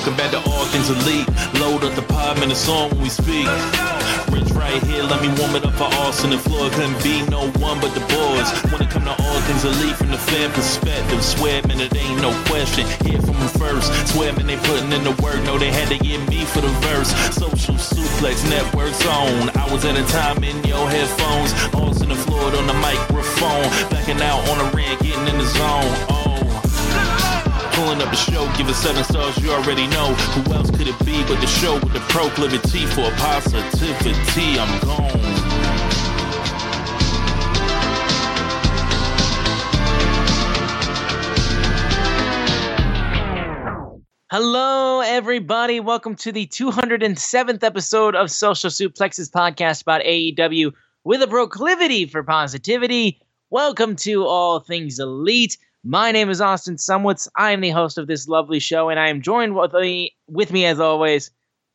Welcome back to All Things Elite. Load up the pod, man, it's on when we speak. Rich right here, let me warm it up for Austin and Floyd. Couldn't be no one but the boys. When it come to All Things Elite from the fan perspective, swear, man, it ain't no question. Hear from them first. Swear, man, they putting in the work. No, they had to get me for the verse. Social Suplex Network's on. Hours at a time in your headphones. Austin and Floyd on the microphone. Backing out on the rant, getting in the zone. Oh. Pulling up the show, give it seven stars, you already know. Who else could it be but the show with the proclivity for positivity? I'm gone. Hello, everybody. Welcome to the 207th episode of Social Suplex's podcast about AEW with a proclivity for positivity. Welcome to All Things Elite. My name is Austin Szumowicz. I am the host of this lovely show, and I am joined with me, with me as always,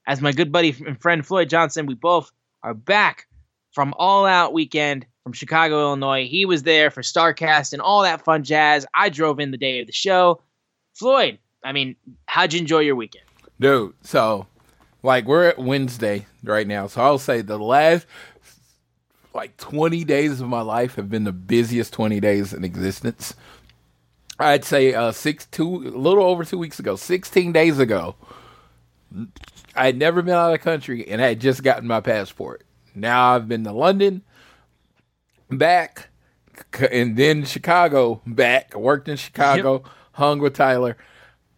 as my good buddy and friend Floyd Johnson. We both are back from All Out Weekend from Chicago, Illinois. He was there for StarCast and all that fun jazz. I drove in the day of the show. Floyd, I mean, how'd you enjoy your weekend? Dude, so like we're at Wednesday right now. So I'll say the last like 20 days of my life have been the busiest 20 days in existence. I'd say uh six two a little over 2 weeks ago, 16 days ago. I had never been out of the country and I had just gotten my passport. Now I've been to London, back, and then Chicago, back. Worked in Chicago, hung with Tyler.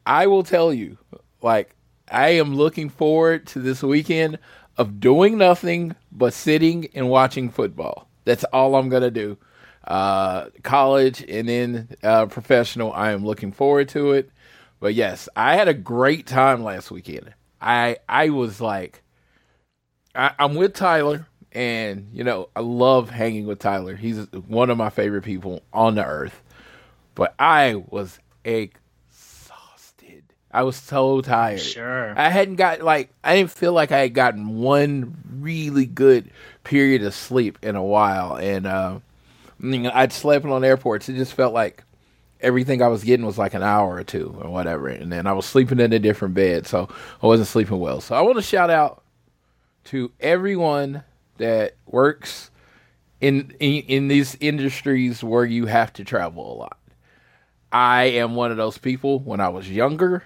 I will tell you, like, I am looking forward to this weekend of doing nothing but sitting and watching football. That's all I'm gonna do. Uh, college and then uh, professional. I am looking forward to it. But yes, I had a great time last weekend. I I was like, I, I'm with Tyler, and you know I love hanging with Tyler. He's one of my favorite people on the earth. But I was exhausted. I was so tired. Sure. I hadn't got like I didn't feel like I had gotten one really good period of sleep in a while, and uh, I'd slept on airports. It just felt like everything I was getting was like an hour or two or whatever, and then I was sleeping in a different bed, so I wasn't sleeping well. So I want to shout out to everyone that works in, in in these industries where you have to travel a lot. I am one of those people. When I was younger,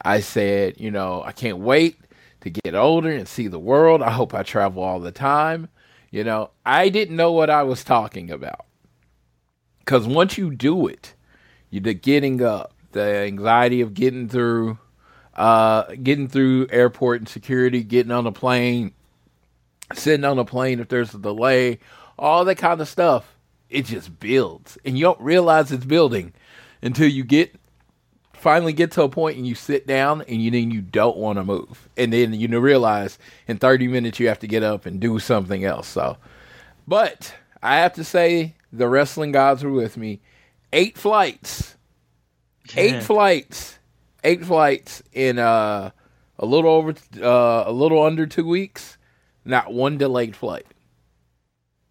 I said, you know, I can't wait to get older and see the world. I hope I travel all the time. You know, I didn't know what I was talking about. Because once you do it, you the getting up, the anxiety of getting through, uh, getting through airport and security, getting on a plane, sitting on a plane if there's a delay, all that kind of stuff. It just builds, and you don't realize it's building until you get finally get to a point and you sit down and you then you don't want to move, and then you realize in 30 minutes you have to get up and do something else. So, but I have to say the wrestling gods were with me. Eight flights, eight flights, eight flights in uh, a little over, uh, a little under two weeks. Not one delayed flight.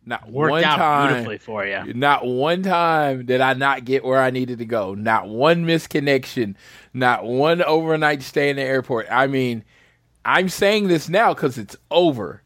Not Worked one out time. beautifully for you. Not one time did I not get where I needed to go. Not one misconnection. Not one overnight stay in the airport. I mean, I'm saying this now because it's over,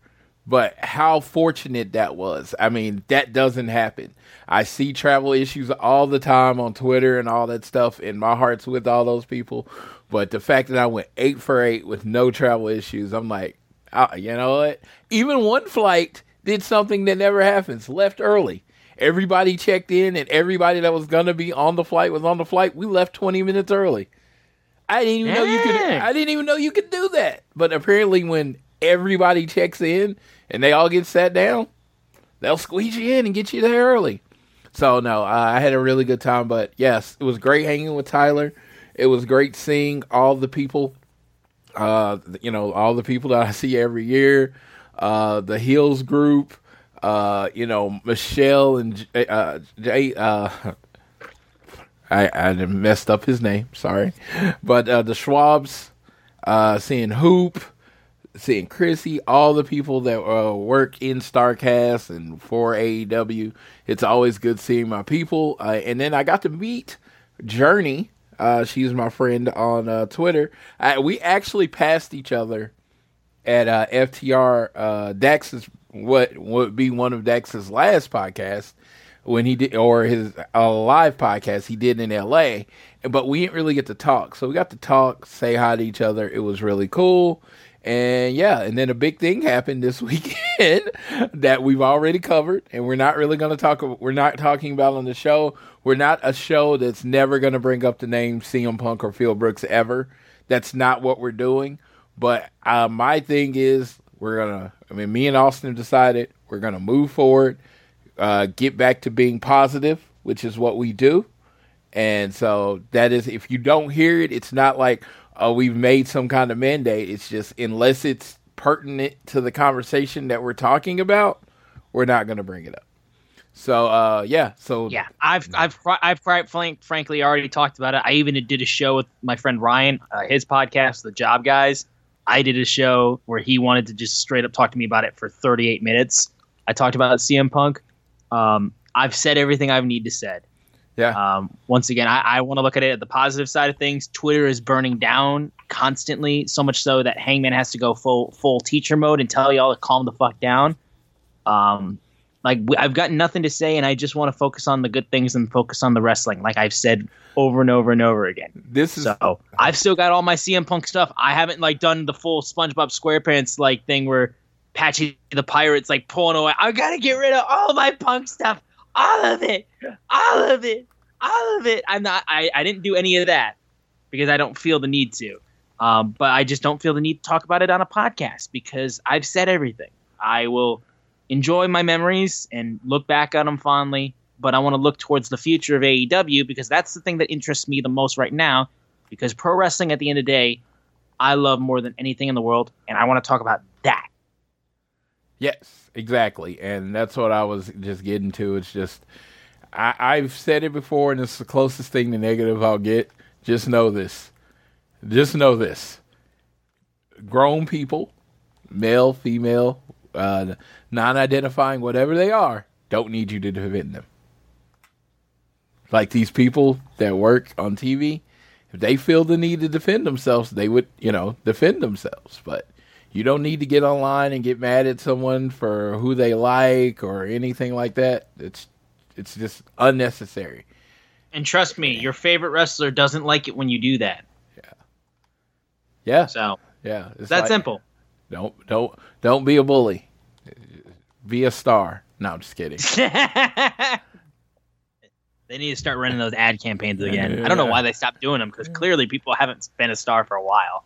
but how fortunate that was. I mean, that doesn't happen. I see travel issues all the time on Twitter and all that stuff, and my heart's with all those people. But the fact that I went eight for eight with no travel issues, I'm like, uh, you know what? Even one flight did something that never happens. Left early. Everybody checked in, and everybody that was gonna be on the flight was on the flight. We left 20 minutes early. I didn't even know you could. I didn't even know you could do that. But apparently, when everybody checks in and they all get sat down, they'll squeeze you in and get you there early. So no, I had a really good time. But yes, it was great hanging with Tyler. It was great seeing all the people. Uh, you know, all the people that I see every year. Uh, the Hills group. Uh, you know, Michelle and uh, Jay. Uh, I, I messed up his name. Sorry, but uh, the Schwabs, uh, seeing Hoop, seeing Chrissy, all the people that uh, work in Starcast and for AEW. It's always good seeing my people. Uh, and then I got to meet Journey. Uh, she's my friend on uh, Twitter. I, we actually passed each other at uh, FTR. Uh, Dax's what would be one of Dax's last podcasts when he did, or his uh, live podcast he did in L.A. But we didn't really get to talk, so we got to talk, say hi to each other. It was really cool. And yeah, and then a big thing happened this weekend that we've already covered, and we're not really going to talk. We're not talking about on the show. We're not a show that's never going to bring up the name CM Punk or Phil Brooks ever. That's not what we're doing. But uh, my thing is, we're gonna. I mean, me and Austin have decided we're gonna move forward, uh, get back to being positive, which is what we do. And so that is, if you don't hear it, it's not like oh, we've made some kind of mandate. It's just unless it's pertinent to the conversation that we're talking about, we're not to bring it up. So uh, yeah, so yeah, I've I've I've frank, frankly already talked about it. I even did a show with my friend Ryan, uh, his podcast, The Job Guys. I did a show where he wanted to just straight up talk to me about it for 38 minutes. I talked about CM Punk. Um, I've said everything I need to said. Yeah. Um, once again, I, I want to look at it at the positive side of things. Twitter is burning down constantly, so much so that Hangman has to go full full teacher mode and tell y'all to calm the fuck down. Um, like I've got nothing to say, and I just want to focus on the good things and focus on the wrestling, like I've said over and over and over again. This is so I've still got all my CM Punk stuff. I haven't like done the full SpongeBob SquarePants like thing where Patchy the Pirates like pulling away. I gotta get rid of all my Punk stuff all of it, all of it, all of it. I'm not. I, I didn't do any of that because I don't feel the need to. Um, but I just don't feel the need to talk about it on a podcast because I've said everything. I will enjoy my memories and look back on them fondly, but I want to look towards the future of AEW because that's the thing that interests me the most right now. Because pro wrestling, at the end of the day, I love more than anything in the world, and I want to talk about that. Yes, exactly. And that's what I was just getting to. It's just, I, I've said it before, and it's the closest thing to negative I'll get. Just know this. Just know this. Grown people, male, female, uh, non identifying, whatever they are, don't need you to defend them. Like these people that work on TV, if they feel the need to defend themselves, they would, you know, defend themselves. But you don't need to get online and get mad at someone for who they like or anything like that. It's it's just unnecessary. And trust me, your favorite wrestler doesn't like it when you do that. Yeah. Yeah. So yeah, it's that like, simple. Don't don't don't be a bully. Be a star. No, I'm just kidding. they need to start running those ad campaigns again. Yeah. I don't know why they stopped doing them because clearly people haven't been a star for a while.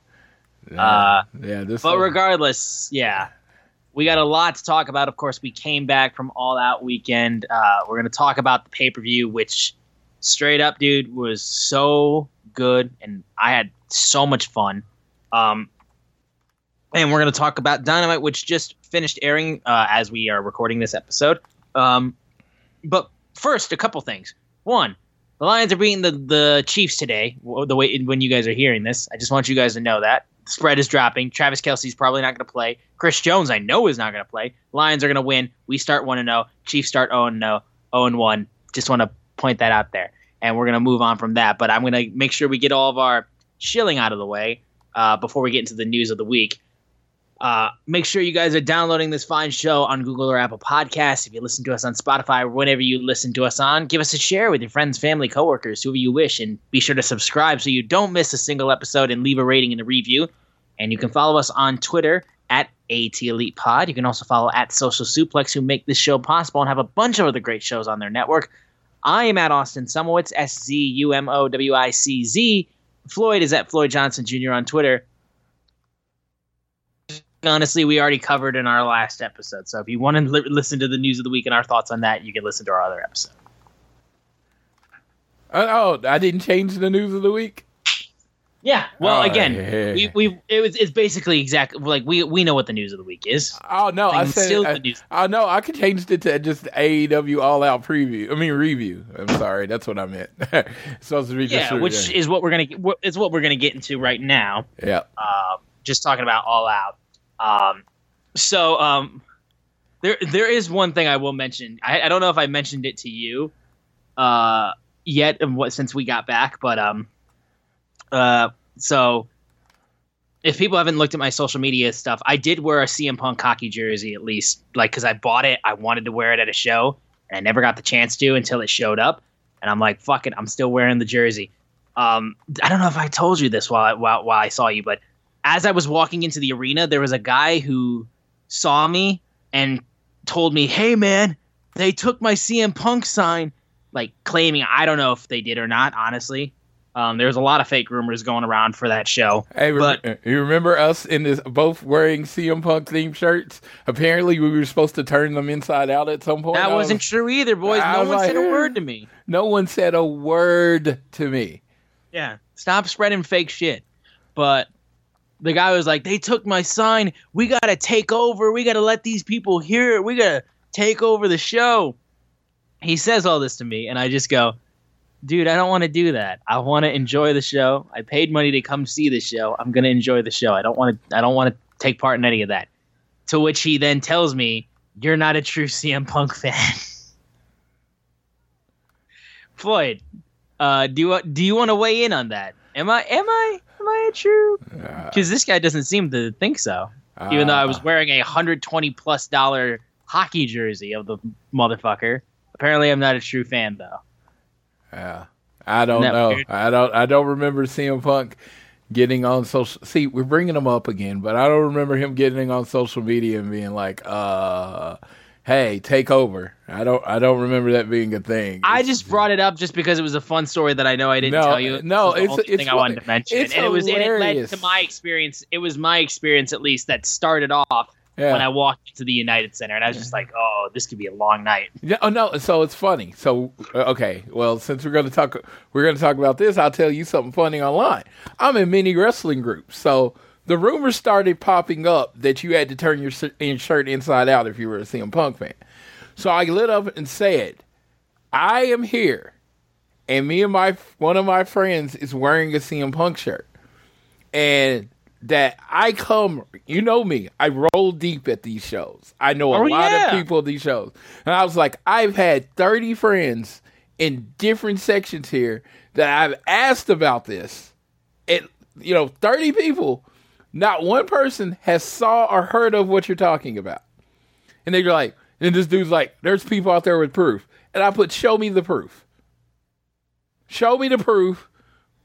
Yeah, uh, yeah this but regardless, yeah, we got a lot to talk about. Of course, we came back from All Out weekend. Uh, we're going to talk about the pay per view, which straight up, dude, was so good, and I had so much fun. Um, and we're going to talk about Dynamite, which just finished airing uh, as we are recording this episode. Um, but first, a couple things. One, the Lions are beating the the Chiefs today. The way when you guys are hearing this, I just want you guys to know that spread is dropping. Travis Kelce's probably not going to play. Chris Jones, I know, is not going to play. Lions are going to win. We start 1 and 0. Chiefs start 0 and 0, 0 and 1. Just want to point that out there. And we're going to move on from that. But I'm going to make sure we get all of our shilling out of the way uh, before we get into the news of the week. Uh, make sure you guys are downloading this fine show on Google or Apple Podcasts. If you listen to us on Spotify, whenever you listen to us on, give us a share with your friends, family, coworkers, whoever you wish, and be sure to subscribe so you don't miss a single episode and leave a rating and a review. And you can follow us on Twitter at AT Elite Pod. You can also follow at Social Suplex, who make this show possible and have a bunch of other great shows on their network. I am at Austin Szumowicz, S Z U M O W I C Z. Floyd is at Floyd Johnson Jr. on Twitter honestly we already covered in our last episode. So if you want to li- listen to the news of the week and our thoughts on that, you can listen to our other episode. Oh, I didn't change the news of the week. Yeah. Well, Oh, again, yeah. we, we it was it's basically exactly like we we know what the news of the week is. Oh no, I said still I, oh no, I could change it to just AEW All Out preview. I mean review. I'm sorry, that's what I meant. it's supposed to be just Yeah, which is what we're gonna get- what- what we're gonna get into right now. yeah. um, just talking about All Out. Um, so um, there there is one thing I will mention. I, I don't know if I mentioned it to you uh, yet, what since we got back, but um, uh, so if people haven't looked at my social media stuff, I did wear a CM Punk hockey jersey at least, like because I bought it. I wanted to wear it at a show, and I never got the chance to until it showed up. And I'm like, fuck it, I'm still wearing the jersey. Um, I don't know if I told you this while while, while I saw you, but as I was walking into the arena, there was a guy who saw me and told me, "Hey, man, they took my CM Punk sign." Like claiming, I don't know if they did or not. Honestly, um, there was a lot of fake rumors going around for that show. Hey, But- you remember us in this both wearing CM Punk themed shirts? Apparently, we were supposed to turn them inside out at some point. That I was- wasn't true either, boys. I No one like, said a word to me. No one said a word to me. Yeah. Stop spreading fake shit. But the guy was like, they took my sign. We got to take over. We got to let these people hear it. We got to take over the show. He says all this to me, and I just go, dude, I don't want to do that. I want to enjoy the show. I paid money to come see the show. I'm to enjoy the show. I don't want to I don't want to take part in any of that. To which he then tells me, you're not a true CM Punk fan. Floyd, uh, do you do you want to weigh in on that? Am I am I am I a true? Because this guy doesn't seem to think so. Even though I was Uh, wearing a hundred twenty plus dollar hockey jersey of the motherfucker. Apparently, I'm not a true fan though. Yeah. I don't know. weird? I don't. I don't remember CM Punk getting on social. See, we're bringing him up again, but I don't remember him getting on social media and being like, "Uh, hey, take over." I don't. I don't remember that being a thing. I just brought it up just because it was a fun story that I know I didn't No, tell you. no, It was the it's- only it's thing I wanted to mention, it's and it was and it led to my experience. It was my experience at least that started off Yeah. when I walked into the United Center, and I was just like, "Oh, this could be a long night." Yeah, oh no, so it's funny. So uh, okay, well, since we're gonna talk, we're gonna talk about this. I'll tell you something funny online. I'm in many wrestling groups, so the rumors started popping up that you had to turn your, shirt inside out if you were a CM Punk fan. So I lit up and said, "I am here, and me and my one of my friends is wearing a CM Punk shirt, and." That I come, you know me. I roll deep at these shows. I know a Oh, lot yeah. of people at these shows, and I was like, I've had thirty friends in different sections here that I've asked about this. It, you know, thirty people. Not one person has saw or heard of what you're talking about, and they're like, and this dude's like, "There's people out there with proof," and I put, "Show me the proof. Show me the proof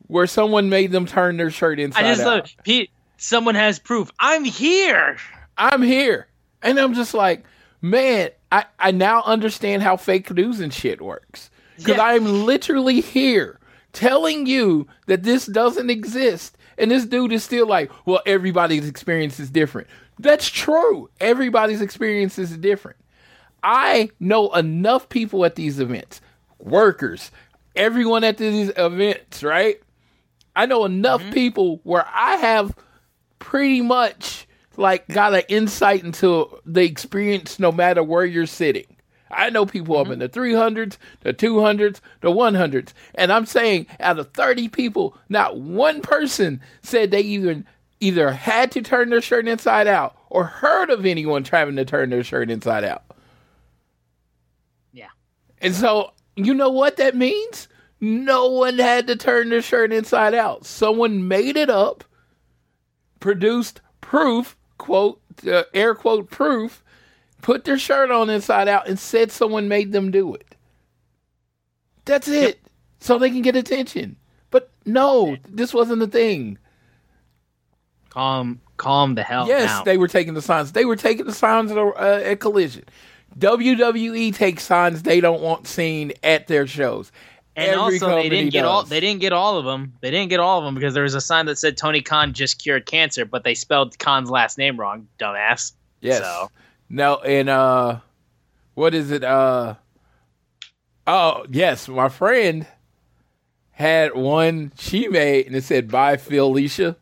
where someone made them turn their shirt inside I just out." love Pete. Someone has proof. I'm here. I'm here. And I'm just like, man, I, I now understand how fake news and shit works. Because Yeah. I'm literally here telling you that this doesn't exist. And this dude is still like, well, everybody's experience is different. That's true. Everybody's experience is different. I know enough people at these events, workers, everyone at these events, right? I know enough mm-hmm. people where I have pretty much like got an insight into the experience no matter where you're sitting. I know people up in the 300s, the 200s, the 100s. And I'm saying out of 30 people, not one person said they even either had to turn their shirt inside out or heard of anyone trying to turn their shirt inside out. Yeah. And so, you know what that means? No one had to turn their shirt inside out. Someone made it up, produced proof, quote uh, air quote proof put their shirt on inside out and said someone made them do it. That's it. So they can get attention. But no, this wasn't the thing. Calm, calm the hell Yes, down. they were taking the signs. They were taking the signs at, uh, at Collision. WWE takes signs they don't want seen at their shows. and Every also, they didn't get all. They didn't get all of them. They didn't get all of them because there was a sign that said Tony Khan just cured cancer, but they spelled Khan's last name wrong. Dumbass. Yes. So No, and uh what is it? Uh oh, yes, my friend had one she made and it said bye Felicia.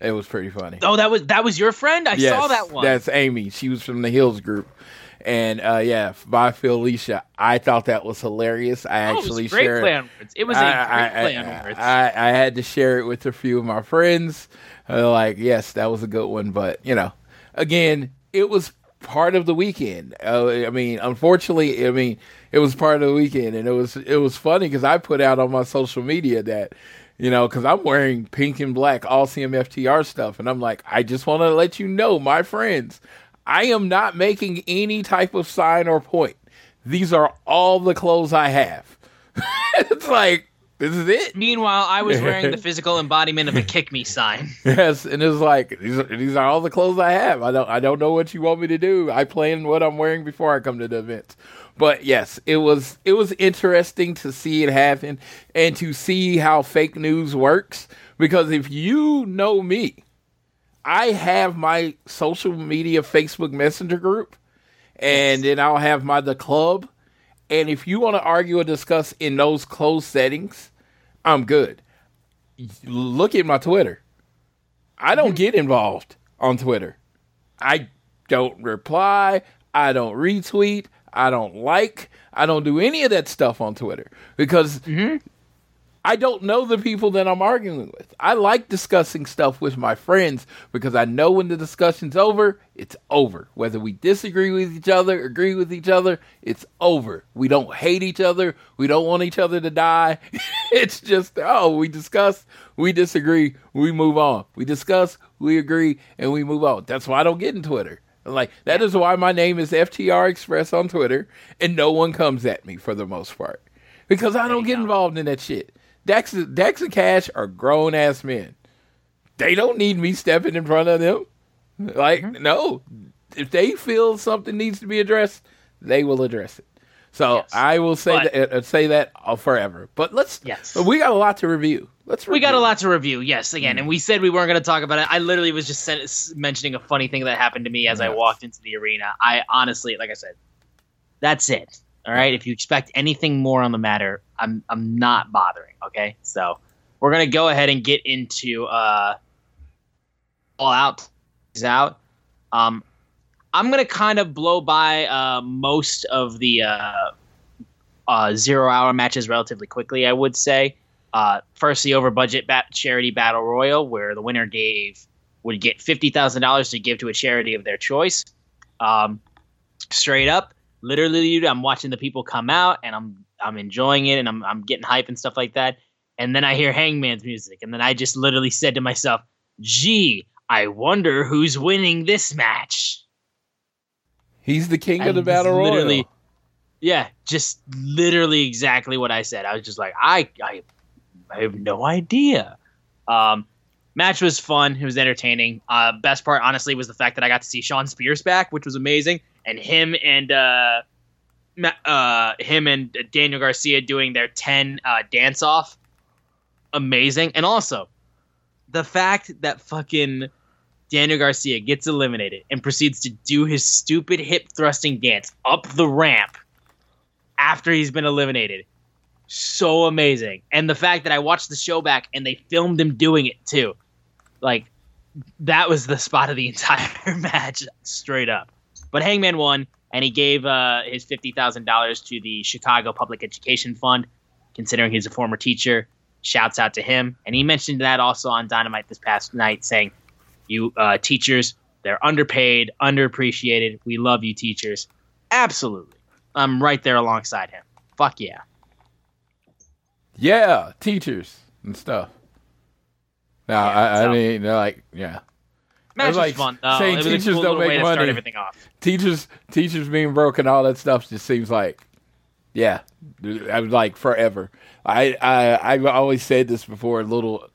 It was pretty funny. Oh, that was that was your friend. I yes, saw that one. That's Amy. She was from the Hills group. And uh yeah, bye Felicia. I thought that was hilarious. I Oh, it was actually great shared play on words. It was a I, great I- play I- on words. I, I had to share it with a few of my friends. Uh, like, yes, that was a good one, but you know, again, it was part of the weekend. Uh, I mean, unfortunately, I mean, it was part of the weekend, and it was it was funny because I put out on my social media that. You know, because I'm wearing pink and black all CMFTR stuff, and I'm like, I just want to let you know, my friends, I am not making any type of sign or point. These are all the clothes I have. it's like this is it. Meanwhile, I was wearing the physical embodiment of a kick me sign. Yes, and it's like these are, these are all the clothes I have. I don't I don't know what you want me to do. I plan what I'm wearing before I come to the event. But yes, it was it was interesting to see it happen and to see how fake news works because if you know me, I have my social media Facebook Messenger group and then I'll have my the club and if you want to argue or discuss in those closed settings, I'm good. Look at my Twitter. I don't mm-hmm. get involved on Twitter. I don't reply. I don't retweet. I don't like. I don't do any of that stuff on Twitter because mm-hmm. I don't know the people that I'm arguing with. I like discussing stuff with my friends because I know when the discussion's over, it's over. Whether we disagree with each other, agree with each other, it's over. We don't hate each other. We don't want each other to die. it's just, oh, we discuss, we disagree, we move on. We discuss, we agree, and we move on. That's why I don't get in Twitter. Like that is why my name is FTR Express on Twitter, and no one comes at me for the most part because I don't get involved in that shit. Dax, Dax and Cash are grown ass men. They don't need me stepping in front of them. Like no, if they feel something needs to be addressed, they will address it. So Yes. I will say But- that uh, say that forever. But let's. Yes. we got a lot to review. Let's. We got a lot to review, yes, again, and we said we weren't going to talk about it. I literally was just mentioning a funny thing that happened to me as I walked into the arena. I honestly, like I said, that's it. All right, if you expect anything more on the matter, I'm I'm not bothering. Okay, so we're gonna go ahead and get into uh, all out is out. Um, I'm gonna kind of blow by uh, most of the uh, uh, zero hour matches relatively quickly. I would say. Uh, first, the over budget bat- charity battle royal, where the winner gave would get fifty thousand dollars to give to a charity of their choice. Um, straight up, literally, dude, I'm watching the people come out, and I'm I'm enjoying it, and I'm I'm getting hype and stuff like that. And then I hear Hangman's music, and then I just literally said to myself, "Gee, I wonder who's winning this match." He's the king of the battle royal. literally- Yeah, just literally exactly what I said. I was just like, I, I, I have no idea. Um, match was fun. It was entertaining. Uh, best part, honestly, was the fact that I got to see Shawn Spears back, which was amazing, and him and uh, uh, him and Daniel Garcia doing their ten uh, dance off, amazing. And also, the fact that fucking Daniel Garcia gets eliminated and proceeds to do his stupid hip thrusting dance up the ramp after he's been eliminated. So amazing. And the fact that I watched the show back and they filmed him doing it too. Like, that was the spot of the entire match, straight up. But Hangman won, and he gave uh, his $50,000 to the Chicago Public Education Fund, considering he's a former teacher. Shouts out to him. And he mentioned that also on Dynamite this past night, saying, You uh, teachers, they're underpaid, underappreciated. We love you, teachers. Absolutely. I'm right there alongside him. Fuck yeah. Yeah, teachers and stuff. Now, Yeah, I, I mean, they're like, yeah. Match was like fun though. saying It teachers cool don't make money. everything off. teachers teachers being broke and all that stuff just seems like yeah i was like forever i i i've always said this before a little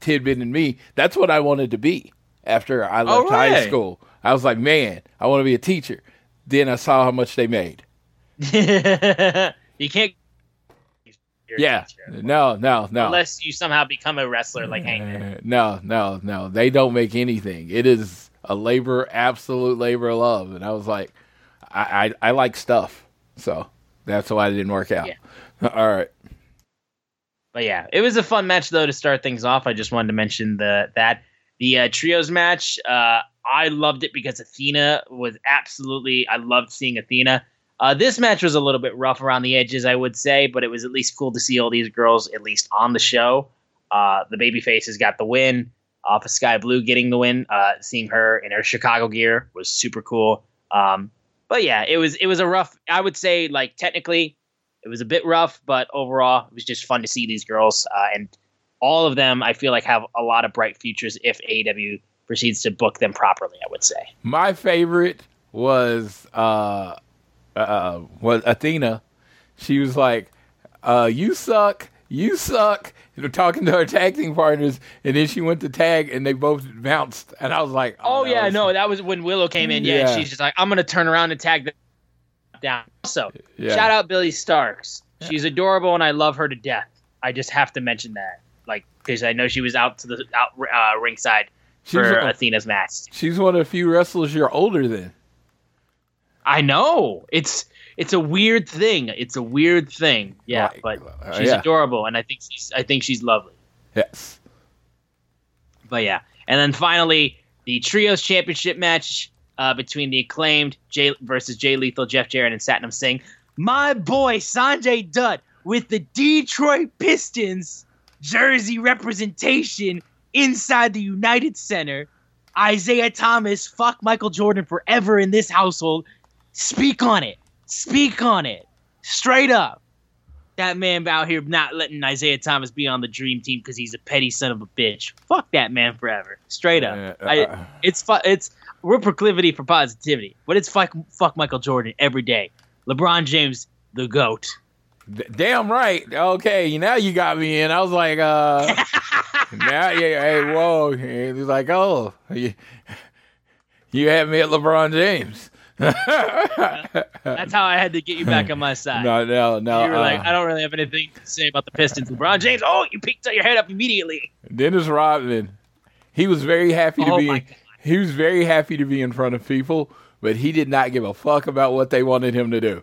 tidbit in me that's what i wanted to be after i oh, left high school i was like man i want to be a teacher then i saw how much they made you can't. Yeah teacher. no no no Unless you somehow become a wrestler like Hangman. No no no they don't make anything it is a labor absolute labor of love and i was like i i, I like stuff so that's why it didn't work out all right But yeah, it was a fun match though to start things off. I just wanted to mention the that the uh, trios match. Uh, I loved it because Athena was absolutely. I loved seeing Athena. Uh, this match was a little bit rough around the edges, I would say, but it was at least cool to see all these girls at least on the show. Uh, the baby faces got the win off of Skye Blue getting the win. Uh, seeing her in her Chicago gear was super cool. Um, but yeah, it was it was a rough. I would say like technically it was a bit rough, but overall, it was just fun to see these girls. Uh, and all of them, I feel like, have a lot of bright futures if AEW proceeds to book them properly, I would say. My favorite was uh uh was Athena. She was like, uh, you suck, you suck. You know, talking to her tag team partners, and then she went to tag, and they both bounced, and I was like, Oh, that yeah, was- no, that was when Willow came in. Yeah, Yeah. she's just like, I'm gonna turn around and tag them down. Also, Yeah. shout out Billie Starkz. She's adorable, and I love her to death. I just have to mention that, like, because I know she was out to the out uh, ringside She's for a- Athena's match. She's one of the few wrestlers you're older than. I know it's it's a weird thing. It's a weird thing. Yeah, but uh, she's yeah. adorable, and I think she's I think she's lovely. Yes. But yeah, and then finally the trios championship match uh, between the acclaimed Jay versus Jay Lethal, Jeff Jarrett, and Satnam Singh. My boy Sanjay Dutt with the Detroit Pistons jersey representation inside the United Center. Isiah Thomas, fuck Michael Jordan forever in this household. Speak on it. Speak on it. Straight up. That man out here not letting Isiah Thomas be on the dream team because he's a petty son of a bitch. Fuck that man forever. Straight up. Uh, I, it's fu- it's we're proclivity for positivity, but it's fuck fuck Michael Jordan every day. LeBron James, the goat. Damn right. Okay, now you got me in. I was like, uh, now, yeah, hey, whoa. He's like, oh, you, you had me at LeBron James. That's how I had to get you back on my side. No, no, no. you were like, uh, I don't really have anything to say about the Pistons. LeBron James, oh, you picked your head up immediately. Dennis Rodman, he was very happy to Oh be. He was very happy to be in front of people, but he did not give a fuck about what they wanted him to do.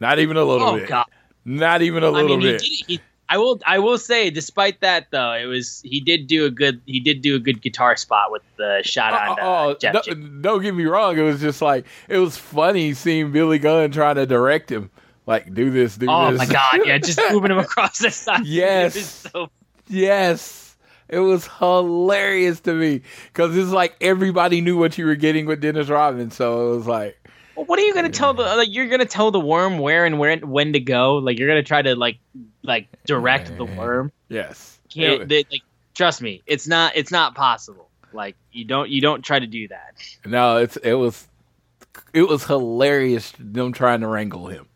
Not even a little Oh bit. God. Not even a little mean, bit. did. He, I will. I will say, despite that, though, it was he did do a good. He did do a good guitar spot with the shot on uh, Oh, Jeff. don't, don't get me wrong. It was just like it was funny seeing Billy Gunn trying to direct him, like do this, do Oh this. Oh my God! Yeah, just moving him across the side. Yes. It was so yes, it was hilarious to me because it's like everybody knew what you were getting with Dennis Rodman, so it was like, Well, what are you gonna tell the like? You're gonna tell the worm where and where when to go. Like you're gonna try to like like direct the worm. yes, Can't they, like trust me? It's not it's not possible. Like you don't you don't try to do that. no, it's it was it was hilarious them trying to wrangle him.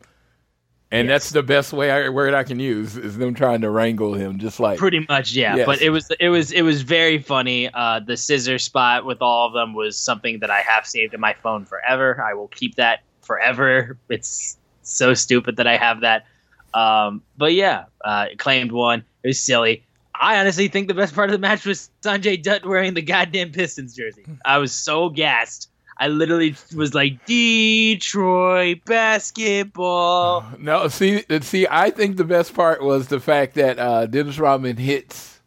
And Yes. that's the best way I, word I can use is them trying to wrangle him, just like Pretty much, yeah. Yes. But it was it was it was very funny. Uh, the scissor spot with all of them was something that I have saved in my phone forever. I will keep that forever. It's so stupid that I have that. Um, but yeah, uh, it claimed one. It was silly. I honestly think the best part of the match was Sanjay Dutt wearing the goddamn Pistons jersey. I was so gassed. I literally was like Detroit basketball. No, see, see, I think the best part was the fact that uh, Dennis Rodman hits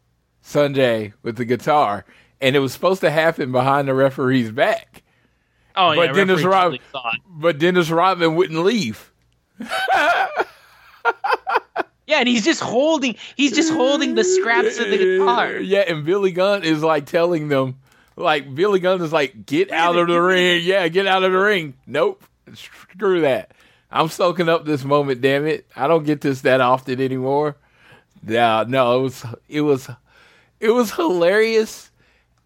Sanjay with the guitar, and it was supposed to happen behind the referee's back, Oh But yeah, Dennis referee Rod- but Dennis Rodman wouldn't leave. Yeah, and he's just holding he's just holding the scraps of the guitar. Yeah, and Billy Gunn is like telling them, like Billy Gunn is like, get out of the ring. Yeah, get out of the ring. Nope, screw that. I'm soaking up this moment. Damn it, I don't get this that often anymore. Yeah, no, it was it was it was hilarious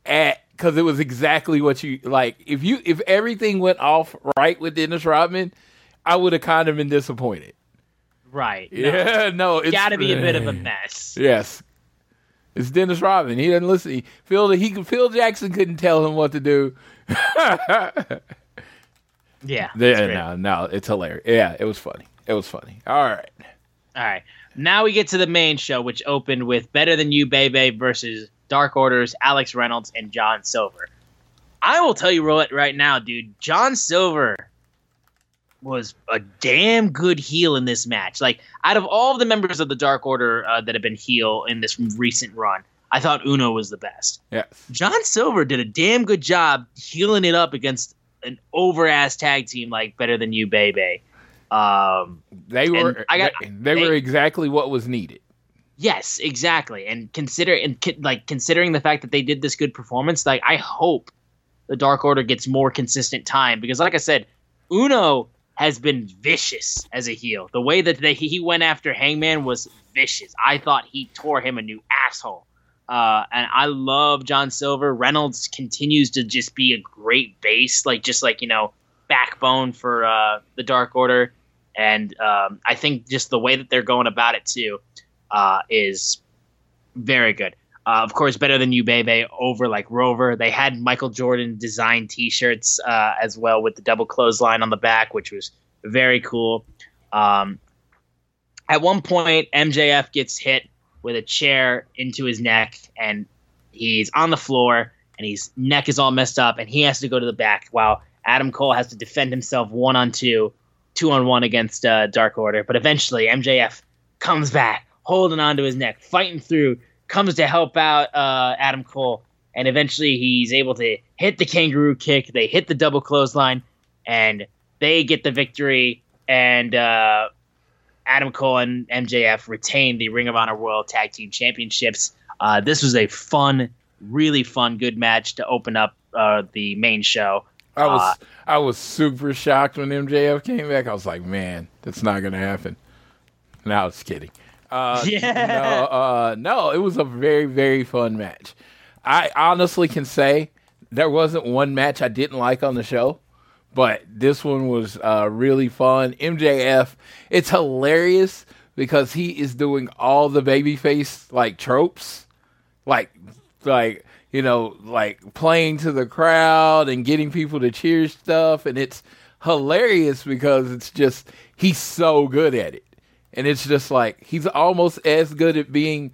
at because it was exactly what you like. If you if everything went off right with Dennis Rodman, I would have kind of been disappointed. Right. No. Yeah, no, it's Got to be a bit of a mess. Yes, it's Dennis Rodman. He doesn't listen. He, Phil he Phil Jackson couldn't tell him what to do. Yeah. Yeah, no, no, it's hilarious. Yeah, it was funny. It was funny. All right. All right. Now we get to the main show, which opened with Better Than You, Bay Bay versus Dark Orders, Alex Reynolds, and John Silver. I will tell you right now, dude. John Silver was a damn good heel in this match. Like, out of all the members of the Dark Order uh, that have been heel in this recent run, I thought Uno was the best. Yeah, John Silver did a damn good job heeling it up against an over ass tag team like Better Than You, Bay Bay. Um, They were I got- they, they were exactly what was needed. Yes, exactly. And consider and like considering the fact that they did this good performance, like I hope the Dark Order gets more consistent time because, like I said, Uno has been vicious as a heel. The way that they, he went after Hangman was vicious. I thought he tore him a new asshole. Uh, and I love John Silver. Reynolds continues to just be a great base, like just like you know, backbone for uh, the Dark Order. And um, I think just the way that they're going about it too uh, is very good. Uh, of course, better than you, Bay Bay, over like Rover. They had Michael Jordan design T-shirts uh, as well with the double clothesline on the back, which was very cool. Um, at one point, MJF gets hit with a chair into his neck, and he's on the floor, and his neck is all messed up, and he has to go to the back while Adam Cole has to defend himself one on two, two on one against uh, Dark Order. But eventually, MJF comes back, holding onto his neck, fighting through, comes to help out uh, Adam Cole, and eventually he's able to hit the kangaroo kick. They hit the double clothesline, and they get the victory. And uh, Adam Cole and MJF retain the Ring of Honor World Tag Team Championships. Uh, this was a fun, really fun, good match to open up uh, the main show. I was Uh, I was super shocked when MJF came back. I was like, man, that's not gonna happen. No, I was kidding. Uh, Yeah. No, uh, no, it was a very very fun match. I honestly can say there wasn't one match I didn't like on the show, but this one was uh, really fun. MJF, it's hilarious because he is doing all the babyface like tropes, like like you know like playing to the crowd and getting people to cheer stuff and it's hilarious because it's just he's so good at it and it's just like he's almost as good at being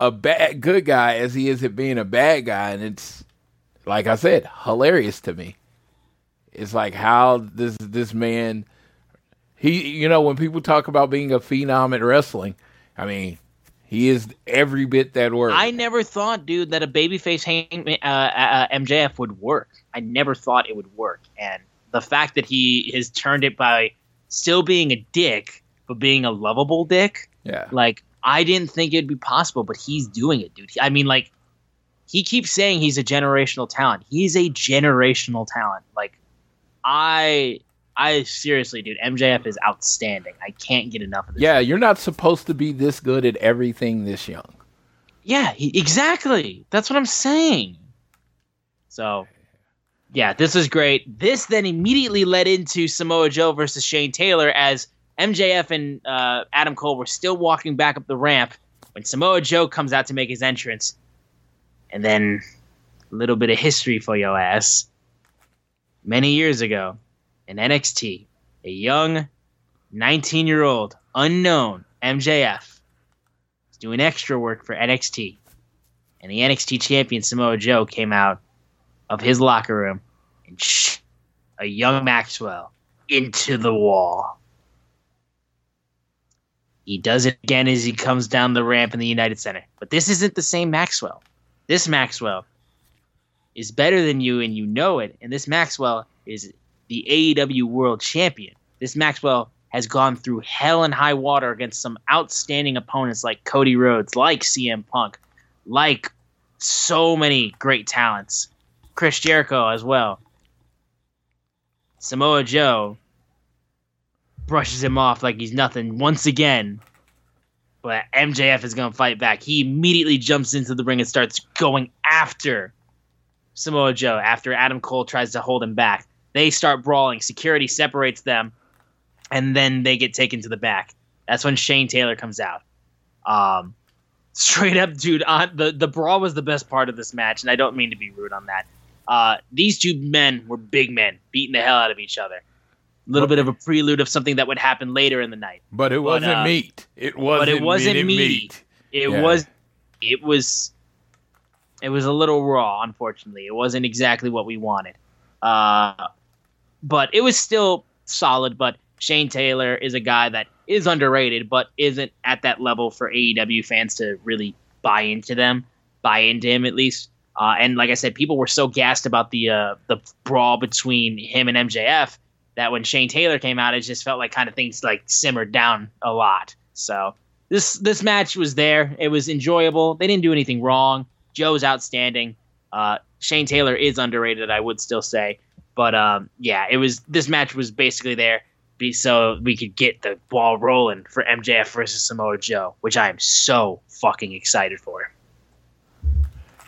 a bad good guy as he is at being a bad guy. And it's like i said hilarious to me. It's like how this this man he you know when people talk about being a phenom at wrestling i mean he is every bit that word I never thought, dude, that a babyface hang, uh, uh, MJF would work. I never thought it would work, and the fact that he has turned it by still being a dick, but being a lovable dick, yeah like I didn't think it'd be possible, but he's doing it, dude. I mean, like he keeps saying he's a generational talent. He's a generational talent. Like I, I seriously, dude, MJF is outstanding. I can't get enough of this. Yeah, you're not supposed to be this good at everything this young. Yeah, he, exactly. That's what I'm saying. So, yeah, this was great. This then immediately led into Samoa Joe versus Shane Taylor as MJF and uh, Adam Cole were still walking back up the ramp when Samoa Joe comes out to make his entrance. And then a little bit of history for your ass. Many years ago in NXT, a young 19 year old unknown MJF was doing extra work for NXT. And the NXT champion Samoa Joe came out of his locker room and sh- a young Maxwell into the wall. He does it again as he comes down the ramp in the United Center. But this isn't the same Maxwell. This Maxwell is better than you and you know it. And this Maxwell is the AEW World Champion. This Maxwell has gone through hell and high water against some outstanding opponents like Cody Rhodes, like CM Punk, like so many great talents. Chris Jericho as well. Samoa Joe brushes him off like he's nothing once again. But MJF is going to fight back. He immediately jumps into the ring and starts going after Samoa Joe after Adam Cole tries to hold him back. They start brawling. Security separates them, and then they get taken to the back. That's when Shane Taylor comes out. Um, straight up, dude. On the the brawl was the best part of this match, and I don't mean to be rude on that. Uh, these two men were big men, beating the hell out of each other. A little bit of a prelude of something that would happen later in the night. But it wasn't uh, meat. It wasn't. but it wasn't meaty. meat. It Yeah. was, it was, it was a little raw. Unfortunately, it wasn't exactly what we wanted. Uh, but it was still solid. But Shane Taylor is a guy that is underrated, but isn't at that level for AEW fans to really buy into them, buy into him at least. Uh, and like I said, people were so gassed about the uh, the brawl between him and MJF that when Shane Taylor came out, it just felt like kind of things like simmered down a lot. So this this match was there. It was enjoyable. They didn't do anything wrong. Joe's outstanding. Uh, Shane Taylor is underrated, I would still say. But um, yeah, it was this match was basically there be so we could get the ball rolling for MJF versus Samoa Joe, which I am so fucking excited for.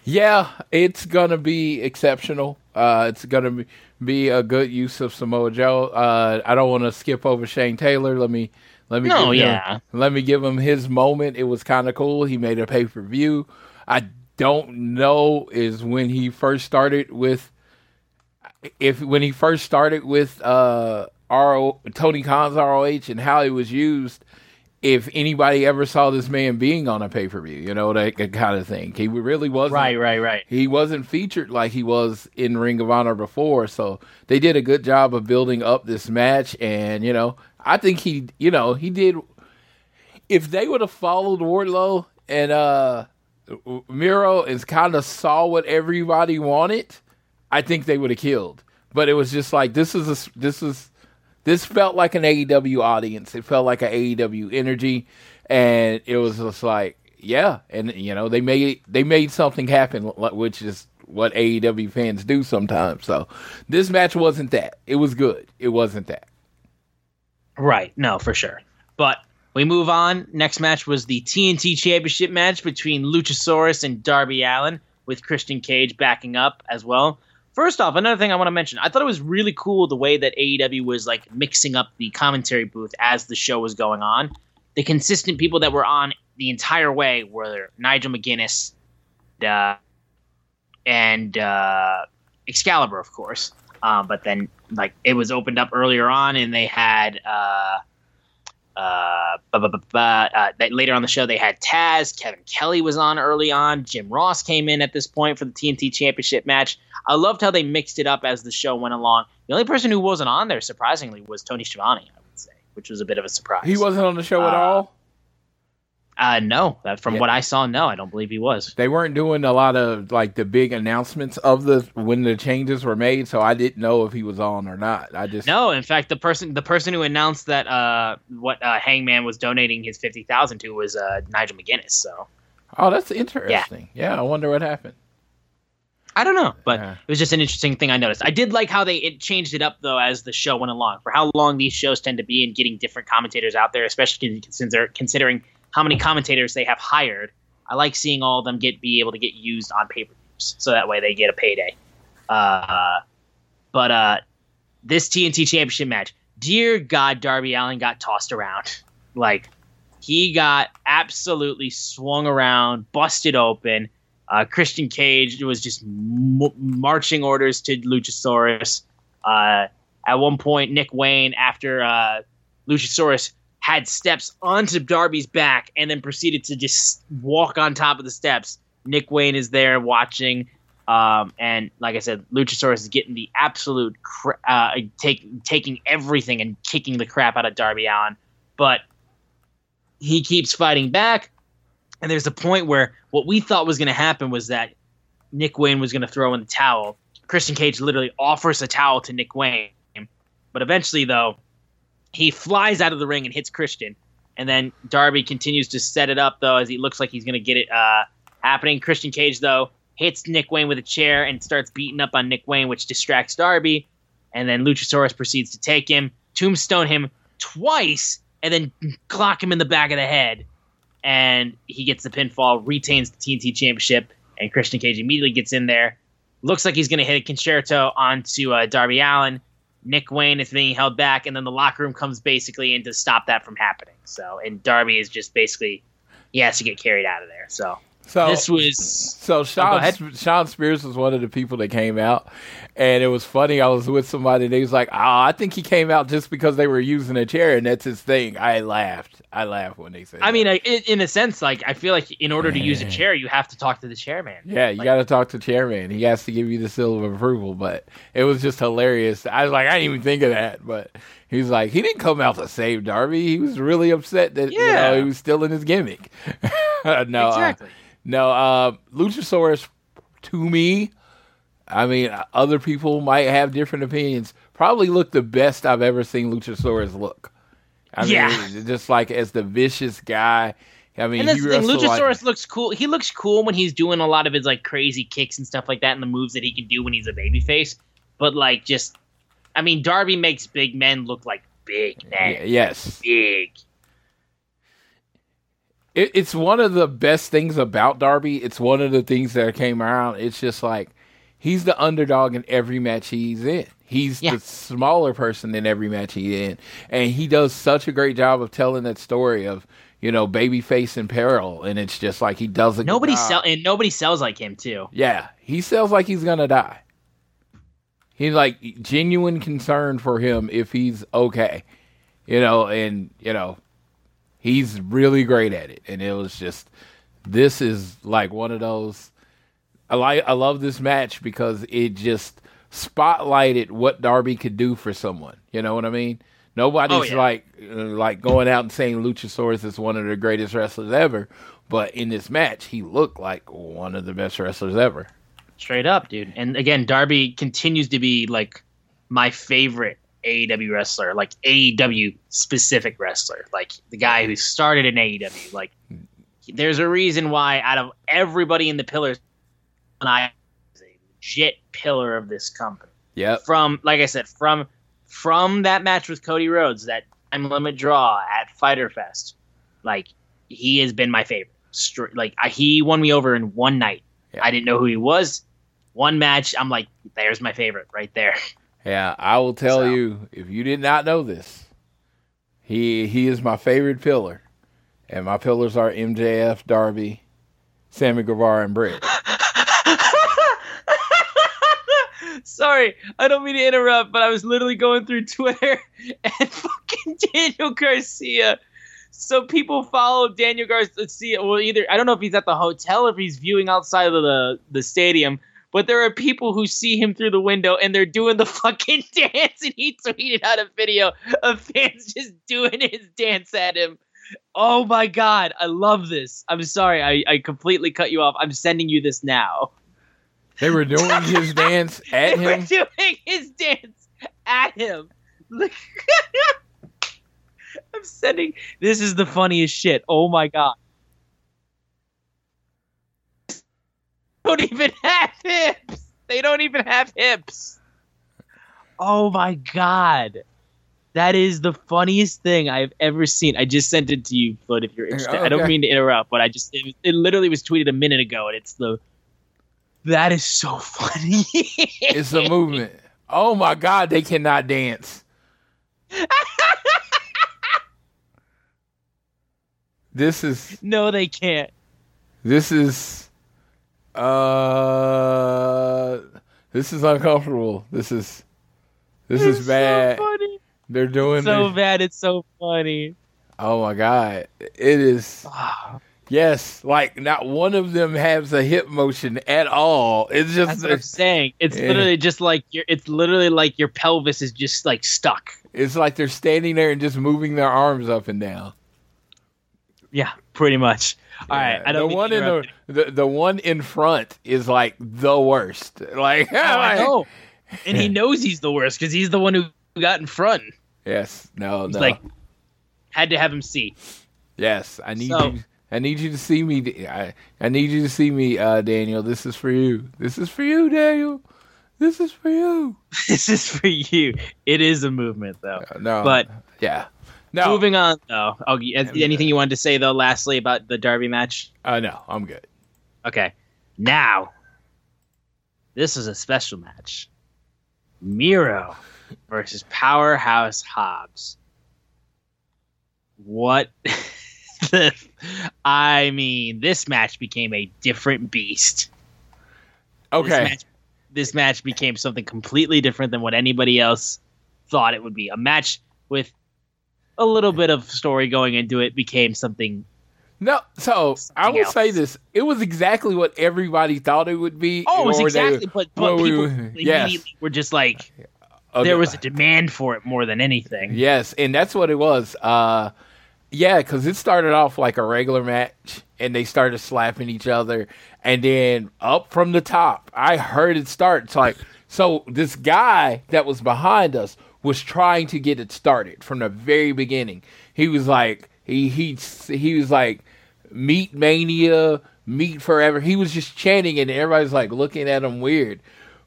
Yeah, it's gonna be exceptional. Uh, it's gonna be, be a good use of Samoa Joe. Uh, I don't want to skip over Shane Taylor. Let me let me No, give yeah. him, let me give him his moment. It was kind of cool. He made a pay per view. I don't know is when he first started with if when he first started with uh RO Tony Khan's ROH and how it was used. If anybody ever saw this man being on a pay per view, you know that kind of thing. He really wasn't right, right. right. he wasn't featured like he was in Ring of Honor before. So they did a good job of building up this match. And, you know, I think he, you know, he did. If they would have followed Wardlow and uh Miro and kind of saw what everybody wanted, I think they would have killed. But it was just like, this is a, this is, this felt like an AEW audience. It felt like an AEW energy. And it was just like, yeah, and you know they made they made something happen, which is what AEW fans do sometimes. So this match wasn't that. It was good. It wasn't that. Right. No, for sure. But we move on. Next match was the TNT Championship match between Luchasaurus and Darby Allin, with Christian Cage backing up as well. First off, another thing I want to mention, I thought it was really cool the way that AEW was like mixing up the commentary booth as the show was going on. The consistent people that were on the entire way were Nigel McGuinness, uh, and uh, Excalibur, of course. Um, but then, like, it was opened up earlier on, and they had uh, uh, uh, later on the show they had Taz. Kevin Kelly was on early on. Jim Ross came in at this point for the TNT Championship match. I loved how they mixed it up as the show went along. The only person who wasn't on there, surprisingly, was Tony Schiavone. I would say, which was a bit of a surprise. He wasn't on the show at Uh, all. Uh, no, that from Yeah. what I saw, no, I don't believe he was. They weren't doing a lot of like the big announcements of the when the changes were made, so I didn't know if he was on or not. I just No, in fact, the person the person who announced that uh, what uh, Hangman was donating his fifty thousand to was uh, Nigel McGuinness. So Oh, that's interesting. Yeah, I wonder what happened. I don't know, but Yeah. it was just an interesting thing I noticed. I did like how they it changed it up though as the show went along. For how long these shows tend to be and getting different commentators out there, especially consider, considering how many commentators they have hired. I like seeing all of them get be able to get used on pay per views, so that way they get a payday. Uh, but uh, this TNT Championship match, dear God, Darby Allin got tossed around. Like he got absolutely swung around, busted open. Uh, Christian Cage was just m- marching orders to Luchasaurus. Uh, at one point, Nick Wayne, after uh, Luchasaurus had steps onto Darby's back and then proceeded to just walk on top of the steps, Nick Wayne is there watching. Um, and like I said, Luchasaurus is getting the absolute cra- uh, take, taking everything and kicking the crap out of Darby Allin. But he keeps fighting back. And there's a point where what we thought was going to happen was that Nick Wayne was going to throw in the towel. Christian Cage literally offers a towel to Nick Wayne. But eventually, though, he flies out of the ring and hits Christian. And then Darby continues to set it up, though, as he looks like he's going to get it uh, happening. Christian Cage, though, hits Nick Wayne with a chair and starts beating up on Nick Wayne, which distracts Darby. And then Luchasaurus proceeds to take him, tombstone him twice, and then clock him in the back of the head and he gets the pinfall, retains the TNT Championship, and Christian Cage immediately gets in there, looks like he's going to hit a Con-Chair-To onto uh, Darby Allin. Nick Wayne is being held back, and then the locker room comes basically in to stop that from happening. So, and Darby is just basically he has to get carried out of there. So, So this was So oh, Sean, ahead. Shawn Spears was one of the people that came out, and it was funny. I was with somebody, and he was like, "Oh, I think he came out just because they were using a chair, and that's his thing." I laughed. I laughed when they said. I that. mean, like, in, a sense, like I feel like in order to use a chair, you have to talk to the chairman. yeah, you like- got to talk to chairman. He has to give you the seal of approval. But it was just hilarious. I was like, I didn't even think of that. But he's like, he didn't come out to save Darby. He was really upset that you know he was still in his gimmick. no, uh, exactly. No, uh, Luchasaurus, to me, I mean, other people might have different opinions. Probably look the best I've ever seen Luchasaurus look. I mean, Yeah. just like as the vicious guy. I mean, and that's the thing. wrestled like- Luchasaurus looks cool. He looks cool when he's doing a lot of his like crazy kicks and stuff like that, and the moves that he can do when he's a babyface. But like, just, I mean, Darby makes big men look like big men. Yeah, yes, Big. it, it's one of the best things about Darby. It's one of the things that came around. It's just like he's the underdog in every match he's in. He's Yeah. the smaller person in every match he's in, and he does such a great job of telling that story of you know babyface in peril, and it's just like he does it. Nobody sell and nobody sells like him too. Yeah, he sells like he's gonna die. He's like genuine concern for him if he's okay, you know, and you know, he's really great at it. And it was just, this is like one of those. I like, I love this match because it just spotlighted what Darby could do for someone. You know what I mean? Nobody's Oh, yeah. like uh, like going out and saying Luchasaurus is one of the greatest wrestlers ever, but in this match, he looked like one of the best wrestlers ever. Straight up, dude. And again, Darby continues to be like my favorite AEW wrestler, like AEW specific wrestler, like the guy who started in AEW. Like, there's a reason why out of everybody in the pillars, I is a legit pillar of this company. Yep. From like I said, from from that match with Cody Rhodes, that time limit draw at Fyter Fest, like he has been my favorite. Str- Like I, he won me over in one night. Yeah. I didn't know who he was. One match, I'm like, there's my favorite right there. Yeah, I will tell So- you if you did not know this, he he is my favorite pillar, and my pillars are MJF, Darby, Sammy Guevara, and Britt. Sorry, I don't mean to interrupt, but I was literally going through Twitter and fucking Daniel Garcia. So people follow Daniel Garcia. Well, either I don't know if he's at the hotel or if he's viewing outside of the the stadium. But there are people who see him through the window and they're doing the fucking dance, and he tweeted out a video of fans just doing his dance at him. Oh my god, I love this. I'm sorry, I, I completely cut you off. I'm sending you this now. They were doing his dance at They were him. doing his dance at him. Look. I'm sending. This is the funniest shit. Oh my god. Don't even have hips. They don't even have hips. Oh my god. That is the funniest thing I've ever seen. I just sent it to you, Floyd, if you're interested. I don't mean to interrupt, but I just it, it literally was tweeted a minute ago, and it's the that is so funny. It's a movement. Oh my God, they cannot dance. This is no, they can't. this is uh this is uncomfortable. This is this It's is bad. So funny. They're doing So this- bad. It's so funny. Oh my god. It is Ah, yes, like not one of them has a hip motion at all. It's just That's what I'm saying. It's Yeah. literally just like your. It's literally like your pelvis is just like stuck. it's like they're standing there and just moving their arms up and down. Yeah, pretty much. All right. Yeah. I don't the one in the, the the one in front is like the worst. Like. Oh, I know. And he knows he's the worst because he's the one who got in front. Yes. No, He's no. like, had to have him see. yes. I need So- you I need you to see me I, I need you to see me, uh, Daniel. This is for you. This is for you, Daniel. This is for you. this is for you. It is a movement, though. No. But yeah. No. moving on, though. Oh, anything you wanted to say, though, lastly, about the Darby match? Uh, no, I'm good. Okay. Now, this is a special match. Miro versus Powerhouse Hobbs. What? I mean, this match became a different beast. Okay. This match, this match became something completely different than what anybody else thought it would be. A match with a little bit of story going into it became something. No, so I will else. say this: it was exactly what everybody thought it would be. Oh, it was they- exactly, but, but well, we- people yes. were just like, Okay. there was a demand for it more than anything. Yes, and that's what it was. Uh, yeah, because it started off like a regular match, and they started slapping each other, and then up from the top, I heard it start. It's like so this guy that was behind us was trying to get it started from the very beginning. He was like he he he was like meat mania, meat forever. He was just chanting, and everybody's like looking at him weird.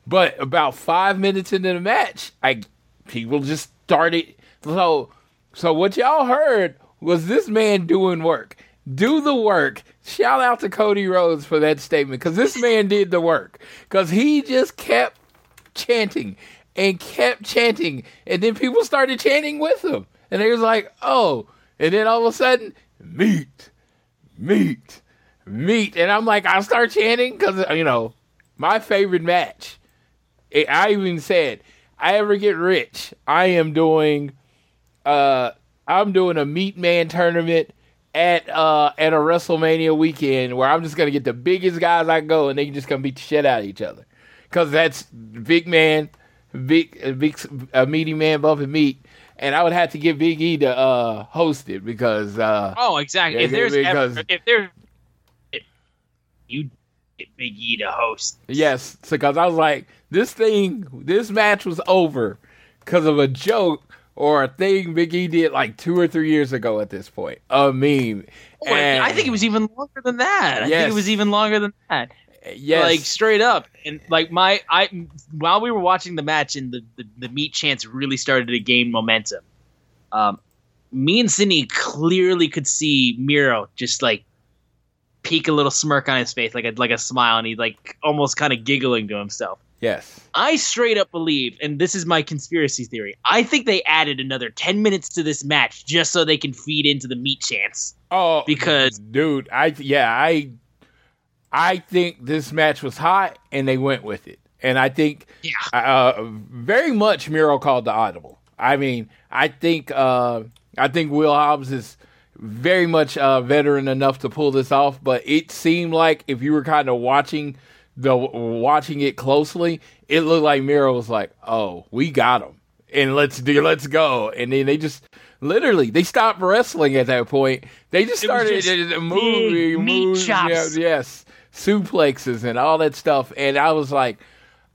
But about five minutes into the match, I people just started. So, so what y'all heard was this man doing work. Do the work. Shout out to Cody Rhodes for that statement because this man did the work because he just kept chanting and kept chanting, and then people started chanting with him, and they was like, "Oh!" And then all of a sudden, meat, meat, meat, and I'm like, I start chanting because you know my favorite match. I- I even said, I ever get rich, I am doing, uh, I'm doing a meat man tournament at uh at a WrestleMania weekend where I'm just gonna get the biggest guys I go and they just gonna beat the shit out of each other, cause that's big man, big a big a meaty man bumping meat. And I would have to get Big E to uh, host it because uh, Oh, exactly. If there's because- ever, if there's if you get Big E to host, Yes, because I was like, this thing, this match was over because of a joke or a thing Big E did like two or three years ago at this point. A meme. Oh, And- I think it was even longer than that. I think Yes. it was even longer than that. yes, Like straight up, and like my I while we were watching the match and the the, the meat chance really started to gain momentum. Um, me and Sydney clearly could see Miro just like peek a little smirk on his face, like a like a smile, and he's like almost kind of giggling to himself. Yes. I straight up believe, and this is my conspiracy theory. I think they added another ten minutes to this match just so they can feed into the meat chance. Oh, Because- dude, I yeah, I I think this match was hot and they went with it, and I think Yeah. uh, very much Miro called the audible. I mean, I think uh, I think Will Hobbs is very much uh, veteran enough to pull this off, but it seemed like if you were kind of watching the watching it closely, it looked like Miro was like, "Oh, we got him, and let's do, let's go," and then they just. Literally, they stopped wrestling at that point. They just started just uh, moving, meat moves, chops. yeah, yes, suplexes and all that stuff. And I was like,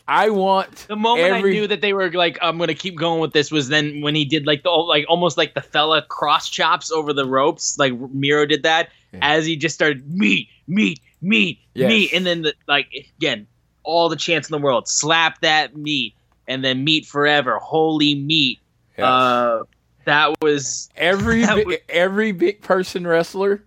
I want The moment every, I knew that they were like, I'm gonna keep going with this was then when he did like the like almost like the fella cross chops over the ropes, like Miro did that as he just started meat, meat, meat, Yes. meat, and then the, like again, all the chance in the world, slap that meat, and then meat forever, holy meat. Yes. Uh, that was every that bi- was- every big person wrestler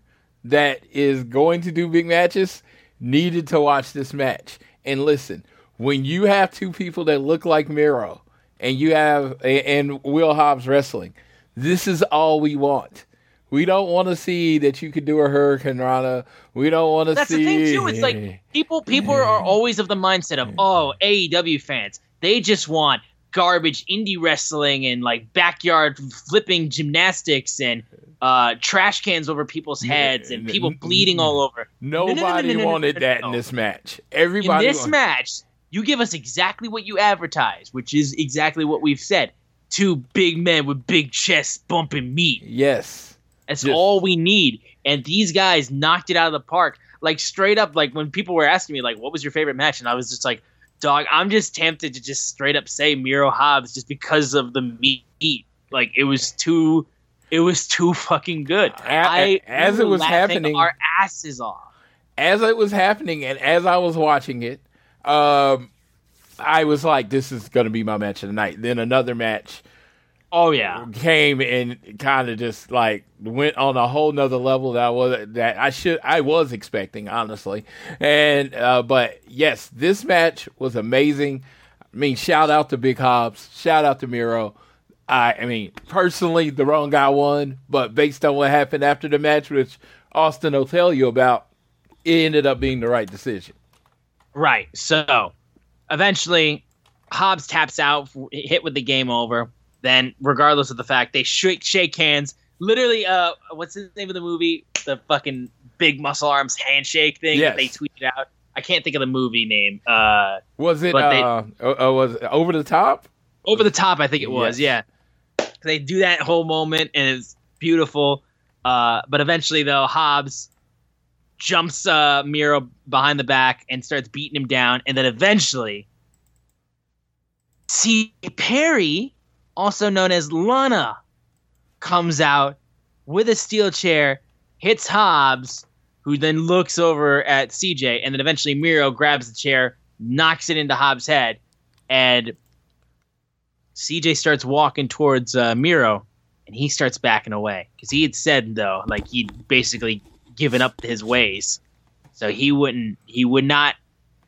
that is going to do big matches needed to watch this match and listen. When you have two people that look like Miro and you have and Will Hobbs wrestling, this is all we want. We don't want to see that you could do a hurricanrana. We don't want to That's see. That's the thing too. It's like people people are always of the mindset of oh AEW fans. They just want garbage indie wrestling and like backyard flipping gymnastics and uh, trash cans over people's heads and people bleeding all over. nobody No, no, no, no, no, no, wanted that in this match. Everybody in this wa- match, you give us exactly what you advertise, which is exactly what we've said. Two big men with big chests bumping meat. Yes. That's Just- all we need. And these guys knocked it out of the park. Like straight up, like when people were asking me, like, what was your favorite match? And I was just like, dog, I'm just tempted to just straight up say Miro Hobbs just because of the meat. Like it was too it was too fucking good. A- I as it was happening- our asses off. as it was happening and as I was watching it, um, I was like, "This is going to be my match of the night." Then another match Oh yeah. came and kind of just like went on a whole nother level that I was that I should I was expecting honestly, and uh, but yes, this match was amazing. I mean, shout out to Big Hobbs, shout out to Miro. I, I mean, personally, the wrong guy won, but based on what happened after the match, which Austin will tell you about, it ended up being the right decision. Right. So eventually, Hobbs taps out, hit with the game over. Then, regardless of the fact, they shake shake hands. Literally, uh, what's the name of the movie? The fucking big muscle arms handshake thing Yes. that they tweeted out. I can't think of the movie name. Uh, Was it they- uh, uh, uh, was it over the top? over the top, I think it was. Yes. Yeah, they do that whole moment, and it's beautiful. Uh, but eventually, though, Hobbs jumps uh, Miro behind the back and starts beating him down, and then eventually, see Perry, also known as Lana, comes out with a steel chair, hits Hobbs, who then looks over at CJ, and then eventually Miro grabs the chair, knocks it into Hobbs' head, and CJ starts walking towards uh, Miro, and he starts backing away because he had said though, like he'd basically given up his ways, so he wouldn't, he would not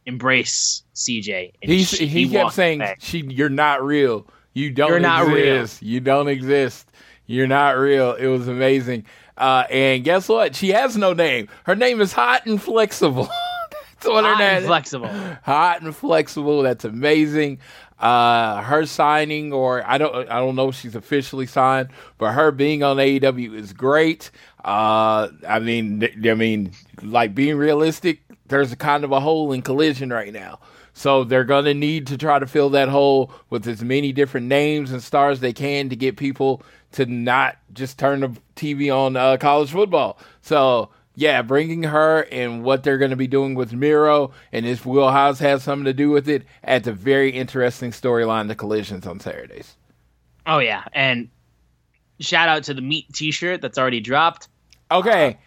embrace CJ. Sh- he, kept saying, back. "She, you're not real. You don't You're not real." exist. You don't exist. You're not real." It was amazing. Uh, and guess what? She has no name. Her name is Hot and Flexible. That's what her name is Hot and flexible. Hot and flexible. That's amazing. Uh, her signing, or I don't, I don't know if she's officially signed, but her being on AEW is great. Uh, I mean, I mean, like being realistic, there's a kind of a hole in collision right now. So they're gonna need to try to fill that hole with as many different names and stars they can to get people to not just turn the TV on uh, college football. So yeah, bringing her and what they're going to be doing with Miro and if Will Hobbs has something to do with it adds a very interesting storyline to Collisions on Saturdays. Oh yeah, and shout out to the meat T-shirt that's already dropped. Okay,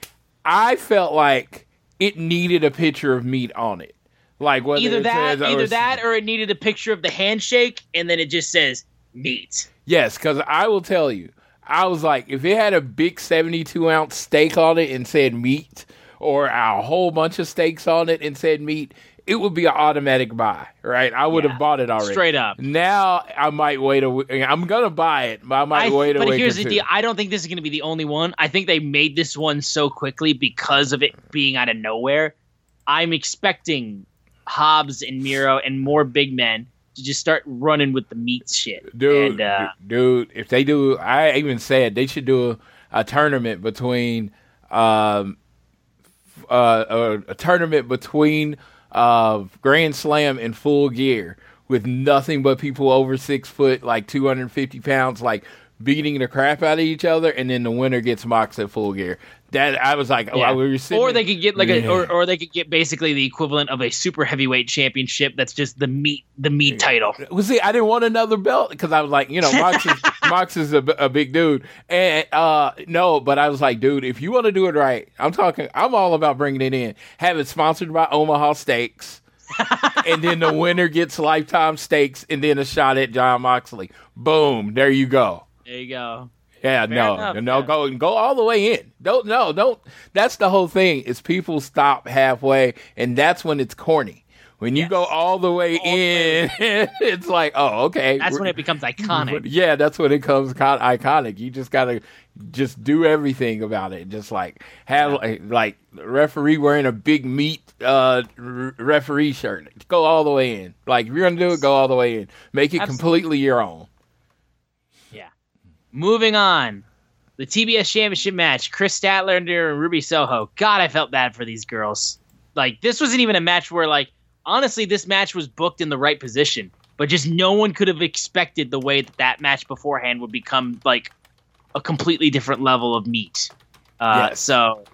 I felt like it needed a picture of meat on it, like whether Either that, either that, or it needed a picture of the handshake, and then it just says meat. Yes, because I will tell you, I was like, if it had a big 72 ounce steak on it and said meat, or a whole bunch of steaks on it and said meat, it would be an automatic buy, right? I would Yeah, have bought it already. straight up. Now I might wait a week. I'm gonna buy it, but I might I, wait a but week. here's or the deal: I don't think this is going to be the only one. I think they made this one so quickly because of it being out of nowhere. I'm expecting Hobbs and Miro and more big men to just start running with the meat shit. dude, and, uh, dude. If they do, I even said they should do a, a tournament between, um, uh, a, a tournament between uh, Grand Slam and Full Gear with nothing but people over six foot, like two hundred and fifty pounds, like beating the crap out of each other, and then the winner gets mocked at Full Gear. That I was like, oh, yeah. we were sitting or they could get like a, or, or they could get basically the equivalent of a super heavyweight championship. That's just the meat, the meat title. Well, see, I didn't want another belt because I was like, you know, Mox is, Mox is a, a big dude, and uh, no, but I was like, dude, if you want to do it right, I'm talking, I'm all about bringing it in. Have it sponsored by Omaha Steaks, and then the winner gets lifetime steaks, and then a shot at Jon Moxley. Boom, there you go. There you go. Yeah, no, enough, no, yeah. go go all the way in. Don't no, don't. That's the whole thing. Is people stop halfway, and that's when it's corny. When you Yes. go all the way in, it's like, oh, okay. That's when it becomes iconic. yeah, that's when it becomes con- iconic. You just gotta just do everything about it. Just like have like, like referee wearing a big meat uh, r- referee shirt. Go all the way in. Like if you're gonna do it, go all the way in. Make it Absolutely. completely your own. Moving on. The TBS Championship match, Kris Statlander and Ruby Soho. God, I felt bad for these girls. Like, this wasn't even a match where, like, honestly, this match was booked in the right position, but just no one could have expected the way that that match beforehand would become, like, a completely different level of meat. Uh, Yes. So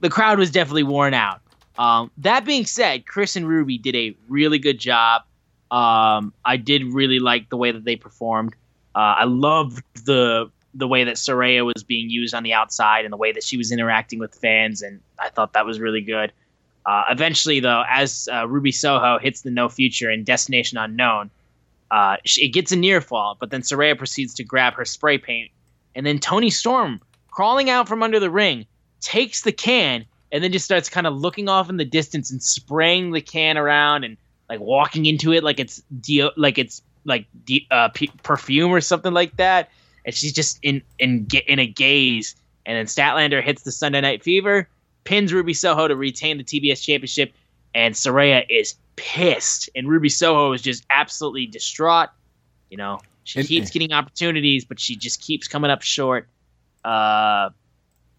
the crowd was definitely worn out. Um, that being said, Kris and Ruby did a really good job. Um, I did really like the way that they performed. Uh, I loved the the way that Saraya was being used on the outside and the way that she was interacting with fans, and I thought that was really good. Uh, eventually, though, as uh, Ruby Soho hits the no future in Destination Unknown, Uh, she, it gets a near fall, but then Saraya proceeds to grab her spray paint, and then Toni Storm, crawling out from under the ring, takes the can and then just starts kind of looking off in the distance and spraying the can around and like walking into it like it's de- like it's like de- uh, p- perfume or something like that. And she's just in in in a gaze. And then Statlander hits the Sunday Night Fever, pins Ruby Soho to retain the TBS Championship, and Saraya is pissed, and Ruby Soho is just absolutely distraught. You know, she And- keeps getting opportunities, but she just keeps coming up short. Uh,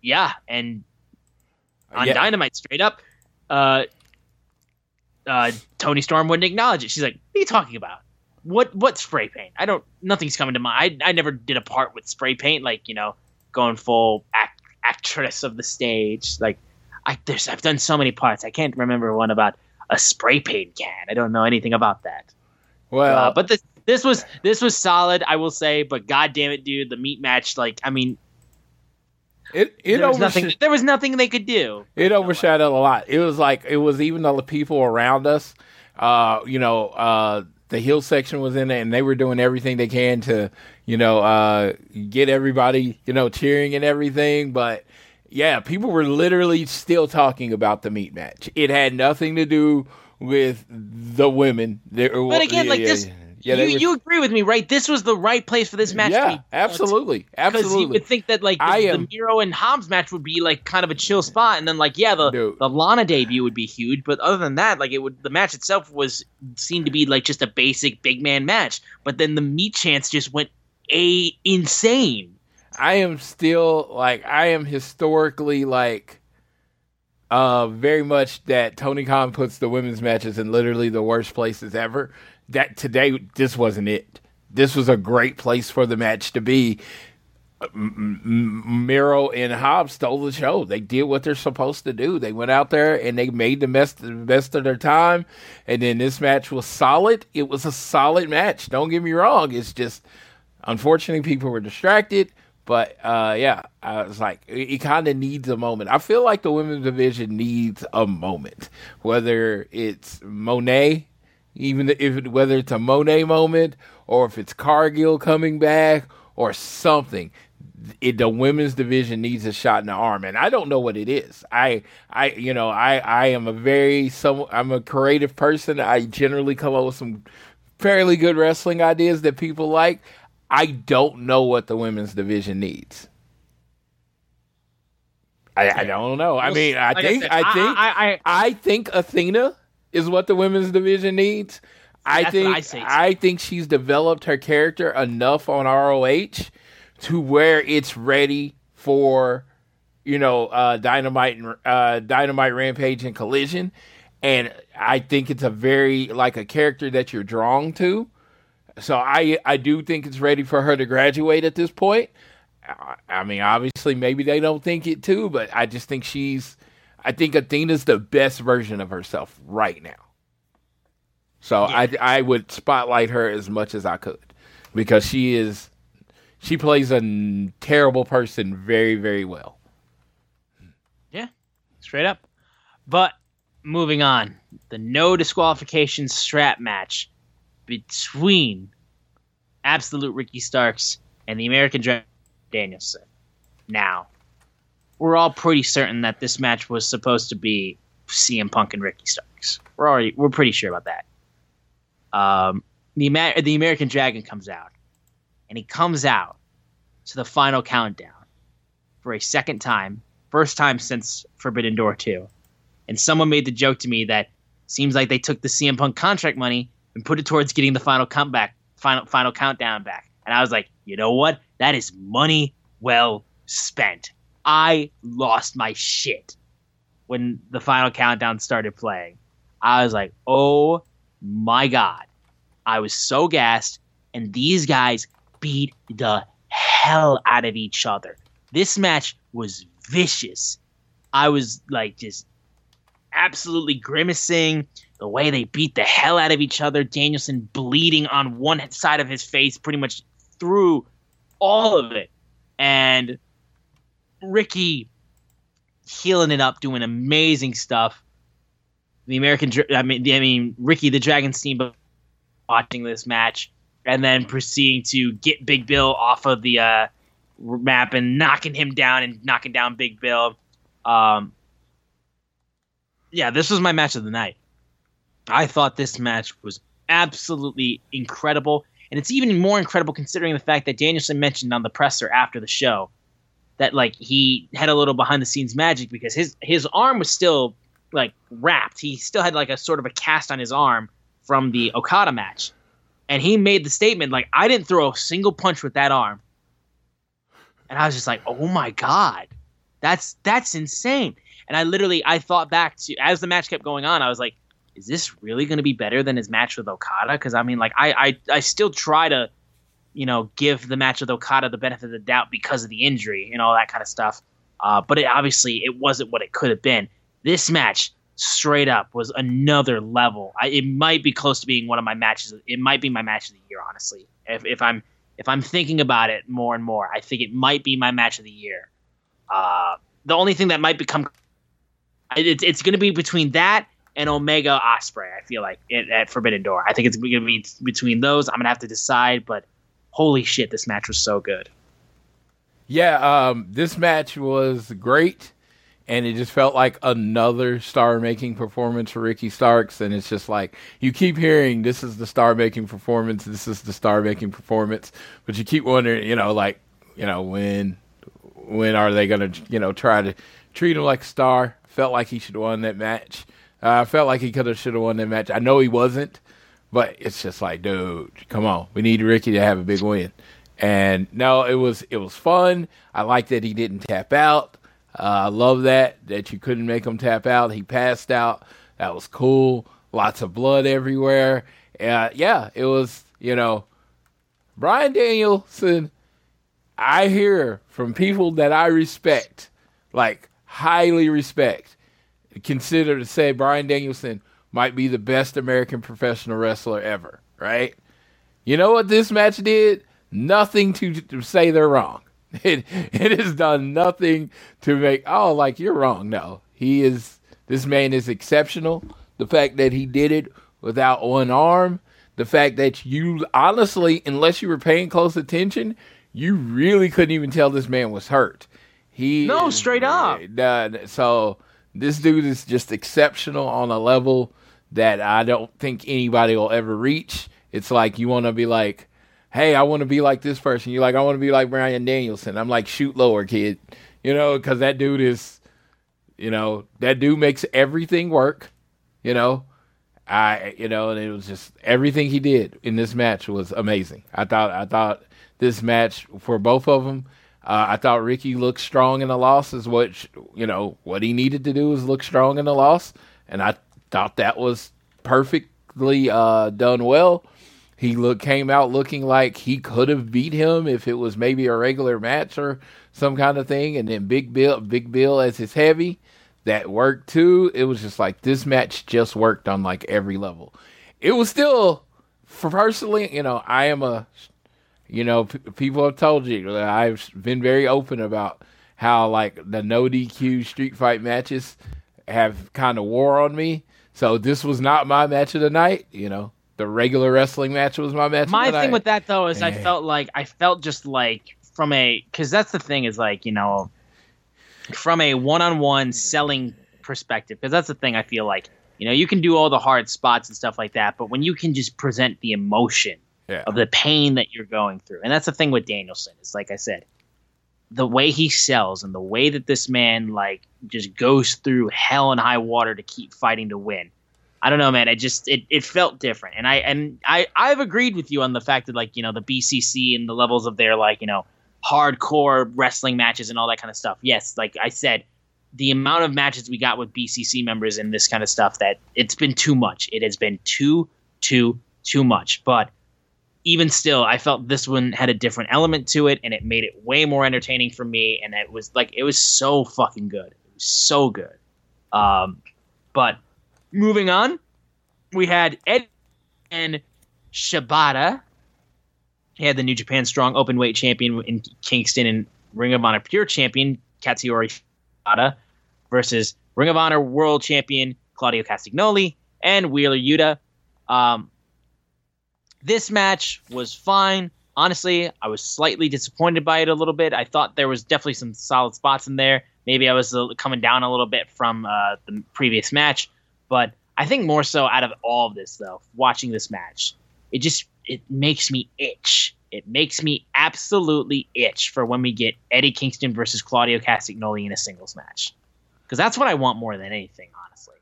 yeah, and on Yeah. Dynamite, straight up, uh, uh, Toni Storm wouldn't acknowledge it. She's like, "What are you talking about? What what spray paint? I don't. Nothing's coming to mind. I, I never did a part with spray paint, like you know, going full act, actress of the stage. Like, I there's I've done so many parts. I can't remember one about a spray paint can. I don't know anything about that. Well, Uh, but this this was this was solid, I will say. But god damn it, dude, the meat match. Like, I mean, it it there was oversh- nothing. There was nothing they could do. it overshadowed a lot. It was like it was even the people around us. Uh, you know, uh, the heel section was in it, and they were doing everything they can to, you know, uh, get everybody, you know, cheering and everything. But yeah, people were literally still talking about the meat match. It had nothing to do with the women. There- But again, yeah, like yeah, this, yeah, they you, were- you agree with me, right? This was the right place for this match to yeah, be. absolutely, Because you would think that like the, I am- the Miro and Hobbs match would be like kind of a chill spot, and then like yeah, the the Lana debut would be huge, but other than that, like it would the match itself was seemed to be like just a basic big man match. But then the meat chance just went a insane. I am still like I am historically like uh very much that Tony Khan puts the women's matches in literally the worst places ever. That today this wasn't it. This was a great place for the match to be. Miro and Hobbs stole the show. They did what they're supposed to do. They went out there and they made the best the best of their time. And then this match was solid. It was a solid match. Don't get me wrong. It's just unfortunately people were distracted. But uh, yeah, I was like, it, it kind of needs a moment. I feel like the women's division needs a moment, whether it's Monet, even if it, whether it's a Monet moment or if it's Cargill coming back or something. It, the women's division needs a shot in the arm, and I don't know what it is. I, I, you know, I, I am a very some. I'm a creative person. I generally come up with some fairly good wrestling ideas that people like. I don't know what the women's division needs. I, I don't know. I mean, I Like think said, I think I, I, I think Athena is what the women's division needs. I That's think I say. I think she's developed her character enough on ROH to where it's ready for you know uh, dynamite and uh, dynamite rampage and collision, and I think it's a very like a character that you're drawn to. So I I do think it's ready for her to graduate at this point. I- I mean, obviously, maybe they don't think it too, but I just think she's. I think Athena's the best version of herself right now. So I I would spotlight her as much as I could because she is she plays a n- terrible person very very well. Yeah, straight up. But moving on, the no disqualification strap match between Absolute Ricky Starks and the American Dragon Danielson. Now, we're all pretty certain that this match was supposed to be CM Punk and Ricky Starks. We're already we're pretty sure about that. Um, the Amer- the American Dragon comes out, and he comes out to the final countdown for a second time, first time since Forbidden Door 2. And someone made the joke to me that seems like they took the CM Punk contract money and put it towards getting the final comeback, final final countdown back. And I was like, you know what? That is money well spent. I lost my shit when the final countdown started playing. I was like, oh my god. I was so gassed, and these guys beat the hell out of each other. This match was vicious. I was like just absolutely grimacing the way they beat the hell out of each other. Danielson bleeding on one side of his face, pretty much through all of it, and Ricky heeling it up, doing amazing stuff. The American, I mean, I mean, Ricky the Dragon Steamboat watching this match, and then proceeding to get Big Bill off of the uh, map and knocking him down and knocking down Big Bill. Um, yeah, this was my match of the night. I thought this match was absolutely incredible. And it's even more incredible considering the fact that Danielson mentioned on the presser after the show that like he had a little behind the scenes magic because his his arm was still like wrapped. He still had like a sort of a cast on his arm from the Okada match. And he made the statement like I didn't throw a single punch with that arm. And I was just like, "Oh my god. That's that's insane." And I literally I thought back to as the match kept going on, I was like, is this really going to be better than his match with Okada? Because I mean, like, I, I I still try to, you know, give the match with Okada the benefit of the doubt because of the injury and all that kind of stuff. Uh, but it obviously it wasn't what it could have been. This match, straight up, was another level. I, it might be close to being one of my matches. It might be my match of the year, honestly. If if I'm if I'm thinking about it more and more, I think it might be my match of the year. Uh, the only thing that might become it, it's going to be between that and Omega Osprey. I feel like it, at Forbidden Door. I think it's going to be between those. I'm going to have to decide, but holy shit, this match was so good. Yeah, um, this match was great, and it just felt like another star-making performance for Ricky Starks. And it's just like you keep hearing, "This is the star-making performance. This is the star-making performance," but you keep wondering, you know, like, you know, when, when are they to, you know, try to treat him like a star? Felt like he should have won that match. Uh, I felt like he could have should have won that match. I know he wasn't, but it's just like, dude, come on, we need Ricky to have a big win. And no, it was it was fun. I like that he didn't tap out. Uh, I love that that you couldn't make him tap out. He passed out. That was cool. Lots of blood everywhere. Uh, yeah, it was. You know, Bryan Danielson. I hear from people that I respect, like highly respect, consider to say Bryan Danielson might be the best American professional wrestler ever, right? You know what this match did? Nothing to, to say they're wrong. It it has done nothing to make oh like you're wrong. No, he is. This man is exceptional. The fact that he did it without one arm, the fact that you honestly, unless you were paying close attention, you really couldn't even tell this man was hurt. He no straight up. Uh, so this dude is just exceptional on a level that I don't think anybody will ever reach. It's like you want to be like, hey, I want to be like this person. You're like, I want to be like Bryan Danielson. I'm like, shoot lower, kid. You know, because that dude is, you know, that dude makes everything work. You know, I, you know, and it was just everything he did in this match was amazing. I thought, I thought this match for both of them uh, I thought Ricky looked strong in the loss, is what you know what he needed to do was look strong in the loss, and I thought that was perfectly uh, done well. He look came out looking like he could have beat him if it was maybe a regular match or some kind of thing, and then Big Bill, Big Bill as his heavy, that worked too. It was just like this match just worked on like every level. It was still, personally, you know, I am a you know, p- people have told you I've been very open about how like the no DQ street fight matches have kind of wore on me. So this was not my match of the night. You know, the regular wrestling match was my match. My thing night. with that though is I felt like I felt just like from a because that's the thing is like you know from a one-on-one selling perspective because that's the thing I feel like you know you can do all the hard spots and stuff like that, but when you can just present the emotion yeah. of the pain that you're going through. And that's the thing with Danielson. It's like I said, the way he sells and the way that this man like just goes through hell and high water to keep fighting to win. I don't know, man. It just it, it felt different, and I and I I've agreed with you on the fact that like you know the BCC and the levels of their like you know hardcore wrestling matches and all that kind of stuff. Yes, like I said, the amount of matches we got with BCC members and this kind of stuff that it's been too much. It has been too too too much. But even still, I felt this one had a different element to it, and it made it way more entertaining for me. And it was like it was so fucking good, it was so good. Um, but moving on, we had Ed and Shibata. He had the New Japan Strong Openweight Champion in Kingston and Ring of Honor Pure Champion Katsuyori Shibata versus Ring of Honor World Champion Claudio Castagnoli and Wheeler Yuta. Um, This match was fine. Honestly, I was slightly disappointed by it a little bit. I thought there was definitely some solid spots in there. Maybe I was coming down a little bit from uh, the previous match, but I think more so out of all of this though, watching this match, it just it makes me itch. It makes me absolutely itch for when we get Eddie Kingston versus Claudio Castagnoli in a singles match. Because that's what I want more than anything, honestly.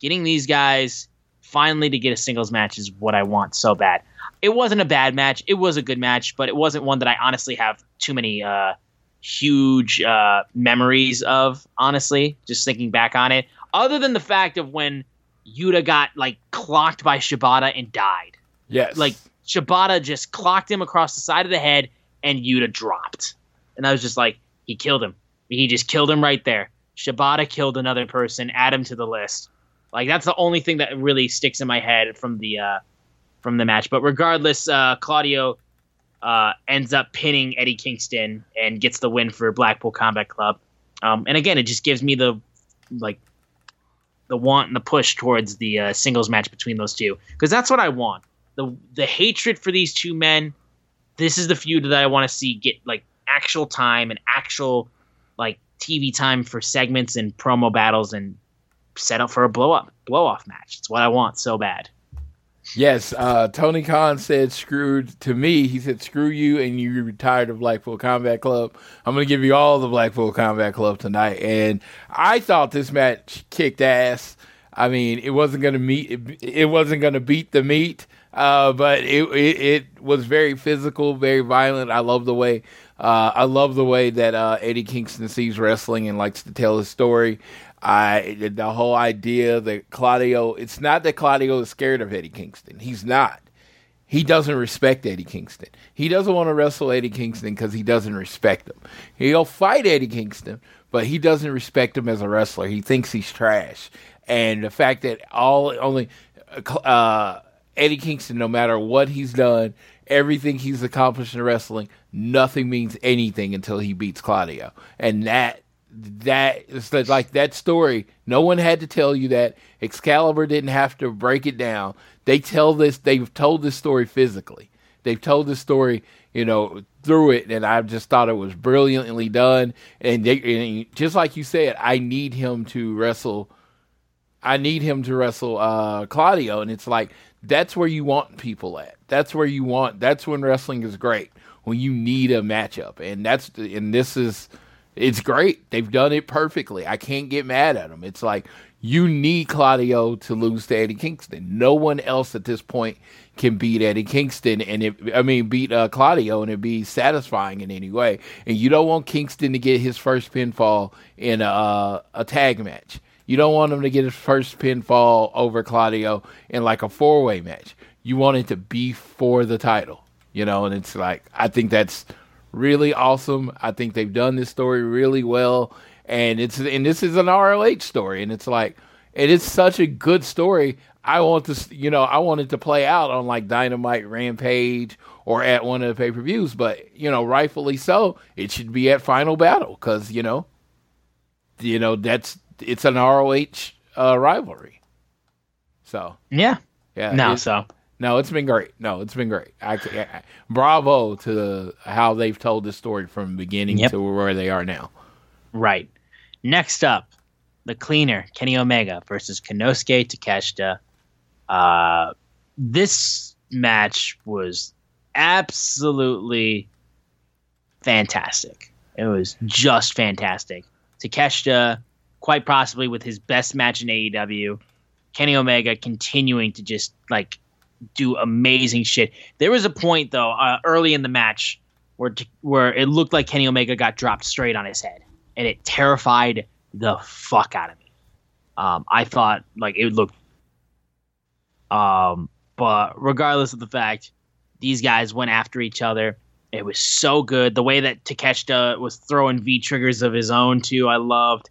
Getting these guys finally to get a singles match is what I want so bad. It wasn't a bad match. It was a good match, but it wasn't one that I honestly have too many uh, huge uh, memories of, honestly, just thinking back on it. Other than the fact of when Yuta got like clocked by Shibata and died. Yes. Like Shibata just clocked him across the side of the head and Yuta dropped. And I was just like, he killed him. He just killed him right there. Shibata killed another person, add him to the list. Like that's the only thing that really sticks in my head from the uh, from the match. But regardless, uh, Claudio uh, ends up pinning Eddie Kingston and gets the win for Blackpool Combat Club. Um, and again, it just gives me the like the want and the push towards the uh, singles match between those two because that's what I want. the The hatred for these two men. This is the feud that I want to see get like actual time and actual like TV time for segments and promo battles and set up for a blow up blow off match. It's what I want so bad. Yes, uh, Tony Khan said screwed to me. He said screw you and you retired of Blackpool Combat Club. I'm going to give you all the Blackpool Combat Club tonight. And I thought this match kicked ass. I mean, it wasn't going to meet. It, it wasn't going to beat the meat, uh, but it, it, it was very physical, very violent. I love the way. Uh, I love the way that uh, Eddie Kingston sees wrestling and likes to tell his story. I the whole idea that Claudio it's not that Claudio is scared of Eddie Kingston. He's not. He doesn't respect Eddie Kingston. He doesn't want to wrestle Eddie Kingston because he doesn't respect him. He'll fight Eddie Kingston, but he doesn't respect him as a wrestler. He thinks he's trash. And the fact that all only uh, Eddie Kingston, no matter what he's done, everything he's accomplished in wrestling, nothing means anything until he beats Claudio. And that that like that story. No one had to tell you that. Excalibur didn't have to break it down. They tell this. They've told this story physically. They've told this story, you know, through it, and I just thought it was brilliantly done. And, they, and just like you said, I need him to wrestle. I need him to wrestle uh, Claudio, and it's like that's where you want people at. That's where you want. That's when wrestling is great when you need a matchup, and that's and this is it's great. They've done it perfectly. I can't get mad at them. It's like you need Claudio to lose to Eddie Kingston. No one else at this point can beat Eddie Kingston, and it, I mean beat uh, Claudio, and it be satisfying in any way. And you don't want Kingston to get his first pinfall in a, a tag match. You don't want him to get his first pinfall over Claudio in like a four way match. You want it to be for the title, you know. And it's like I think that's really awesome. I think they've done this story really well, and it's and this is an ROH story, and it's like it is such a good story. I want to, you know, I want it to play out on like Dynamite, Rampage, or at one of the pay per views. But you know, rightfully so, it should be at Final Battle because you know, you know that's it's an ROH uh, rivalry. So yeah, yeah, no, so no, it's been great. No, it's been great. I, I, bravo to how they've told this story from beginning yep. to where they are now. Right. Next up, the cleaner Kenny Omega versus Konosuke Takeshita. Uh, this match was absolutely fantastic. It was just fantastic. Takeshita, quite possibly with his best match in AEW. Kenny Omega continuing to just like do amazing shit. There was a point though uh, early in the match where where it looked like Kenny Omega got dropped straight on his head, and it terrified the fuck out of me. Um, I thought like it looked, um, but regardless of the fact, these guys went after each other. It was so good. The way that Takeshita was throwing V triggers of his own too, I loved.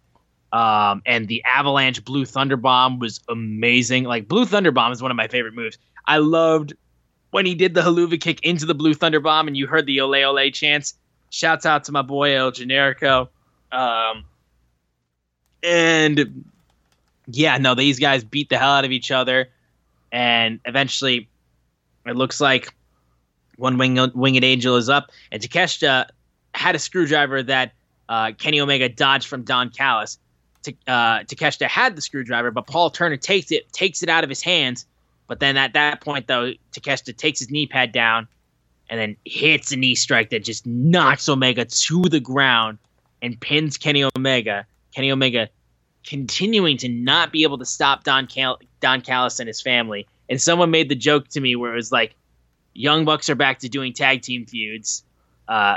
Um, and the Avalanche Blue Thunder Bomb was amazing. Like Blue Thunder Bomb is one of my favorite moves. I loved when he did the Helluva kick into the Blue Thunder Bomb and you heard the Ole Ole chants. Shouts out to my boy El Generico. Um, and yeah, no, these guys beat the hell out of each other. And eventually, it looks like one wing, winged angel is up, and Takeshita had a screwdriver that uh, Kenny Omega dodged from Don Callis. T- uh, Takeshita had the screwdriver, but Paul Turner takes it takes it out of his hands. But then at that point, though, Takeshita takes his knee pad down and then hits a knee strike that just knocks Omega to the ground and pins Kenny Omega. Kenny Omega continuing to not be able to stop Don Cal- Don Callis and his family. And someone made the joke to me where it was like, Young Bucks are back to doing tag team feuds. Uh,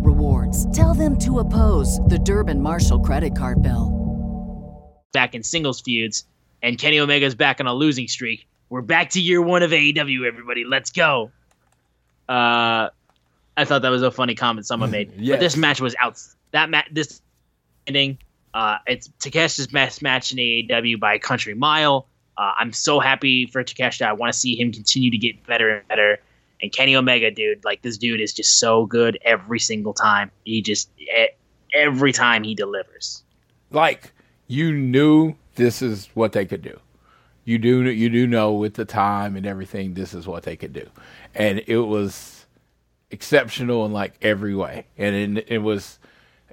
rewards. Tell them to oppose the Durbin Marshall credit card bill. Back in singles feuds, and Kenny Omega's back on a losing streak. We're back to year one of AEW, everybody. Let's go. Uh, I thought that was a funny comment someone made. Yes. But this match was out. That match, this ending, uh, it's Takeshi's best match in AEW by a country mile. Uh, I'm so happy for Takeshita. I want to see him continue to get better and better. And Kenny Omega, dude, like this dude is just so good every single time. He just every time he delivers. like you knew this is what they could do. You do you do know with the time and everything this is what they could do, and it was exceptional in like every way, and it, it was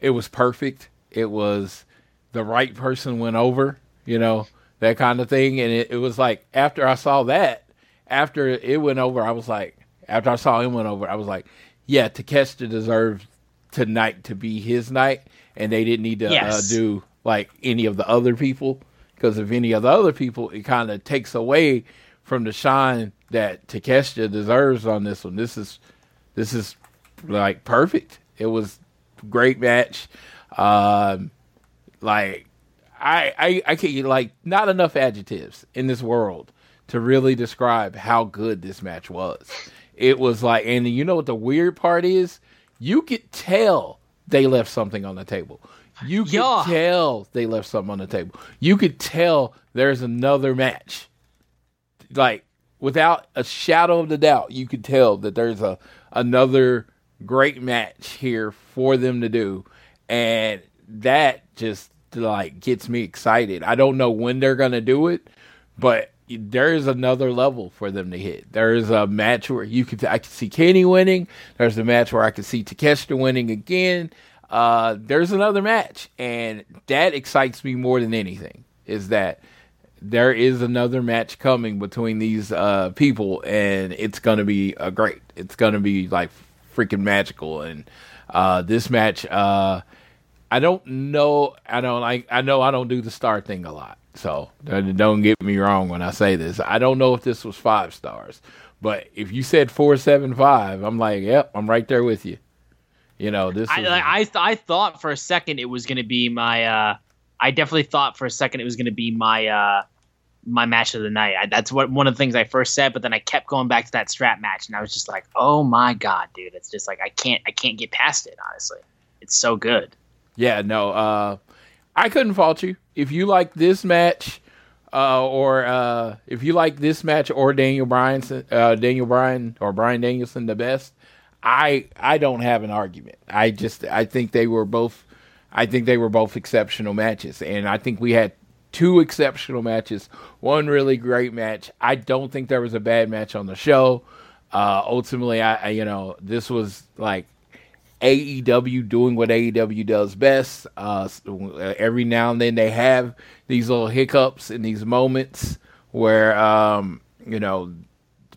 it was perfect. It was the right person went over, you know that kind of thing, and it, it was like after I saw that, after it went over, I was like after I saw him went over, I was like, yeah, Takeshita deserved tonight to be his night, and they didn't need to Yes. uh, do like any of the other people because if any of the other people, it kind of takes away from the shine that Takeshita deserves on this one. This is this is like perfect. It was great match. Um, like I I I can't get like not enough adjectives in this world to really describe how good this match was. It was like, and you know what the weird part is? You could tell they left something on the table. You could Yeah. tell they left something on the table. You could tell there's another match. Like without a shadow of the doubt, you could tell that there's a another great match here for them to do, and that just like gets me excited. I don't know when they're gonna do it, but there is another level for them to hit. There is a match where you could I could see Kenny winning. There's a match where I could see Takeshita winning again. Uh, there's another match, and that excites me more than anything. Is that there is another match coming between these uh, people, and it's gonna be uh, great. It's gonna be like freaking magical, and uh, this match. Uh, I don't know. I don't like. I know I don't do the star thing a lot. So don't get me wrong when I say this. I don't know if this was five stars, but if you said four seven five, I'm like, yep, I'm right there with you. You know this. I is, I, th- I thought for a second it was going to be my. Uh, I definitely thought for a second it was going to be my uh, my match of the night. I, that's what one of the things I first said, but then I kept going back to that strap match, and I was just like, oh my god, dude! It's just like I can't I can't get past it. Honestly, it's so good. Yeah, no, uh, I couldn't fault you if you like this match, uh, or uh, if you like this match or Daniel Bryan, uh, Daniel Bryan or Bryan Danielson the best. I I don't have an argument. I just I think they were both. I think they were both exceptional matches, and I think we had two exceptional matches, one really great match. I don't think there was a bad match on the show. Uh, ultimately, I, I you know this was like AEW doing what AEW does best. Uh, every now and then they have these little hiccups and these moments where um, you know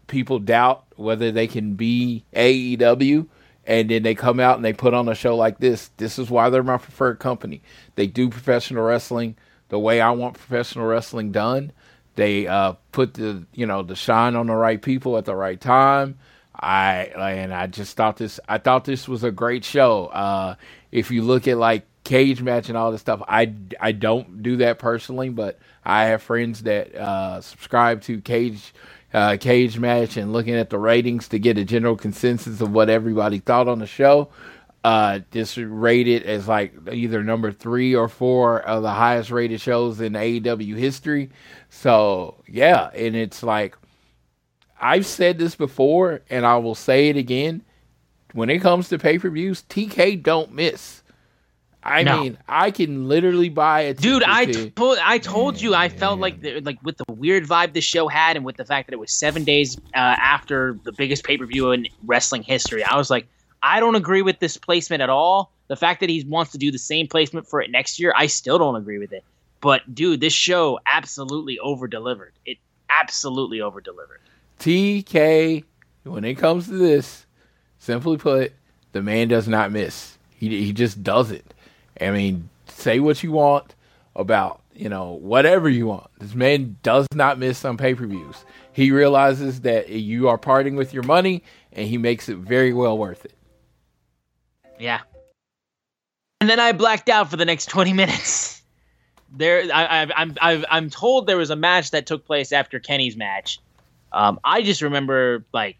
people doubt whether they can be AEW, and then they come out and they put on a show like this. This is why they're my preferred company. They do professional wrestling the way I want professional wrestling done. They uh, put the you know the shine on the right people at the right time. I and I just thought this. I thought this was a great show. Uh, if you look at like cage match and all this stuff, I I don't do that personally, but I have friends that uh, subscribe to cage uh, cage match and looking at the ratings to get a general consensus of what everybody thought on the show. uh, just rated as like either number three or four of the highest rated shows in AEW history. So yeah, and it's like I've said this before, and I will say it again. When it comes to pay per views, TK don't miss. I No. mean, I can literally buy a Dude, I told I told you I felt like the, like with the weird vibe the show had, and with the fact that it was seven days uh, after the biggest pay per view in wrestling history, I was like, I don't agree with this placement at all. The fact that he wants to do the same placement for it next year, I still don't agree with it. But dude, this show absolutely over delivered. It absolutely over delivered. TK, when it comes to this, simply put, the man does not miss. He he just doesn't. I mean, say what you want about you know whatever you want. This man does not miss on pay per views. He realizes that you are parting with your money, and he makes it very well worth it. Yeah. And then I blacked out for the next 20 minutes. There, I, I, I'm, I'm told there was a match that took place after Kenny's match. Um, I just remember like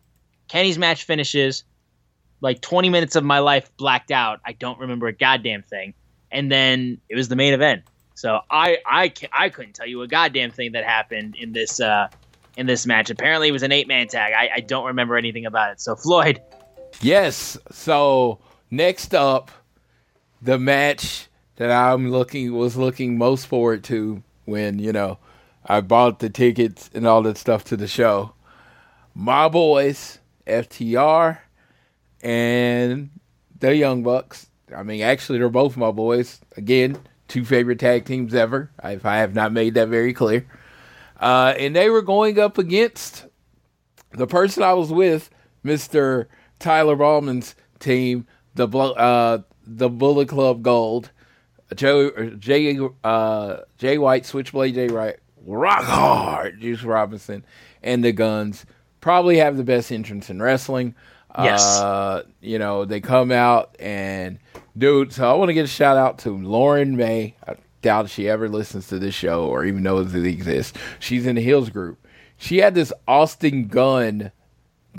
Kenny's match finishes, like 20 minutes of my life blacked out. I don't remember a goddamn thing. And then it was the main event. So I, I, I couldn't tell you a goddamn thing that happened in this, uh, in this match. Apparently, it was an eight man tag. I, I don't remember anything about it. So Floyd, Yes. So next up, the match that I'm looking was looking most forward to when you know I bought the tickets and all that stuff to the show. My boys, FTR, and the Young Bucks. I mean, actually, they're both my boys. Again, two favorite tag teams ever. If I have not made that very clear. Uh, and they were going up against the person I was with, Mister Tyler Ballman's team, the uh, the Bullet Club Gold, Jay uh, Jay White, Switchblade Jay Rock Hard, Juice Robinson, and the Guns probably have the best entrance in wrestling. Yes. Uh, you know they come out and dude. So I want to give a shout out to Lauren May. I doubt she ever listens to this show or even knows it exists. She's in the Hills group. She had this Austin Gunn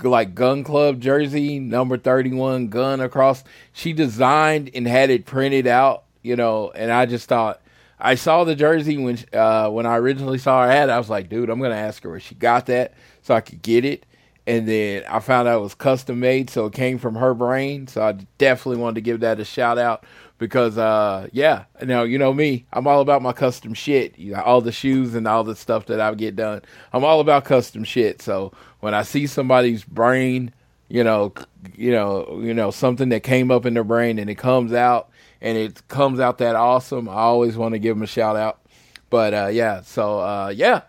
like Gunn Club jersey number 31 gun across she designed and had it printed out you know and i just thought i saw the jersey when uh when i originally saw her ad i was like dude i'm gonna ask her where she got that so i could get it. And then i found out it was custom made so it came from her brain. So i definitely wanted to give that a shout out because uh yeah. Now you know me i'm all about my custom shit. You know, all the shoes and all the stuff that i get done. I'm all about custom shit. So when i see somebody's brain you know you know you know something that came up in their brain and it comes out and it comes out that awesome i always want to give him a shout out but uh yeah so uh yeah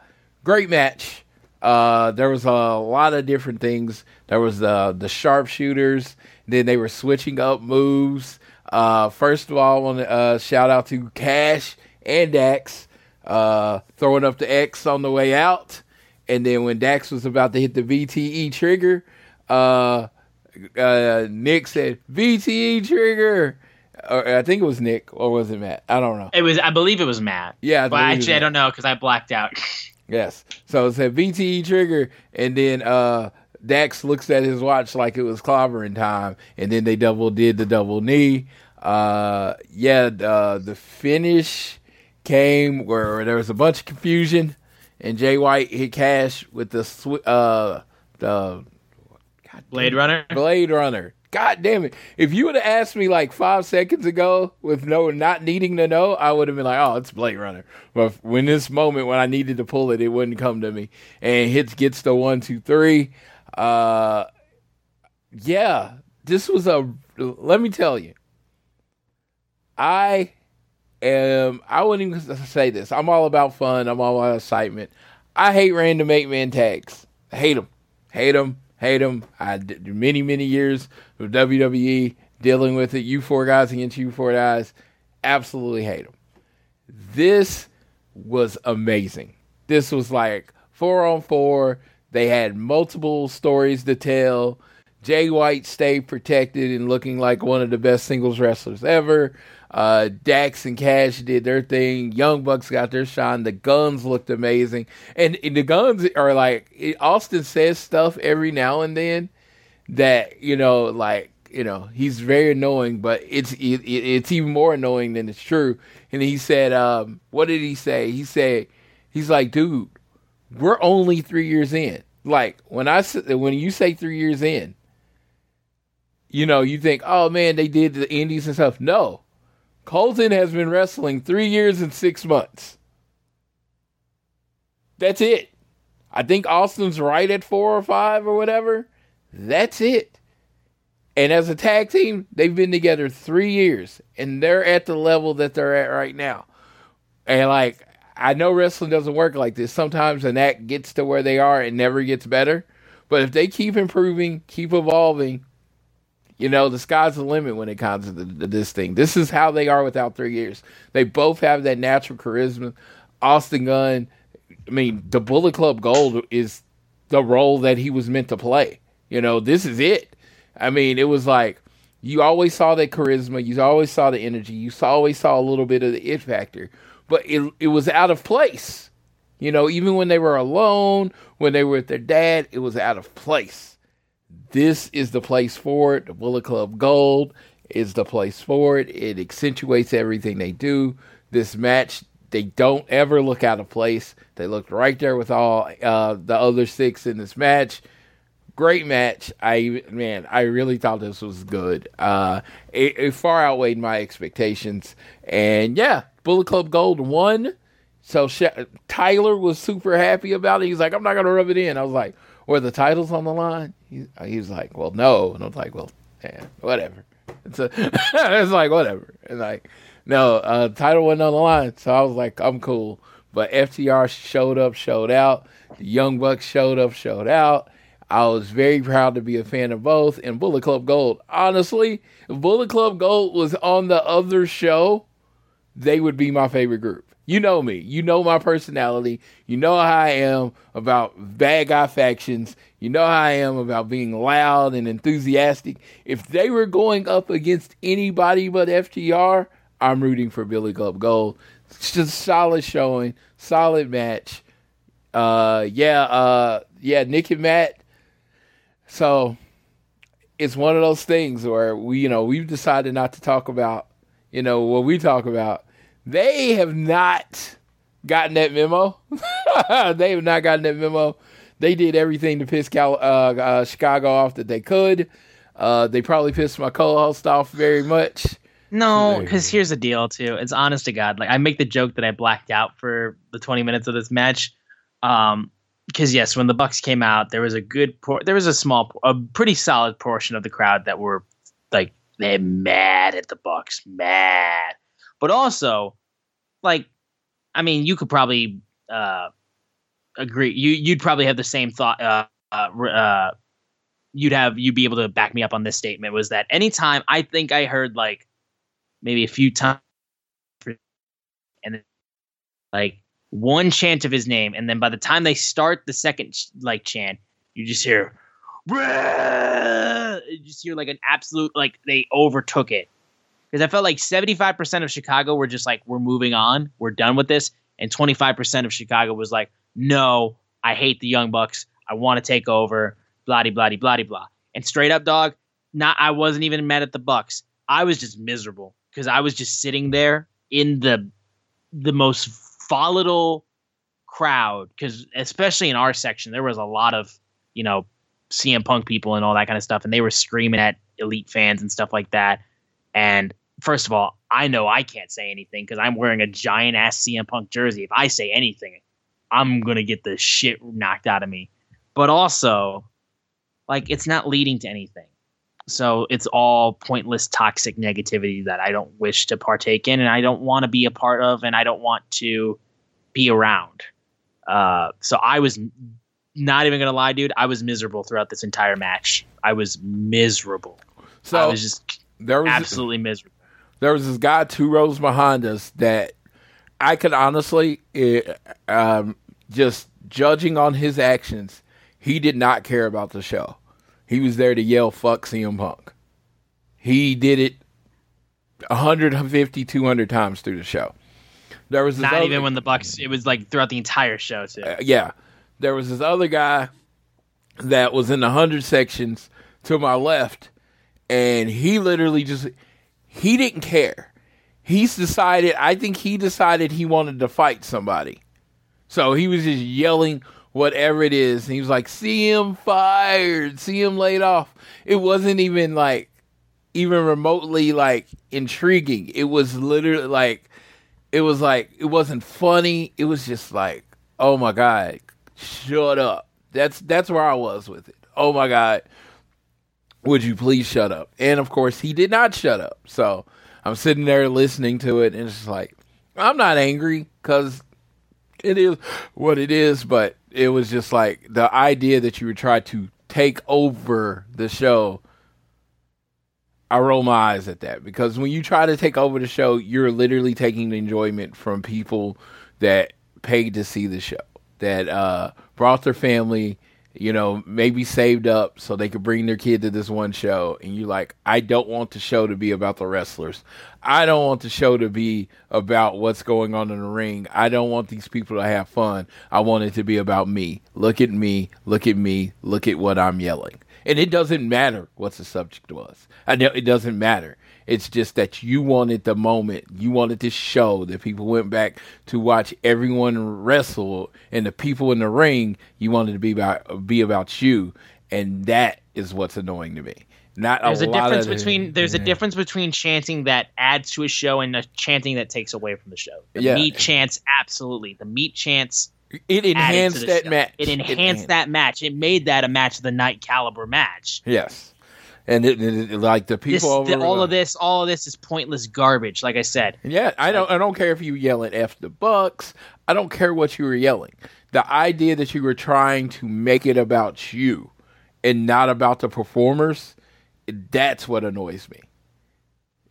great match uh, there was a lot of different things. There was the the sharpshooters. Then they were switching up moves. Uh, first of all, I want to uh, shout out to Cash and Dax uh, throwing up the X on the way out, and then when Dax was about to hit the BTE trigger, uh, uh, Nick said BTE trigger. Or I think it was Nick, or was it Matt? I don't know. It was, I believe it was Matt. Yeah, I but actually, I don't know because I blacked out. Yes. So it said BTE trigger, and then uh, Dax looks at his watch like it was clobbering time, and then they double did the double knee. Uh, yeah, uh, the finish came where there was a bunch of confusion, and Jay White hit Cash with the sw- uh, the Blade Runner. Blade Runner. God damn it! If you would have asked me like five seconds ago, with no not needing to know, I would have been like, "Oh, it's Blade Runner." But when this moment when I needed to pull it, it wouldn't come to me. And hits gets the one, two, three. Uh, yeah, this was a. Let me tell you, I am. I wouldn't even say this. I'm all about fun. I'm all about excitement. I hate random eight man tags. I hate them. Hate them. Hate them. I did many many years of WWE dealing with it. You four guys against you four guys. Absolutely hate them. This was amazing. This was like four on four. They had multiple stories to tell. Jay White stayed protected and looking like one of the best singles wrestlers ever. Uh, Dax and Cash did their thing. Young Bucks got their shine. The guns looked amazing. And, and the guns are like, it, Austin says stuff every now and then that, you know, like, you know, he's very annoying, but it's it, it's even more annoying than it's true. And he said, um, what did he say? He said, he's like, dude, we're only three years in. Like when I when you say three years in, you know, you think, oh man, they did the indies and stuff. No, Colten has been wrestling three years and six months. That's it. I think Austin's right at four or five or whatever. That's it. And as a tag team, they've been together three years and they're at the level that they're at right now. And like, I know wrestling doesn't work like this. Sometimes an act gets to where they are and never gets better. But if they keep improving, keep evolving, you know, the sky's the limit when it comes to, the, to this thing. This is how they are without three years. They both have that natural charisma. Austin Gunn, I mean, the Bullet Club Gold is the role that he was meant to play. You know, this is it. I mean, it was like you always saw that charisma, you always saw the energy, you saw, always saw a little bit of the it factor, but it it was out of place. You know, even when they were alone, when they were with their dad, it was out of place. This is the place for it. The Bullet Club Gold is the place for it. It accentuates everything they do. This match, they don't ever look out of place. They looked right there with all uh, the other six in this match great match. I man, I really thought this was good. Uh, it, it, far outweighed my expectations, and yeah, Bullet Club Gold won. So Tyler was super happy about it. He's like, I'm not gonna rub it in. I was like, were the titles on the line? He, he was like, well, no, and I was like, well, yeah, whatever. It's a, it's like whatever, and like, no, uh, title wasn't on the line, so I was like, I'm cool. But FTR showed up, showed out. The Young Bucks showed up, showed out I was very proud to be a fan of both. And Bullet Club Gold, honestly, if Bullet Club Gold was on the other show, they would be my favorite group. You know me. You know my personality. You know how I am about bad guy factions. You know how I am about being loud and enthusiastic. If they were going up against anybody but FTR, I'm rooting for Bullet Club Gold. It's just solid showing, solid match. Uh, yeah, uh, yeah, Nick and Matt so it's one of those things where we, you know, we've decided not to talk about, you know, what we talk about. They have not gotten that memo. they have not gotten that memo. They did everything to piss Cal- uh, uh, Chicago off that they could. Uh, they probably pissed my co-host off very much. No, because here's the deal too. It's honest to God. Like I make the joke that I blacked out for the 20 minutes of this match. Um, because yes, when the Bucks came out, there was a good por- there was a small, a pretty solid portion of the crowd that were like they're mad at the Bucks, mad, but also like, I mean, you could probably uh, agree. You you'd probably have the same thought. Uh, uh, uh, you'd have you'd be able to back me up on this statement. Was that anytime I think I heard like maybe a few times, and like one chant of his name, and then by the time they start the second like chant, you just hear, you just hear like an absolute like they overtook it because I felt like seventy five percent of Chicago were just like we're moving on, we're done with this, and twenty five percent of Chicago was like, no, I hate the Young Bucks, I want to take over, blah blah blah blah. Blah. And straight up, dog, not I wasn't even mad at the Bucks. I was just miserable because I was just sitting there in the the most volatile crowd because especially in our section there was a lot of you know CM Punk people and all that kind of stuff and they were screaming at elite fans and stuff like that. And first of all I know I can't say anything because I'm wearing a giant ass CM Punk jersey if I say anything I'm gonna get the shit knocked out of me but also like it's not leading to anything so it's all pointless, toxic negativity that I don't wish to partake in and I don't want to be a part of and I don't want to be around. Uh, so I was not even going to lie, dude. I was miserable throughout this entire match. I was miserable. So I was just there was absolutely miserable. There was this guy two rows behind us that I could honestly, it, um, just judging on his actions, he did not care about the show. He was there to yell "fuck CM Punk." He did it 150, 200 times through the show. There was not other, even when the Bucks. It was like throughout the entire show too. Uh, yeah, there was this other guy that was in the hundred sections to my left, and he literally just he didn't care. He's decided. I think he decided he wanted to fight somebody, so he was just yelling whatever it is. And he was like, "See him fired, see him laid off." It wasn't even like even remotely like intriguing. It was literally like it was like it wasn't funny. It was just like, oh my god, shut up. That's that's where I was with it. Oh my god, would you please shut up? And of course, he did not shut up. So I'm sitting there listening to it, and it's just like I'm not angry because it is what it is. But it was just like the idea that you would try to take over the show I roll my eyes at that because when you try to take over the show, you're literally taking the enjoyment from people that paid to see the show, that uh, brought their family, you know, maybe saved up so they could bring their kid to this one show. And you're like, I don't want the show to be about the wrestlers. I don't want the show to be about what's going on in the ring. I don't want these people to have fun. I want it to be about me. Look at me. Look at me. Look at what I'm yelling. And it doesn't matter what the subject was. I know it doesn't matter. It's just that you wanted the moment, you wanted to show that people went back to watch everyone wrestle, and the people in the ring, you wanted to be about be about you, and that is what's annoying to me. Not there's a, a, difference the, between there's yeah. a difference between chanting that adds to a show and a chanting that takes away from the show. The Yeah. meat chants, absolutely. The meat chants It enhanced that show. match. It enhanced that match. It made that a match of the night caliber match. Yes, and it, it- it- like the This, people over the- all of this, all of this is pointless garbage. Like I said, Yeah, I don't. I don't care if you yell at "f the Bucks." I don't care what you were yelling. The idea that you were trying to make it about you and not about the performers, that's what annoys me.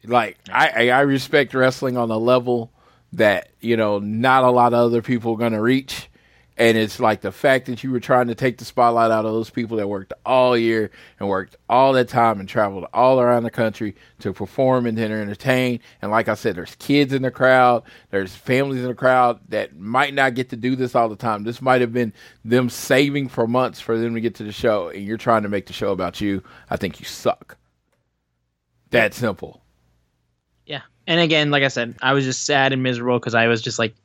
Like I, I I respect wrestling on a level that you know not a lot of other people are gonna reach. And it's like the fact that you were trying to take the spotlight out of those people that worked all year and worked all that time and traveled all around the country to perform and to entertain. And like I said, there's kids in the crowd, there's families in the crowd that might not get to do this all the time. This might have been them saving for months for them to get to the show, and you're trying to make the show about you. I think you suck. That simple. yeah. And again, like I said, I was just sad and miserable because I was just like,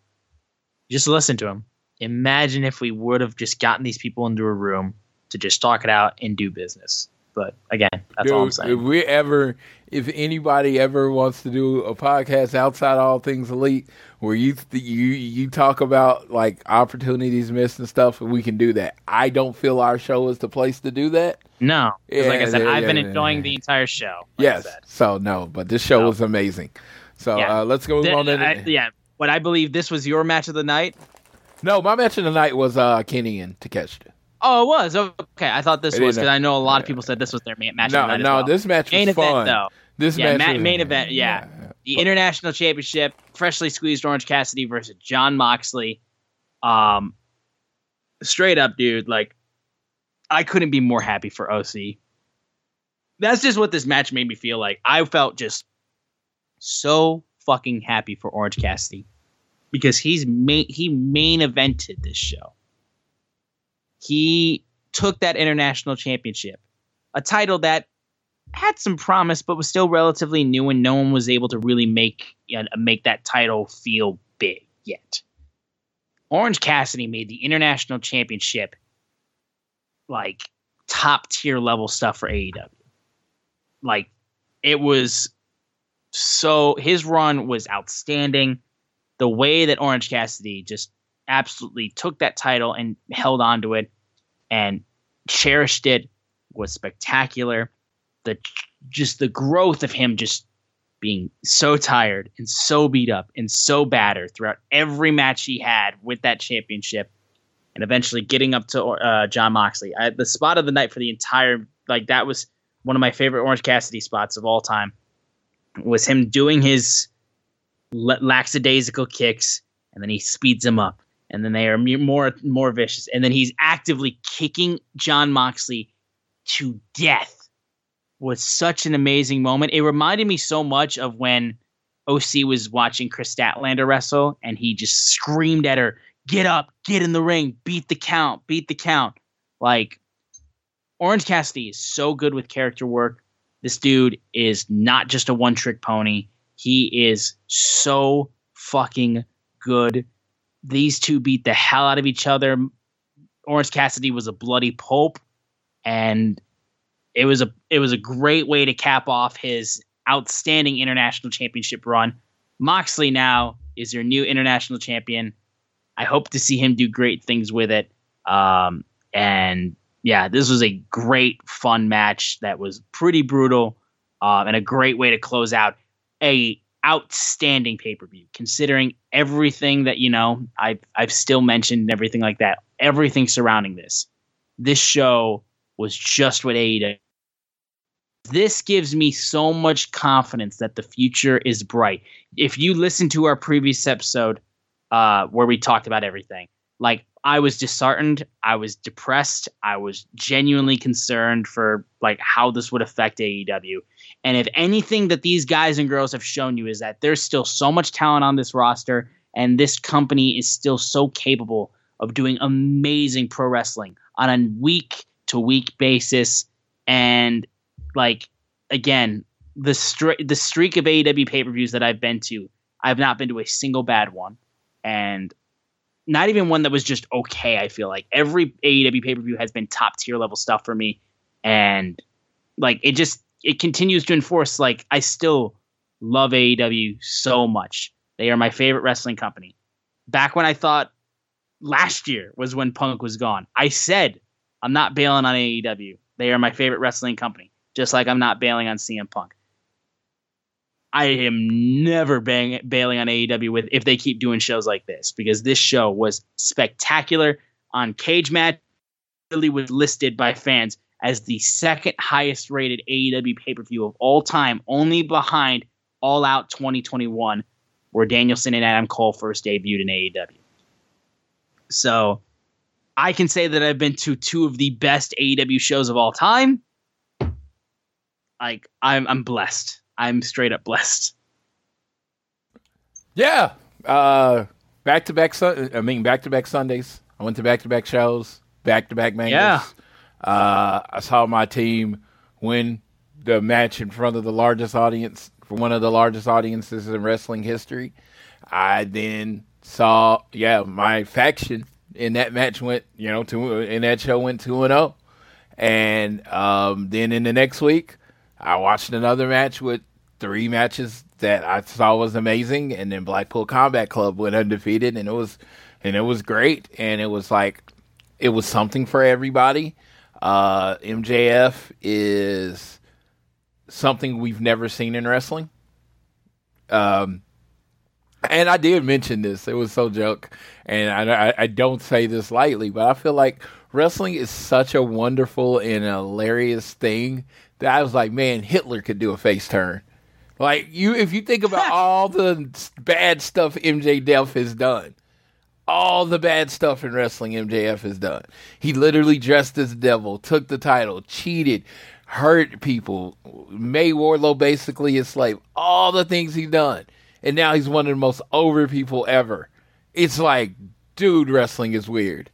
just listen to him. Imagine if we would have just gotten these people into a room to just talk it out and do business. But again, that's all I'm saying. If we ever, if anybody ever wants to do a podcast outside of all things elite, where you you you talk about like opportunities missed and stuff, we can do that. I don't feel our show is the place to do that. No, 'cause like I said, yeah, I've been yeah, enjoying yeah. the entire show. like yes. So no, but this show No. was amazing. So Yeah. uh, let's go Th- on. In, I- yeah, but I believe this was your match of the night. No, my match of the night was uh, Kenny and Takeshita. Oh, it was okay. I thought this It was because I know a lot of people said this was their ma- match No, no, well. this match was main fun. event though. This Yeah, match ma- main event, yeah. The international championship, freshly squeezed Orange Cassidy versus Jon Moxley. Um, straight up, dude. Like, I couldn't be more happy for OC. That's just what this match made me feel like. I felt just so fucking happy for Orange Cassidy because he's main he main evented this show. He took that international championship, a title that had some promise, but was still relatively new, and no one was able to really make uh, make that title feel big yet. Orange Cassidy made the international championship like top tier level stuff for AEW. Like it was so his run was outstanding. The way that Orange Cassidy just absolutely took that title and held on to it and cherished it was spectacular. The just the growth of him just being so tired and so beat up and so battered throughout every match he had with that championship, and eventually getting up to uh, Jon Moxley. I, the spot of the night for the entire like that was one of my favorite Orange Cassidy spots of all time. Was him doing his lackadaisical kicks, and then he speeds him up, and then they are more more vicious, and then he's actively kicking Jon Moxley to death was such an amazing moment. It reminded me so much of when OC was watching Kris Statlander wrestle and he just screamed at her, "Get up, get in the ring, beat the count, beat the count." Like Orange Cassidy is so good with character work. This dude is not just a one trick pony. He is so fucking good. These two beat the hell out of each other. Orange Cassidy was a bloody pulp, and it was a it was a great way to cap off his outstanding international championship run. Moxley now is your new international champion. I hope to see him do great things with it. Um, and yeah, this was a great, fun match that was pretty brutal uh, and a great way to close out a outstanding pay per view. Considering everything that you know, I've I've still mentioned and everything like that, everything surrounding this. This show was just what AEW. This gives me so much confidence that the future is bright. If you listen to our previous episode, uh, where we talked about everything, like I was disheartened, I was depressed, I was genuinely concerned for like how this would affect AEW. And if anything that these guys and girls have shown you is that there's still so much talent on this roster and this company is still so capable of doing amazing pro wrestling on a week to week basis. And like again the stri- the streak of AEW pay-per-views that I've been to I've not been to a single bad one. And not even one that was just okay. I feel like. Every AEW pay per view has been top tier level stuff for me, and like it just it continues to enforce like I still love AEW so much. They are my favorite wrestling company. Back when I thought last year was when Punk was gone, I said I'm not bailing on AEW. They are my favorite wrestling company, just like I'm not bailing on CM Punk. I am never bang, bailing on AEW with if they keep doing shows like this because this show was spectacular on Cage Match. Really was listed by fans as the second highest rated AEW pay per view of all time, only behind All Out 2021, where Danielson and Adam Cole first debuted in AEW. So I can say that I've been to two of the best AEW shows of all time. Like I'm, I'm blessed. I'm straight up blessed. Yeah. Uh back to back I mean back to back Sundays. I went to back to back shows, back to back mangas. Yeah. Uh I saw my team win the match in front of the largest audience for one of the largest audiences in wrestling history. I then saw yeah, my faction in that match went, you know, to in that show went 2 and 0. And um, then in the next week, I watched another match with three matches that I saw was amazing, and then Blackpool Combat Club went undefeated, and it was and it was great, and it was like it was something for everybody. Uh, MJF is something we've never seen in wrestling. Um, and I did mention this; it was so joke, and I, I don't say this lightly, but I feel like wrestling is such a wonderful and hilarious thing that I was like, man, Hitler could do a face turn. Like you, if you think about all the bad stuff MJF has done, all the bad stuff in wrestling MJF has done. He literally dressed as the devil, took the title, cheated, hurt people, made Wardlow basically a slave. All the things he's done, and now he's one of the most over people ever. It's like, dude, wrestling is weird.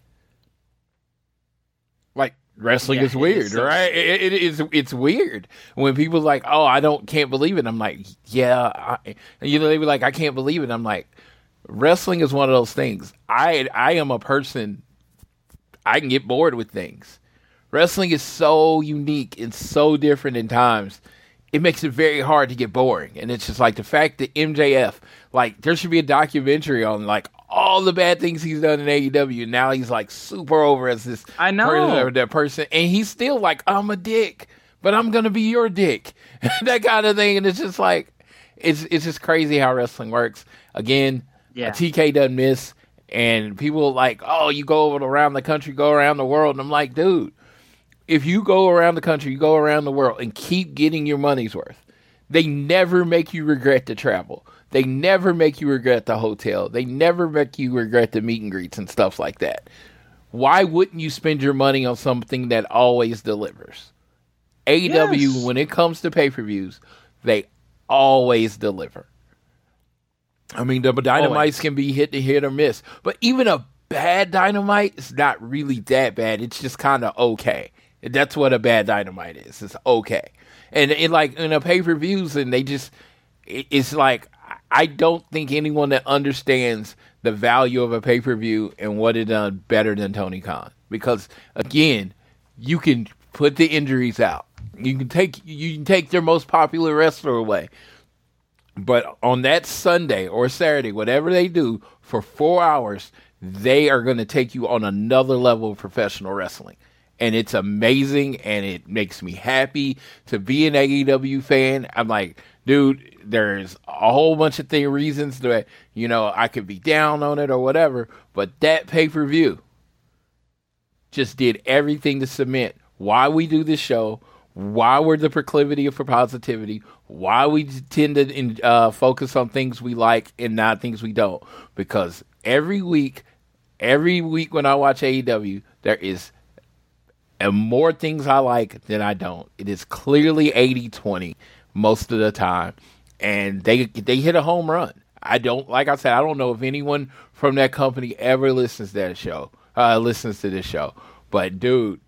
Like wrestling Yeah, is it weird, is so right? It, it is. It's weird when people like, "Oh, I don't can't believe it." I'm like, "Yeah," I, you know, they be like, "I can't believe it." I'm like, wrestling is one of those things. I I am a person. I can get bored with things. Wrestling is so unique and so different in times. It makes it very hard to get boring, and it's just like the fact that MJF, like, there should be a documentary on like all the bad things he's done in AEW. Now he's like super over as this I know. person, that person, and he's still like, I'm a dick, but I'm gonna be your dick, that kind of thing. And it's just like, it's it's just crazy how wrestling works. Again, Yeah. TK doesn't miss, and people like, oh, you go over around the country, go around the world, and I'm like, dude, if you go around the country, you go around the world, and keep getting your money's worth, they never make you regret the travel. They never make you regret the hotel. They never make you regret the meet and greets and stuff like that. Why wouldn't you spend your money on something that always delivers? AEW, Yes. when it comes to pay per views, they always deliver. I mean, the oh, dynamites Always. can be hit to hit or miss, but even a bad dynamite is not really that bad. It's just kind of okay. That's what a bad dynamite is. It's okay. and it like in a pay per views, and they just it, it's like I don't think anyone that understands the value of a pay per view and what it done better than Tony Khan because again, you can put the injuries out. You can take you can take their most popular wrestler away. But on that Sunday or Saturday, whatever they do for 4 hours, they are going to take you on another level of professional wrestling. And it's amazing and it makes me happy to be an AEW fan. I'm like, dude, there's a whole bunch of thing reasons that, you know, I could be down on it or whatever, but that pay-per-view just did everything to cement why we do this show, why we're the proclivity for positivity, why we tend to uh, focus on things we like and not things we don't. Because every week, every week when I watch AEW, there is and more things I like than I don't. It is clearly 80-20 most of the time. And they they hit a home run. I don't like I said, I don't know if anyone from that company ever listens to that show, uh, listens to this show. But dude,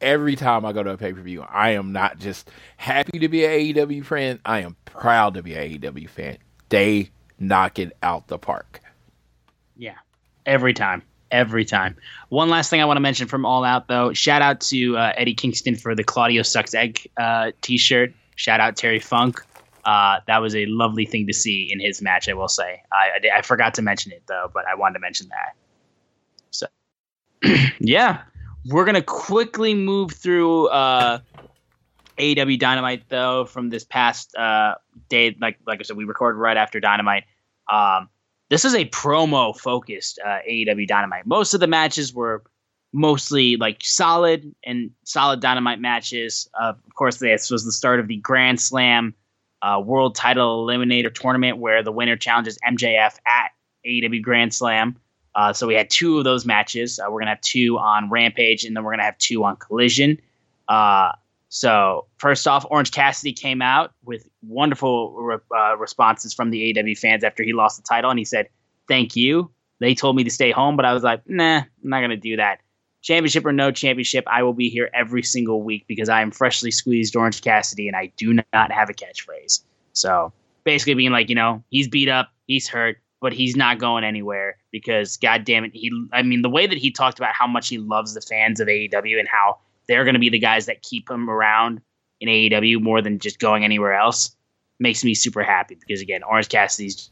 every time I go to a pay per view, I am not just happy to be an AEW fan. I am proud to be an AEW fan. They knock it out the park. Yeah, every time. Every time. One last thing I want to mention from All Out, though. Shout out to uh, Eddie Kingston for the Claudio Sucks Egg uh, t shirt. Shout out Terry Funk. Uh, that was a lovely thing to see in his match, I will say. I, I, I forgot to mention it, though, but I wanted to mention that. So, yeah we're gonna quickly move through uh, AEW Dynamite though from this past uh, day. Like like I said, we recorded right after Dynamite. Um, this is a promo focused uh, AEW Dynamite. Most of the matches were mostly like solid and solid Dynamite matches. Uh, of course, this was the start of the Grand Slam uh, World Title Eliminator Tournament, where the winner challenges MJF at AEW Grand Slam. Uh, so we had two of those matches. Uh, we're gonna have two on Rampage, and then we're gonna have two on Collision. Uh, so first off, Orange Cassidy came out with wonderful re- uh, responses from the AW fans after he lost the title, and he said, "Thank you." They told me to stay home, but I was like, "Nah, I'm not gonna do that." Championship or no championship, I will be here every single week because I am freshly squeezed Orange Cassidy, and I do not have a catchphrase. So basically, being like, you know, he's beat up, he's hurt but he's not going anywhere because god damn it he i mean the way that he talked about how much he loves the fans of aew and how they're going to be the guys that keep him around in aew more than just going anywhere else makes me super happy because again orange cassidy's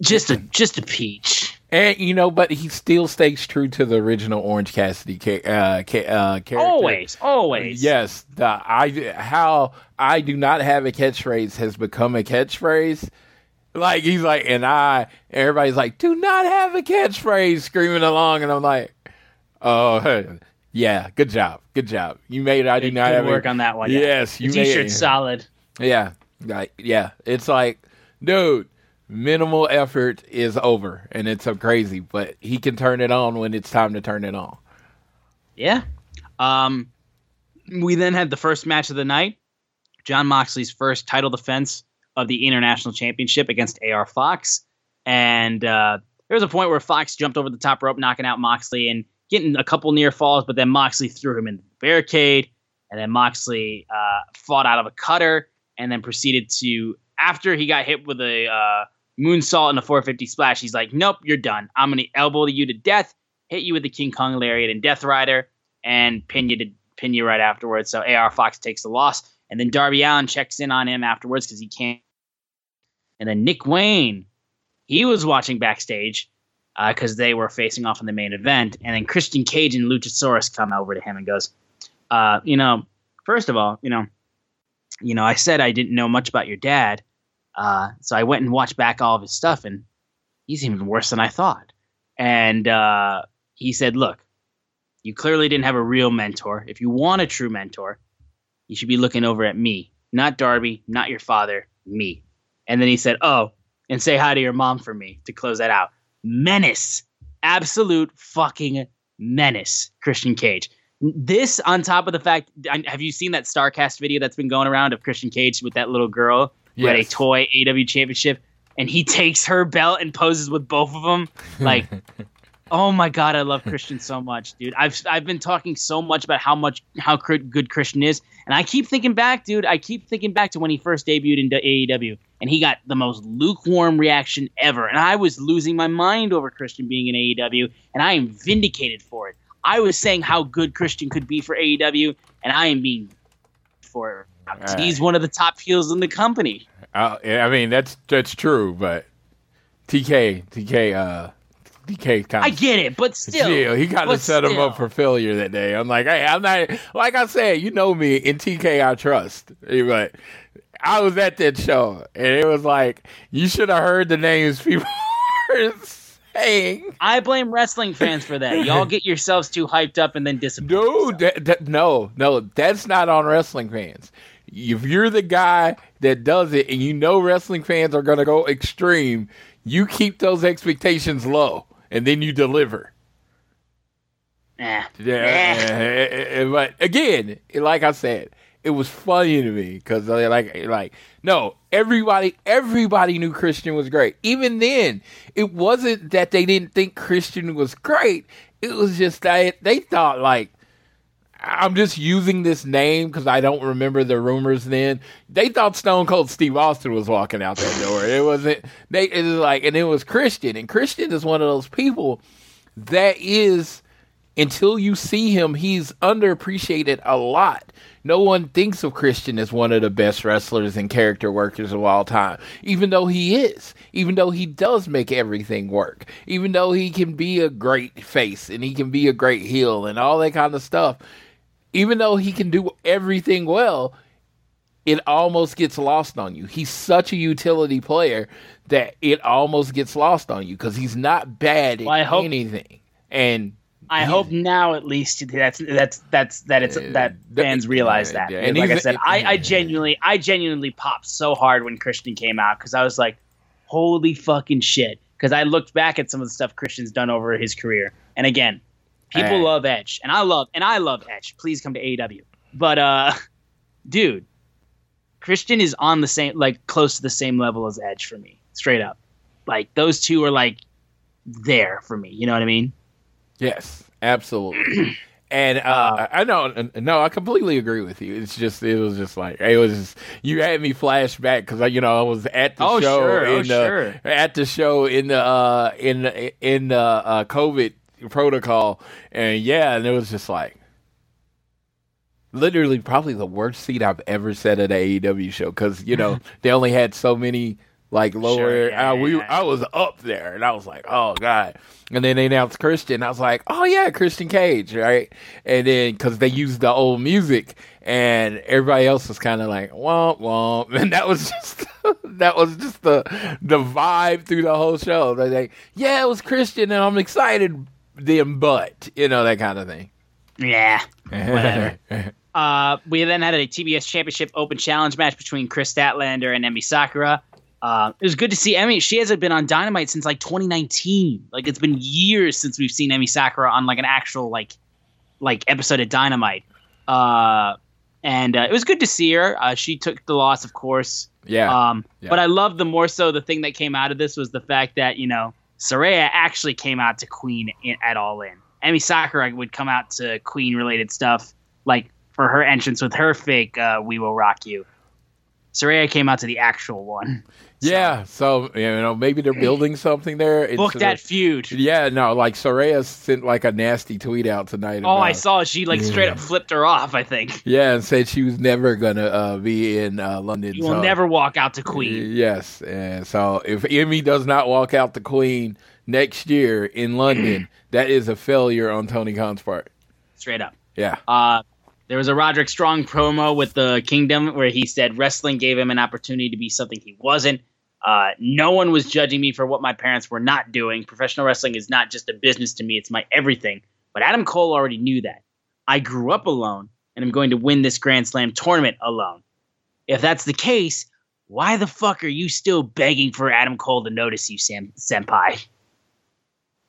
just a just a peach and you know, but he still stays true to the original Orange Cassidy uh, uh, character. Always, always. Yes, the I how I do not have a catchphrase has become a catchphrase, like he's like, and I, everybody's like, do not have a catchphrase screaming along, and I'm like, oh, yeah, good job, good job. You made it. I do not good have work a, on that one. Yes, you the t-shirt's solid. Yeah, like yeah, it's like, dude, minimal effort is over, and it's so crazy, but he can turn it on when it's time to turn it on. Yeah. Um, we then had the first match of the night, Jon Moxley's first title defense of the international championship against AR Fox. And uh, there was a point where Fox jumped over the top rope, knocking out Moxley and getting a couple near falls, but then Moxley threw him in the barricade. And then Moxley uh, fought out of a cutter and then proceeded to, after he got hit with a uh, moonsault and a 450 splash, he's like, nope, you're done. I'm going to elbow you to death, hit you with the King Kong Lariat and Death Rider, and pin you to pin you right afterwards. So AR Fox takes the loss. And then Darby Allin checks in on him afterwards because he can't. And then Nick Wayne, he was watching backstage because uh, they were facing off in the main event. And then Christian Cage and Luchasaurus come over to him and goes, uh, you know, first of all, you know, you know, I said I didn't know much about your dad, uh, so I went and watched back all of his stuff, and he's even worse than I thought. And uh, he said, "Look, you clearly didn't have a real mentor. If you want a true mentor, you should be looking over at me, not Darby, not your father, me. And then he said, Oh, and say hi to your mom for me to close that out. Menace. Absolute fucking menace, Christian Cage. This on top of the fact, have you seen that Starcast video that's been going around of Christian Cage with that little girl who yes. had a toy AW championship? And he takes her belt and poses with both of them. Like, Oh my god, I love Christian so much, dude. I've I've been talking so much about how much how good Christian is, and I keep thinking back, dude. I keep thinking back to when he first debuted in AEW, and he got the most lukewarm reaction ever, and I was losing my mind over Christian being in AEW, and I am vindicated for it. I was saying how good Christian could be for AEW, and I am being for it. He's one of the top heels in the company. Uh, I mean, that's that's true, but TK TK uh DK kind I get it, but still, yeah, he kind of set still. him up for failure that day. I'm like, hey, I'm not like I said, you know me in TK, I trust. But I was at that show, and it was like you should have heard the names people were saying. I blame wrestling fans for that. Y'all get yourselves too hyped up and then disappear. No, that, that, no, no, that's not on wrestling fans. If you're the guy that does it, and you know wrestling fans are going to go extreme, you keep those expectations low and then you deliver. Yeah. Yeah. But again, like I said, it was funny to me because uh, like like no everybody everybody knew Christian was great. Even then, it wasn't that they didn't think Christian was great. It was just that they thought like I'm just using this name because I don't remember the rumors then. They thought Stone Cold Steve Austin was walking out that door. It wasn't. They it was like, and it was Christian, and Christian is one of those people that is until you see him, he's underappreciated a lot. No one thinks of Christian as one of the best wrestlers and character workers of all time, even though he is, even though he does make everything work, even though he can be a great face and he can be a great heel and all that kind of stuff even though he can do everything well, it almost gets lost on you. He's such a utility player that it almost gets lost on you because he's not bad at well, hope, anything. And I hope now at least that's that's that's that it's uh, that fans realize that. and like I said, I, I genuinely I genuinely popped so hard when Christian came out because I was like, holy fucking shit. Because I looked back at some of the stuff Christian's done over his career, and again, People love Edge, and I love and I love Edge. Please come to AEW. But uh, dude, Christian is on the same like close to the same level as Edge for me, straight up. Like those two are like there for me. You know what I mean? Yes, absolutely. And uh, uh, I know, no, I completely agree with you. It's just, it was just like, it was, just, you had me flash back because, you know, I was at the oh, show, sure. in oh, the, sure. at the show in the, uh, in, in the, uh, COVID protocol, and yeah, and it was just like literally probably the worst seat I've ever sat at an AEW show because you know they only had so many like lower. Sure, yeah, I, we, yeah. I was up there, and I was like, oh god. And then they announced Christian. I was like, oh yeah, Christian Cage, right? And then because they used the old music, and everybody else was kind of like womp womp, and that was just that was just the the vibe through the whole show. They're like, yeah, it was Christian, and I'm excited, them but you know that kind of thing. Yeah, whatever. uh, we then had a TBS Championship Open Challenge match between Kris Statlander and Emi Sakura. Uh, it was good to see Emi. She hasn't been on Dynamite since like 2019. Like it's been years since we've seen Emi Sakura on like an actual like like episode of Dynamite. Uh, and uh, it was good to see her. Uh, she took the loss, of course. Yeah. Um, yeah. But I love the more so the thing that came out of this was the fact that you know Saraya actually came out to Queen in, at All In. Emi Sakura would come out to Queen related stuff, like for her entrance with her fake uh, "We Will Rock You." Saraya came out to the actual one. Yeah, so, so you know maybe they're building something there. It's Book that feud. Yeah, no, like Saraya sent like a nasty tweet out tonight. Oh, about, I saw. She like straight up flipped her off. I think. Yeah, and said she was never gonna uh, be in uh, London. You will so. never walk out to Queen. Yes, and so if Emi does not walk out to Queen next year in London, that is a failure on Tony Khan's part. Straight up. Yeah. Uh, there was a Roderick Strong promo with the Kingdom where he said wrestling gave him an opportunity to be something he wasn't. Uh, no one was judging me for what my parents were not doing. Professional wrestling is not just a business to me, it's my everything. But Adam Cole already knew that. I grew up alone, and I'm going to win this Grand Slam tournament alone. If that's the case, why the fuck are you still begging for Adam Cole to notice you, Sam Senpai?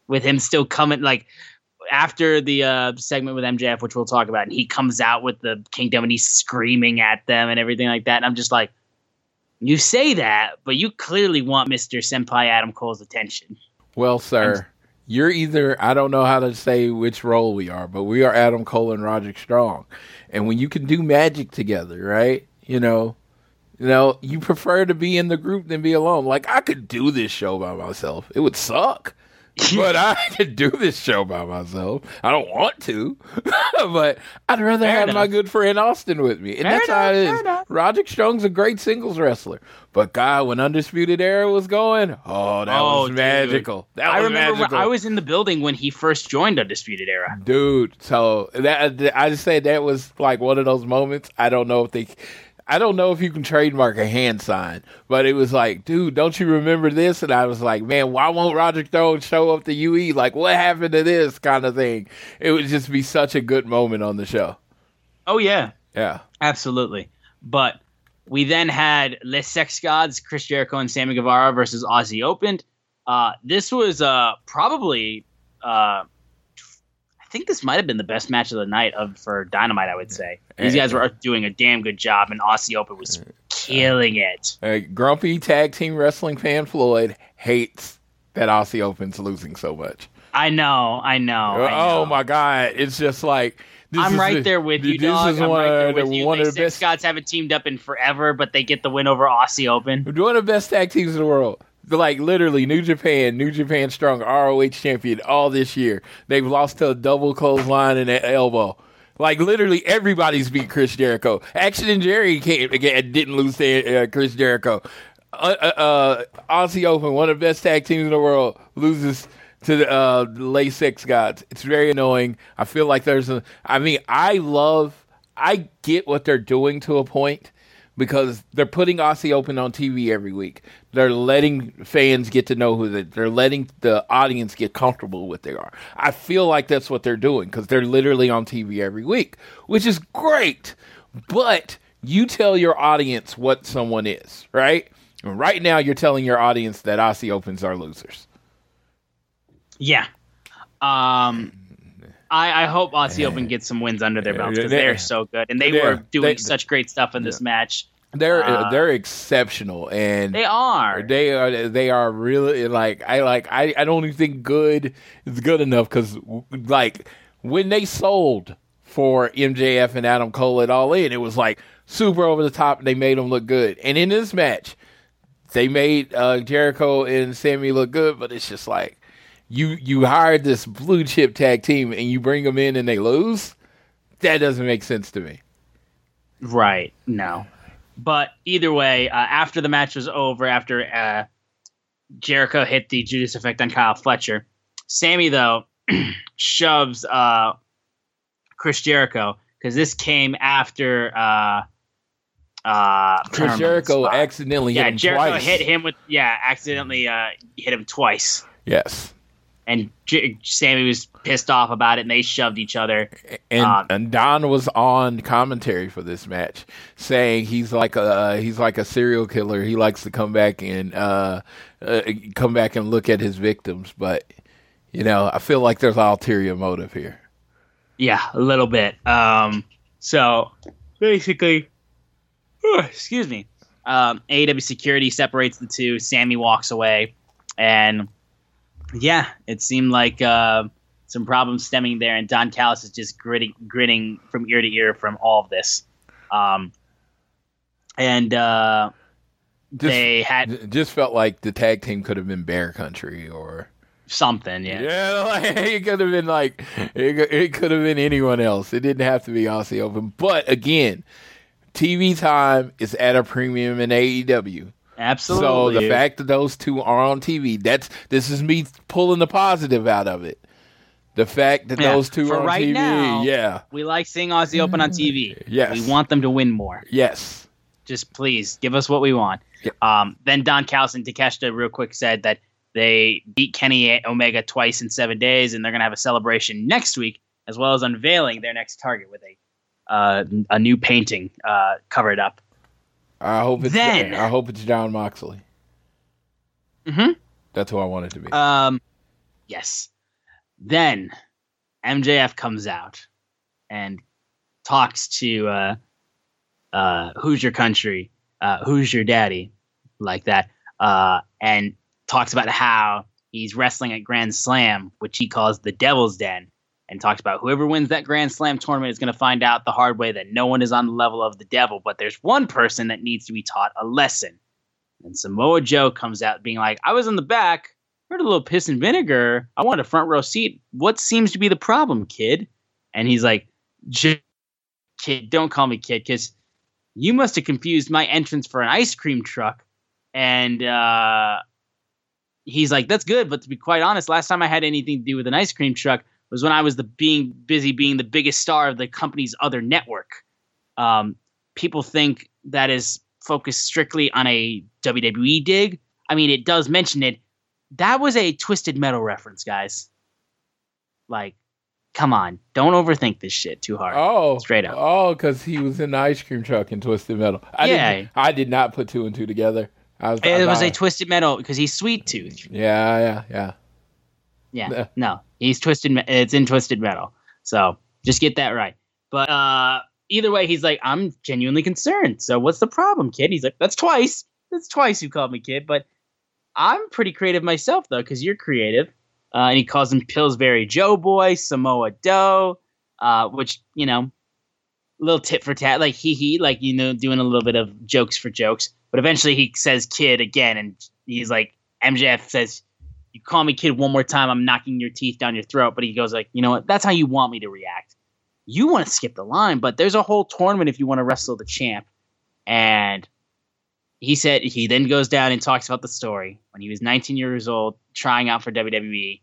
With him still coming, like after the uh, segment with MJF, which we'll talk about, and he comes out with the kingdom and he's screaming at them and everything like that. And I'm just like, you say that, but you clearly want Mr. Senpai Adam Cole's attention. Well, sir, you're either I don't know how to say which role we are, but we are Adam Cole and Roderick Strong. And when you can do magic together, right? You know, you know, you prefer to be in the group than be alone. Like I could do this show by myself. It would suck. but I could do this show by myself. I don't want to, but I'd rather Fair have my good friend Austin with me. And Fair that's how it enough, is. enough. Roderick Strong's a great singles wrestler. But God, when Undisputed Era was going, oh, that Oh, was dude. magical. That I was remember magical. I was in the building when he first joined Undisputed Era. dude. So that I just said that was like one of those moments. I don't know if they, I don't know if you can trademark a hand sign, but it was like, dude, don't you remember this? And I was like, man, why won't Roger Stone show up to UE? Like, what happened to this kind of thing? It would just be such a good moment on the show. Oh yeah, Yeah, absolutely. But we then had Le Sex Gods, Chris Jericho and Sammy Guevara versus Aussie Opened. Uh, this was uh, probably, uh, think this might have been the best match of the night of for Dynamite. I would say these guys were doing a damn good job, and Aussie Open was killing it. Uh, grumpy tag team wrestling fan Floyd hates that Aussie Open's losing so much. I know, I know. I know. Oh my god, it's just like. This I'm right the- there with you, this dog. is I'm one right there of with the- you. one They of the best gods haven't teamed up in forever, but they get the win over Aussie Open. One of the best tag teams in the world. Like literally, New Japan, New Japan Strong, ROH champion all this year. They've lost to a double clothesline and an elbow. Like literally, everybody's beat Chris Jericho. Action and Jerry came didn't lose to uh, Chris Jericho. Uh, uh, uh, Aussie Open, one of the best tag teams in the world, loses to the uh, late six gods. It's very annoying. I feel like there's a. I mean, I love. I get what they're doing to a point because they're putting Aussie Open on TV every week. They're letting fans get to know who they. They're letting the audience get comfortable with they are. I feel like that's what they're doing because they're literally on TV every week, which is great. But you tell your audience what someone is, right? And right now, you're telling your audience that Aussie Opens are losers. Yeah. Um, I, I hope Aussie Open gets some wins under their belts because They- they're so good, and they were doing they- such great stuff in this match. They're Uh, they're exceptional, and They are. They are they are really like I like I, I don't even think good is good enough because like when they sold for MJF and Adam Cole at All In, it was like super over the top. and They made them look good, and in this match, they made uh, Jericho and Sammy look good. But it's just like you you hired this blue chip tag team and you bring them in and they lose. That doesn't make sense to me. Right. No. But either way, uh, after the match was over, after uh, Jericho hit the Judas effect on Kyle Fletcher, Sammy though shoves uh, Chris Jericho because this came after uh, uh, Chris Jericho spot. accidentally Yeah, hit him Jericho twice. hit him with yeah, accidentally uh, hit him twice, Yes. And J- Sammy was pissed off about it, and they shoved each other. and, Um, and Don was on commentary for this match, saying he's like a he's like a serial killer. He likes to come back and uh, uh, come back and look at his victims, but you know, I feel like there's ulterior motive here. Yeah, a little bit. Um, so basically, excuse me. Um, AEW security separates the two. Sammy walks away, and yeah, it seemed like uh, some problems stemming there. And Don Callis is just gritting, grinning from ear to ear from all of this. Um, and uh, Just, they had just felt like the tag team could have been Bear Country or something. Yeah. yeah, like, it could have been like it, it could have been anyone else. It didn't have to be Aussie Open, but again. TV time is at a premium in AEW. Absolutely. So the fact that those two are on TV, that's this is me pulling the positive out of it. The fact that Yeah, those two for are on right TV, now- yeah, we like seeing Aussie Open on TV. Yes. We want them to win more. yes, just please give us what we want. Yep. Um, then Don Callis and Takeshita real quick said that they beat Kenny Omega twice in seven days, and they're gonna have a celebration next week, as well as unveiling their next target with a uh, a new painting uh, covered up. I hope it's Then- I hope it's Jon Moxley. Mhm. That's who I want it to be. Um, yes. Then MJF comes out and talks to uh, uh, "Who's your country? Uh, who's your daddy?" like that, uh, and talks about how he's wrestling at Grand Slam, which he calls the Devil's Den, and talks about whoever wins that Grand Slam tournament is going to find out the hard way that no one is on the level of the devil, but there's one person that needs to be taught a lesson. And Samoa Joe comes out being like, I was in the back, heard a little piss and vinegar. I want a front row seat. What seems to be the problem, kid? And he's like, kid, don't call me kid, because you must have confused my entrance for an ice cream truck. And uh, he's like, that's good, but to be quite honest, last time I had anything to do with an ice cream truck was when I was the being busy being the biggest star of the company's other network. Um, people think that is focused strictly on a WWE dig. I mean, it does mention it. That was a Twisted Metal reference, guys. Like, come on, don't overthink this shit too hard. Oh, straight up. Oh, because he was in the ice cream truck in Twisted Metal. I Yeah. didn't, I did not put two and two together. I was, It I was a Twisted Metal because he's Sweet Tooth. yeah, yeah, yeah. Yeah. Yeah. No, he's twisted. It's in twisted metal. So just get that right. But uh, either way, he's like, I'm genuinely concerned. So what's the problem, kid? He's like, that's twice. That's twice you called me kid. But I'm pretty creative myself though, because you're creative. Uh, and he calls him Pillsbury Joe Boy, Samoa Doe, uh, which you know, little tit for tat, like he he, like you know, doing a little bit of jokes for jokes. But eventually he says kid again, and he's like, MJF says, you call me kid one more time, I'm knocking your teeth down your throat. But he goes like, you know what? That's how you want me to react. You want to skip the line, but there's a whole tournament if you want to wrestle the champ. And he said he then goes down and talks about the story when he was 19 years old, trying out for WWE.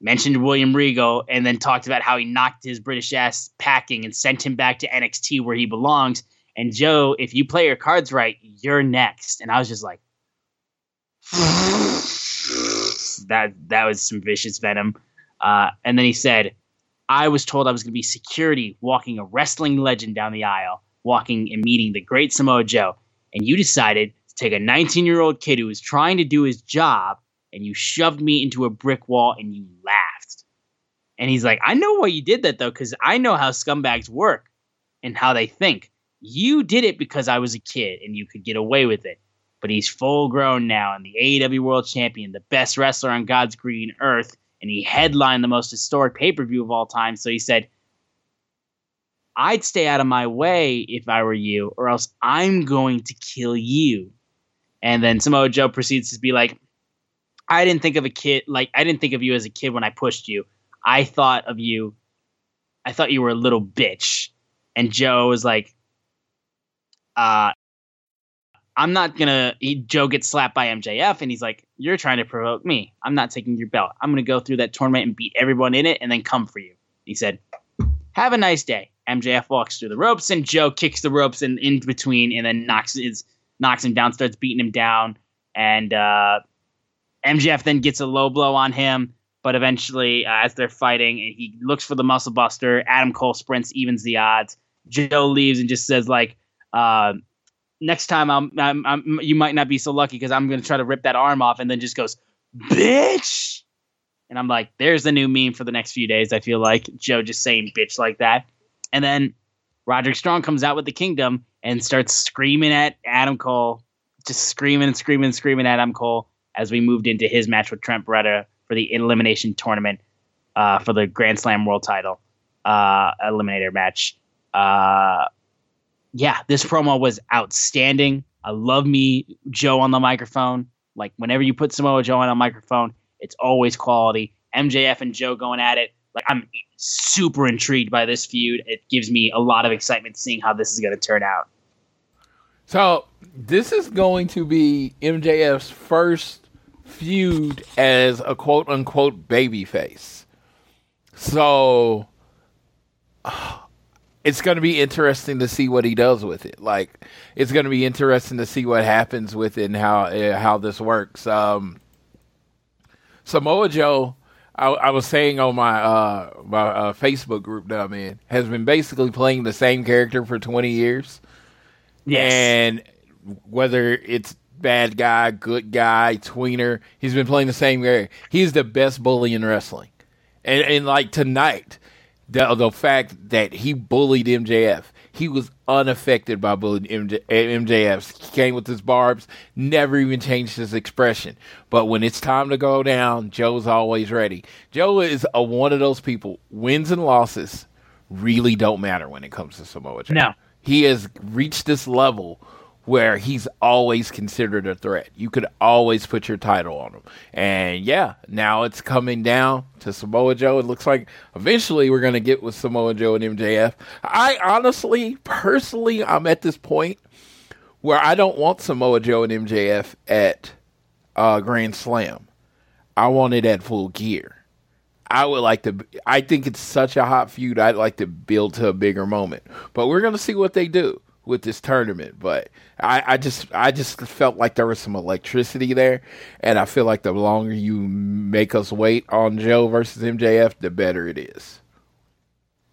Mentioned William Regal, and then talked about how he knocked his British ass packing and sent him back to NXT where he belongs. And Joe, if you play your cards right, you're next. And I was just like, that that was some vicious venom. Uh, and then he said, I was told I was going to be security walking a wrestling legend down the aisle, walking and meeting the great Samoa Joe. And you decided to take a 19 year old kid who was trying to do his job and you shoved me into a brick wall and you laughed. And he's like, I know why you did that though, because I know how scumbags work and how they think. You did it because I was a kid and you could get away with it but he's full grown now and the AEW World Champion, the best wrestler on God's green earth, and he headlined the most historic pay per view of all time. So he said, I'd stay out of my way if I were you, or else I'm going to kill you. And then Samoa Joe proceeds to be like, I didn't think of a kid, like, I didn't think of you as a kid when I pushed you. I thought of you, I thought you were a little bitch. And Joe was like, uh, I'm not gonna. He, Joe gets slapped by MJF, and he's like, "You're trying to provoke me. I'm not taking your belt. I'm gonna go through that tournament and beat everyone in it, and then come for you." He said, "Have a nice day." MJF walks through the ropes, and Joe kicks the ropes in, in between, and then knocks his knocks him down, starts beating him down, and uh, MJF then gets a low blow on him. But eventually, uh, as they're fighting, he looks for the muscle buster. Adam Cole sprints, evens the odds. Joe leaves and just says like. Uh, next time I'm, I'm, I'm you might not be so lucky because I'm gonna try to rip that arm off and then just goes bitch! And I'm like there's a new meme for the next few days I feel like. Joe just saying bitch like that. And then Roderick Strong comes out with the kingdom and starts screaming at Adam Cole just screaming and screaming and screaming at Adam Cole as we moved into his match with Trent Beretta for the elimination tournament uh, for the Grand Slam World Title uh, eliminator match. Uh, yeah, this promo was outstanding. I love me Joe on the microphone. Like whenever you put Samoa Joe on a microphone, it's always quality. MJF and Joe going at it. Like I'm super intrigued by this feud. It gives me a lot of excitement seeing how this is going to turn out. So this is going to be MJF's first feud as a quote unquote babyface. So it's going to be interesting to see what he does with it. Like it's going to be interesting to see what happens with it and how uh, how this works. Um, Samoa Joe, I, I was saying on my uh, my uh, Facebook group that I'm in, has been basically playing the same character for 20 years. Yes. And whether it's bad guy, good guy, tweener, he's been playing the same character. He's the best bully in wrestling. And, and like tonight, the, the fact that he bullied MJF, he was unaffected by bullying MJ, MJF. He came with his barbs, never even changed his expression. But when it's time to go down, Joe's always ready. Joe is a, one of those people. Wins and losses really don't matter when it comes to Samoa Joe. No. He has reached this level where he's always considered a threat. You could always put your title on him. And yeah, now it's coming down to Samoa Joe. It looks like eventually we're going to get with Samoa Joe and MJF. I honestly, personally, I'm at this point where I don't want Samoa Joe and MJF at uh, Grand Slam. I want it at full gear. I would like to. I think it's such a hot feud. I'd like to build to a bigger moment. But we're going to see what they do with this tournament. But I, I, just I just felt like there was some electricity there, and I feel like the longer you make us wait on Joe versus MJF, the better it is.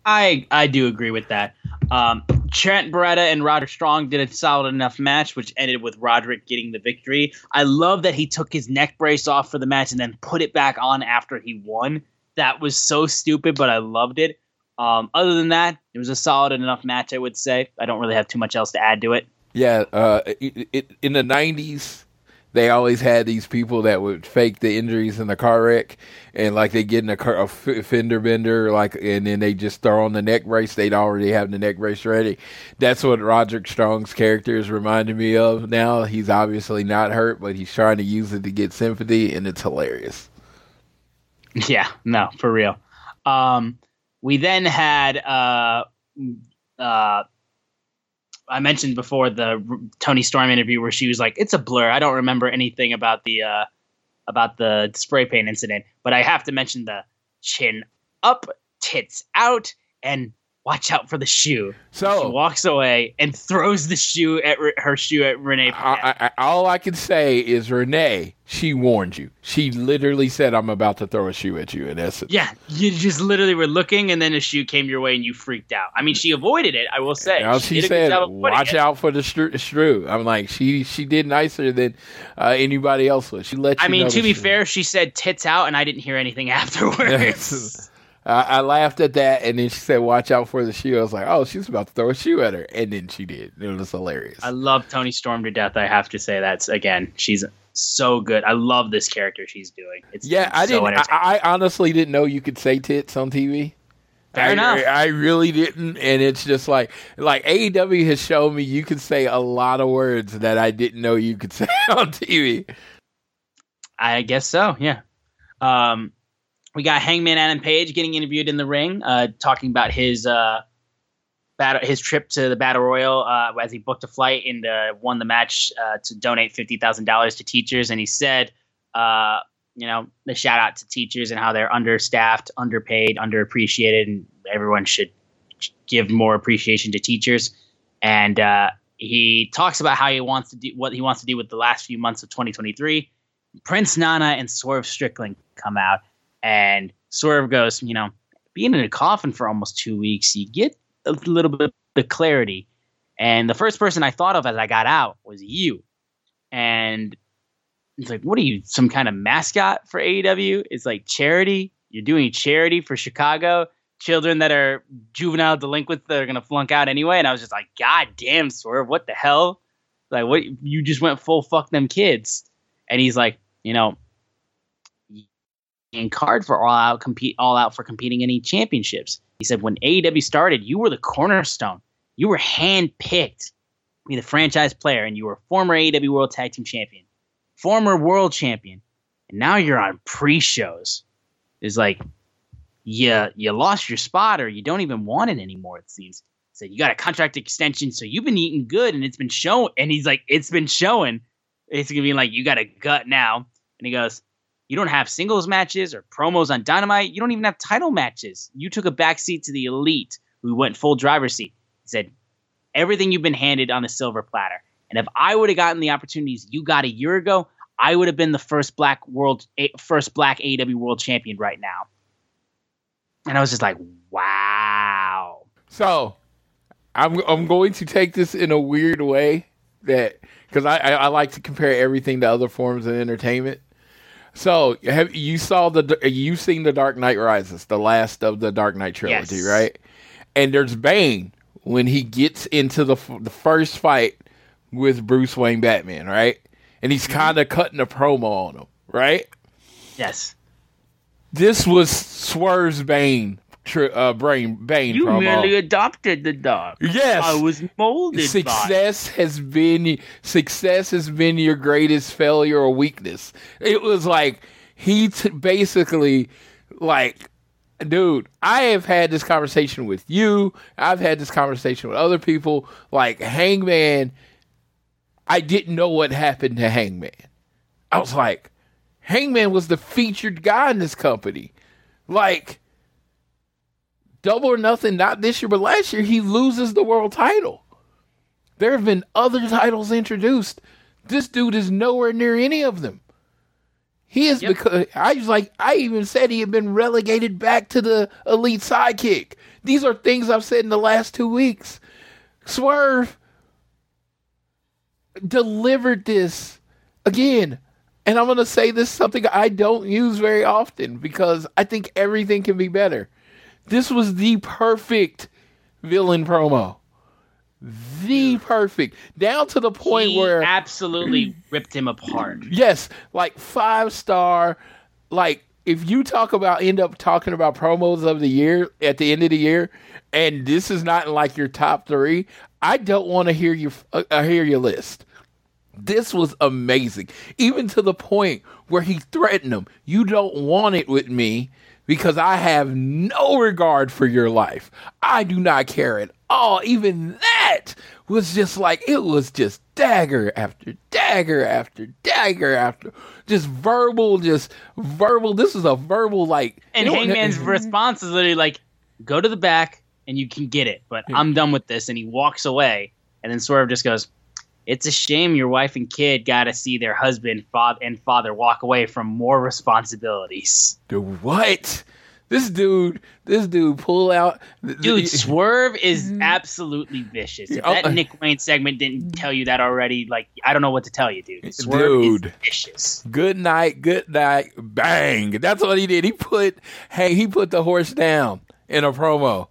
I I do agree with that. Um, Trent Beretta and Roderick Strong did a solid enough match, which ended with Roderick getting the victory. I love that he took his neck brace off for the match and then put it back on after he won. That was so stupid, but I loved it. Um, other than that, it was a solid enough match, I would say. I don't really have too much else to add to it. Yeah, uh, it, it, in the '90s, they always had these people that would fake the injuries in the car wreck, and like they get in a, car, a fender bender, like, and then they just throw on the neck brace. They'd already have the neck brace ready. That's what Roderick Strong's character is reminding me of now. He's obviously not hurt, but he's trying to use it to get sympathy, and it's hilarious. Yeah, no, for real. Um, we then had uh, uh, I mentioned before the Toni Storm interview where she was like, "It's a blur. I don't remember anything about the uh, about the spray paint incident, but I have to mention the chin up, tits out, and watch out for the shoe. So she walks away and throws the shoe at her shoe at Renee. I, I, all I can say is Renee. She warned you. She literally said, "I'm about to throw a shoe at you." In essence, yeah, you just literally were looking, and then a shoe came your way, and you freaked out. I mean, she avoided it. I will say. Now she, she said, "Watch it. out for the shrew." I'm like, she she did nicer than uh, anybody else would. She let. I mean, to be shrew. fair, she said tits out, and I didn't hear anything afterwards. I, I, laughed at that, and then she said, "Watch out for the shoe." I was like, "Oh, she's about to throw a shoe at her," and then she did. It was hilarious. I love Toni Storm to death. I have to say that's again, she's so good. I love this character she's doing. It's yeah, I so didn't. I, I, honestly didn't know you could say tits on TV. Fair I, enough. I, I really didn't, and it's just like like AEW has shown me you can say a lot of words that I didn't know you could say on TV. I guess so. Yeah. Um, we got Hangman Adam Page getting interviewed in the ring, uh, talking about his uh, battle, his trip to the Battle Royal uh, as he booked a flight and uh, won the match uh, to donate fifty thousand dollars to teachers. And he said, uh, you know, the shout out to teachers and how they're understaffed, underpaid, underappreciated, and everyone should give more appreciation to teachers. And he talks about how he wants to do what he wants to do with the last few months of 2023. Prince Nana and Swerve Strickland come out and Swerve goes, you know, being in a coffin for almost two weeks, you get a little bit of clarity. And the first person I thought of as I got out was you. And it's like, what are you, some kind of mascot for AEW? It's like charity. You're doing charity for Chicago children that are juvenile delinquents that are gonna flunk out anyway. And I was just like, God damn, Swerve, what the hell? Like, what? You just went full fuck them kids. And he's like, you know, card for all out compete all out for competing in any championships. He said when AEW started, you were the cornerstone. You were handpicked to be the franchise player, and you were former AEW World Tag Team Champion, former World Champion, and now you're on pre-shows. It's like you you lost your spot, or you don't even want it anymore. It seems. Said you got a contract extension, so you've been eating good, and it's been showing. And he's like, it's been showing. It's gonna be like you got a gut now. And he goes, you don't have singles matches or promos on Dynamite. You don't even have title matches. You took a backseat to the elite who went full driver's seat. He said, everything you've been handed on a silver platter. And if I would have gotten the opportunities you got a year ago, I would have been the first black world, first black AEW world champion right now. And I was just like, wow. So I'm I'm going to take this in a weird way that because I, I, I like to compare everything to other forms of entertainment. So, have you saw the you seen the Dark Knight Rises, the last of the Dark Knight trilogy, yes. right? And there's Bane when he gets into the the first fight with Bruce Wayne Batman, right? And he's Mm-hmm. kind of cutting a promo on him, right? Yes. This was Swerve's Bane, tr- uh, brain Bane You promo. merely adopted the dog. yes, I was molded success has been success has been your greatest failure or weakness. It was like he t- basically like dude, I have had this conversation with you. I've had this conversation with other people like Hangman I didn't know what happened to Hangman. I was like Hangman was the featured guy in this company. Like double or nothing, not this year, but last year, he loses the world title. There have been other titles introduced. This dude is nowhere near any of them. He is Yep. because I was like I even said he had been relegated back to the elite sidekick. These are things I've said in the last two weeks. Swerve delivered this again. And I'm going to say this something I don't use very often because I think everything can be better. This was the perfect villain promo. The perfect. Down to the point he where absolutely ripped him apart. yes, like five star. Like if you talk about end up talking about promos of the year at the end of the year, and this is not in like your top three, I don't want to hear you uh, uh, hear your list. This was amazing, even to the point where he threatened him. You don't want it with me because I have no regard for your life. I do not care at all. Even that was just like it was just dagger after dagger after dagger after just verbal, just verbal. This is a verbal like And Hangman's response is literally like, "Go to the back and you can get it, but I'm done with this." And he walks away, and then Swerve just goes, "It's a shame your wife and kid got to see their husband, father, and father walk away from more responsibilities." Dude, what? This dude, this dude pull out. Dude, Swerve is mm-hmm. absolutely vicious. If Oh, that Nick Wayne segment didn't tell you that already, like I don't know what to tell you, dude. Swerve Dude. is vicious. good night, good night, bang. That's what he did. He put, hey, he put the horse down in a promo.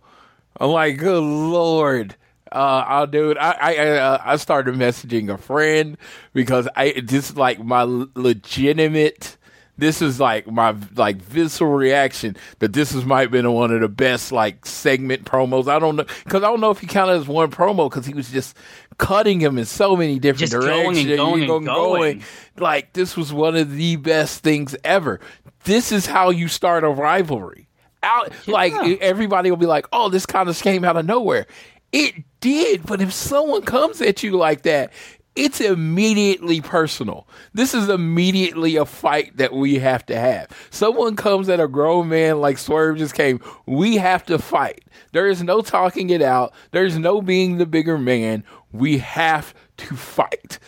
I'm like, good lord. Uh, I'll do it. I I I, uh, I started messaging a friend because I just like my legitimate. This is like my like visceral reaction that this is might have been one of the best like segment promos. I don't know because I don't know if he counted as one promo because he was just cutting him in so many different Just going directions. and going and go- going. like this was one of the best things ever. This is how you start a rivalry. Out like everybody will be like, "Oh, this kind of came out of nowhere." It did, but if someone comes at you like that, it's immediately personal. This is immediately a fight that we have to have. Someone comes at a grown man like Swerve just came, we have to fight. There is no talking it out. There's no being the bigger man. We have to fight.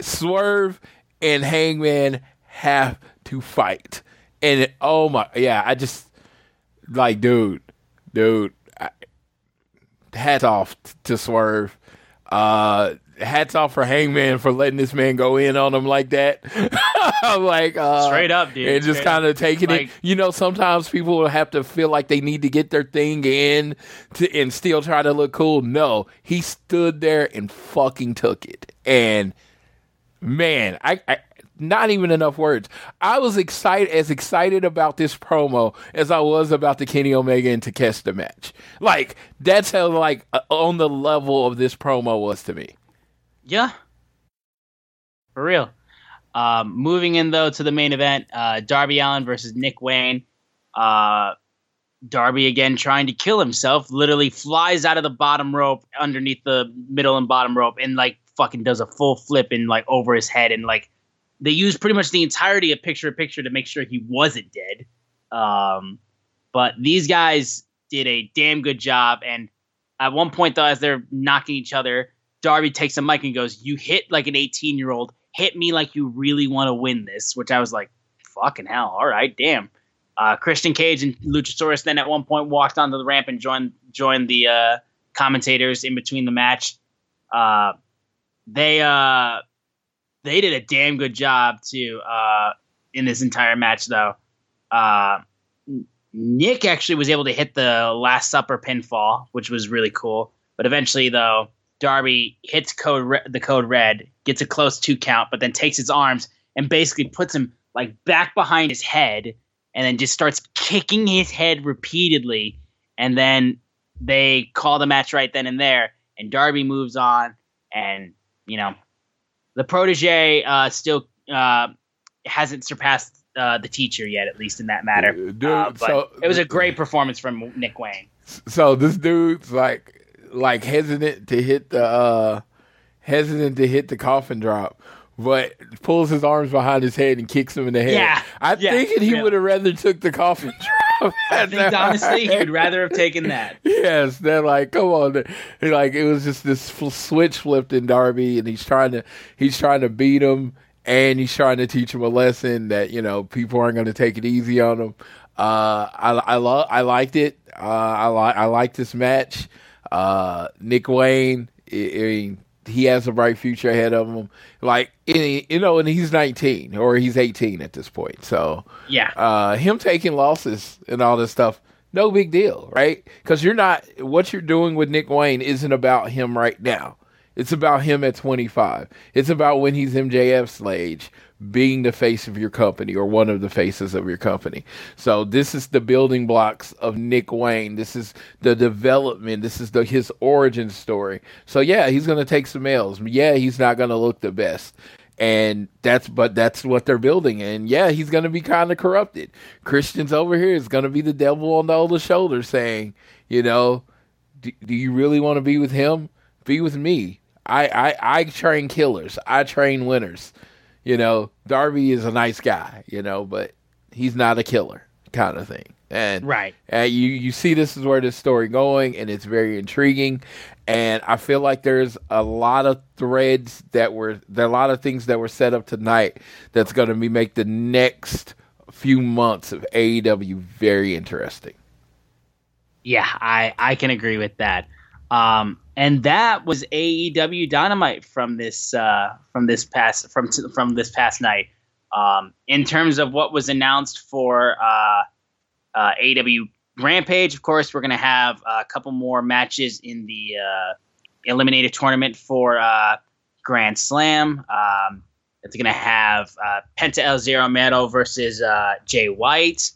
Swerve and Hangman have to fight. And it, oh my, yeah, I just like, dude, dude, I, hats off t- to Swerve. Uh, hats off for Hangman for letting this man go in on him like that. Like, uh, Straight up, dude. and just kind of taking it. You know, sometimes people will have to feel like they need to get their thing in to, and still try to look cool. No, he stood there and fucking took it. And man, I, I not even enough words. I was excited as excited about this promo as I was about the Kenny Omega and Takeshita match. Like that's how like uh, on the level of this promo was to me. Yeah. For real. Um, moving in though to the main event, uh, Darby Allin versus Nick Wayne. Uh, Darby again trying to kill himself, literally flies out of the bottom rope underneath the middle and bottom rope and like fucking does a full flip and like over his head and like they used pretty much the entirety of picture in picture to make sure he wasn't dead. Um, but these guys did a damn good job and at one point though as they're knocking each other Darby takes a mic and goes, "You hit like an 18 year old. Hit me like you really want to win this." Which I was like, "Fucking hell! All right, damn." Uh, Christian Cage and Luchasaurus then at one point walked onto the ramp and joined joined the uh, commentators in between the match. Uh, they uh, they did a damn good job too uh, in this entire match though. Uh, Nick actually was able to hit the Last Supper pinfall, which was really cool. But eventually, though, Darby hits code re- the code red, gets a close two count, but then takes his arms and basically puts him like back behind his head, and then just starts kicking his head repeatedly. And then they call the match right then and there, and Darby moves on, and you know, the protege uh, still uh, hasn't surpassed uh, the teacher yet, at least in that matter. Dude, Uh, but so- it was a great performance from Nick Wayne. So this dude's like like hesitant to hit the uh hesitant to hit the coffin drop, but pulls his arms behind his head and kicks him in the head. Yeah, I yeah, think he yeah. would have rather took the coffin drop. I think honestly, he would rather have taken that. Yes, they're like, come on, He like it was just this fl- switch flipped in Darby, and he's trying to he's trying to beat him, and he's trying to teach him a lesson that you know people aren't going to take it easy on him. Uh, I I love I liked it. Uh, I like I like this match. Uh, Nick Wayne, I, I mean, he has a bright future ahead of him. Like any, you know, and he's 19 or he's 18 at this point, so Yeah. uh, him taking losses and all this stuff, no big deal, right? Because you're not what you're doing with Nick Wayne isn't about him right now. It's about him at 25. It's about when he's MJF's age, being the face of your company or one of the faces of your company. So this is the building blocks of Nick Wayne. This is the development. This is the his origin story. So yeah, he's gonna take some L's. Yeah, he's not gonna look the best and that's but that's what they're building and yeah he's going to be kind of corrupted Christian's over here is going to be the devil on the other shoulder saying you know do, do you really want to be with him be with me I, I i train killers i train winners you know darby is a nice guy you know but he's not a killer kind of thing and Right. and you you see this is where this story going, and it's very intriguing. And I feel like there's a lot of threads that were there are a lot of things that were set up tonight that's going to be make the next few months of AEW very interesting. Yeah, I I can agree with that. Um, and that was AEW Dynamite from this uh, from this past from from this past night. Um, in terms of what was announced for uh, uh, AEW Rampage, of course, we're going to have a couple more matches in the uh, eliminator tournament for uh, Grand Slam. Um, it's going to have uh, Penta El Zero Miedo versus uh, Jay White.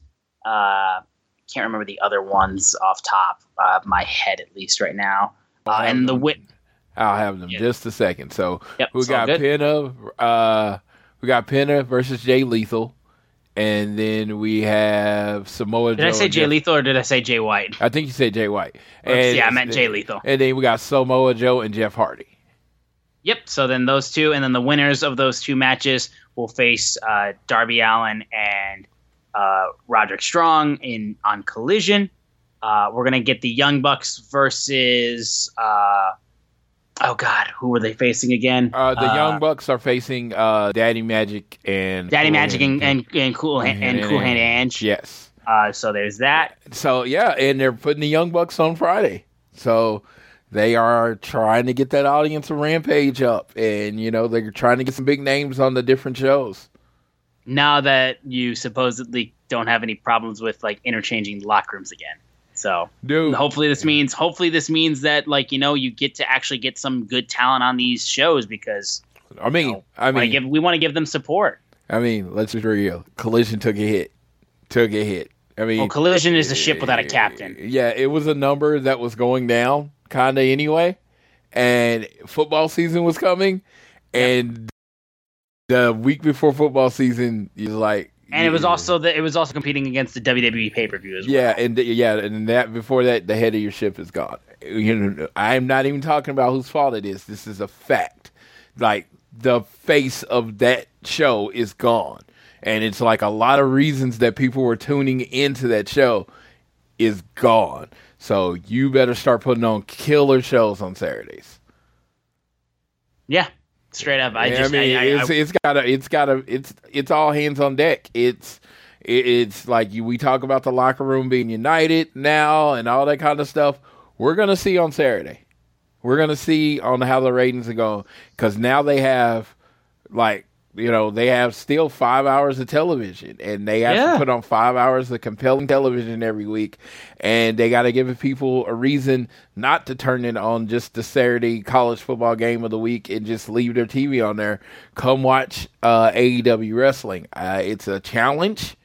Can't remember the other ones off top of my head, at least right now. Uh, and the wit. I'll have them Yeah. just a second. So Yep, we got good. Penta, uh, we got Penta versus Jay Lethal, and then we have Samoa Did Joe. I say and Jay Jeff- Lethal or did I say Jay White? I think you said Jay White. Oops, yeah, I meant Jay Lethal. And then we got Samoa Joe and Jeff Hardy. Yep. So then those two, and then the winners of those two matches will face uh, Darby Allin and uh, Roderick Strong in on Collision. Uh, we're gonna get the Young Bucks versus. Uh, oh God, who were they facing again? Uh, the Young Bucks are facing uh, Daddy Magic and Daddy Cool Magic and, and, and Cool Hand, and Cool Hand Ang. Yes. Uh, so there's that. So yeah, and they're putting the Young Bucks on Friday. So they are trying to get that audience of Rampage up, and you know they're trying to get some big names on the different shows. Now that you supposedly don't have any problems with like interchanging locker rooms again. So Dude, hopefully this means hopefully this means that like you know you get to actually get some good talent on these shows because I mean, know, I mean, give, we want to give them support. I mean, let's be real. Collision took a hit. Took a hit. I mean, Well, Collision is a ship without a eh, captain. Yeah, it was a number that was going down, kind of anyway. And football season was coming, and the week before football season, is like, And it was also the, it was also competing against the WWE pay per view as well. yeah, and th- yeah, and that before that, the head of your ship is gone. You know, I'm not even talking about whose fault it is. This is a fact. Like the face of that show is gone, and it's like a lot of reasons that people were tuning into that show is gone. So you better start putting on killer shows on Saturdays. Yeah, straight up. I Yeah, just I mean, I, I, it's it's gotta it's gotta it's it's all hands on deck. It's it, it's like you, we talk about the locker room being united now and all that kind of stuff. We're gonna see on Saturday. We're gonna see on how the ratings are going because now they have like you know, they have still five hours of television and they have Yeah. to put on five hours of compelling television every week. And they got to give people a reason not to turn it on just the Saturday college football game of the week and just leave their TV on there. Come watch uh, AEW wrestling. Uh, it's a challenge.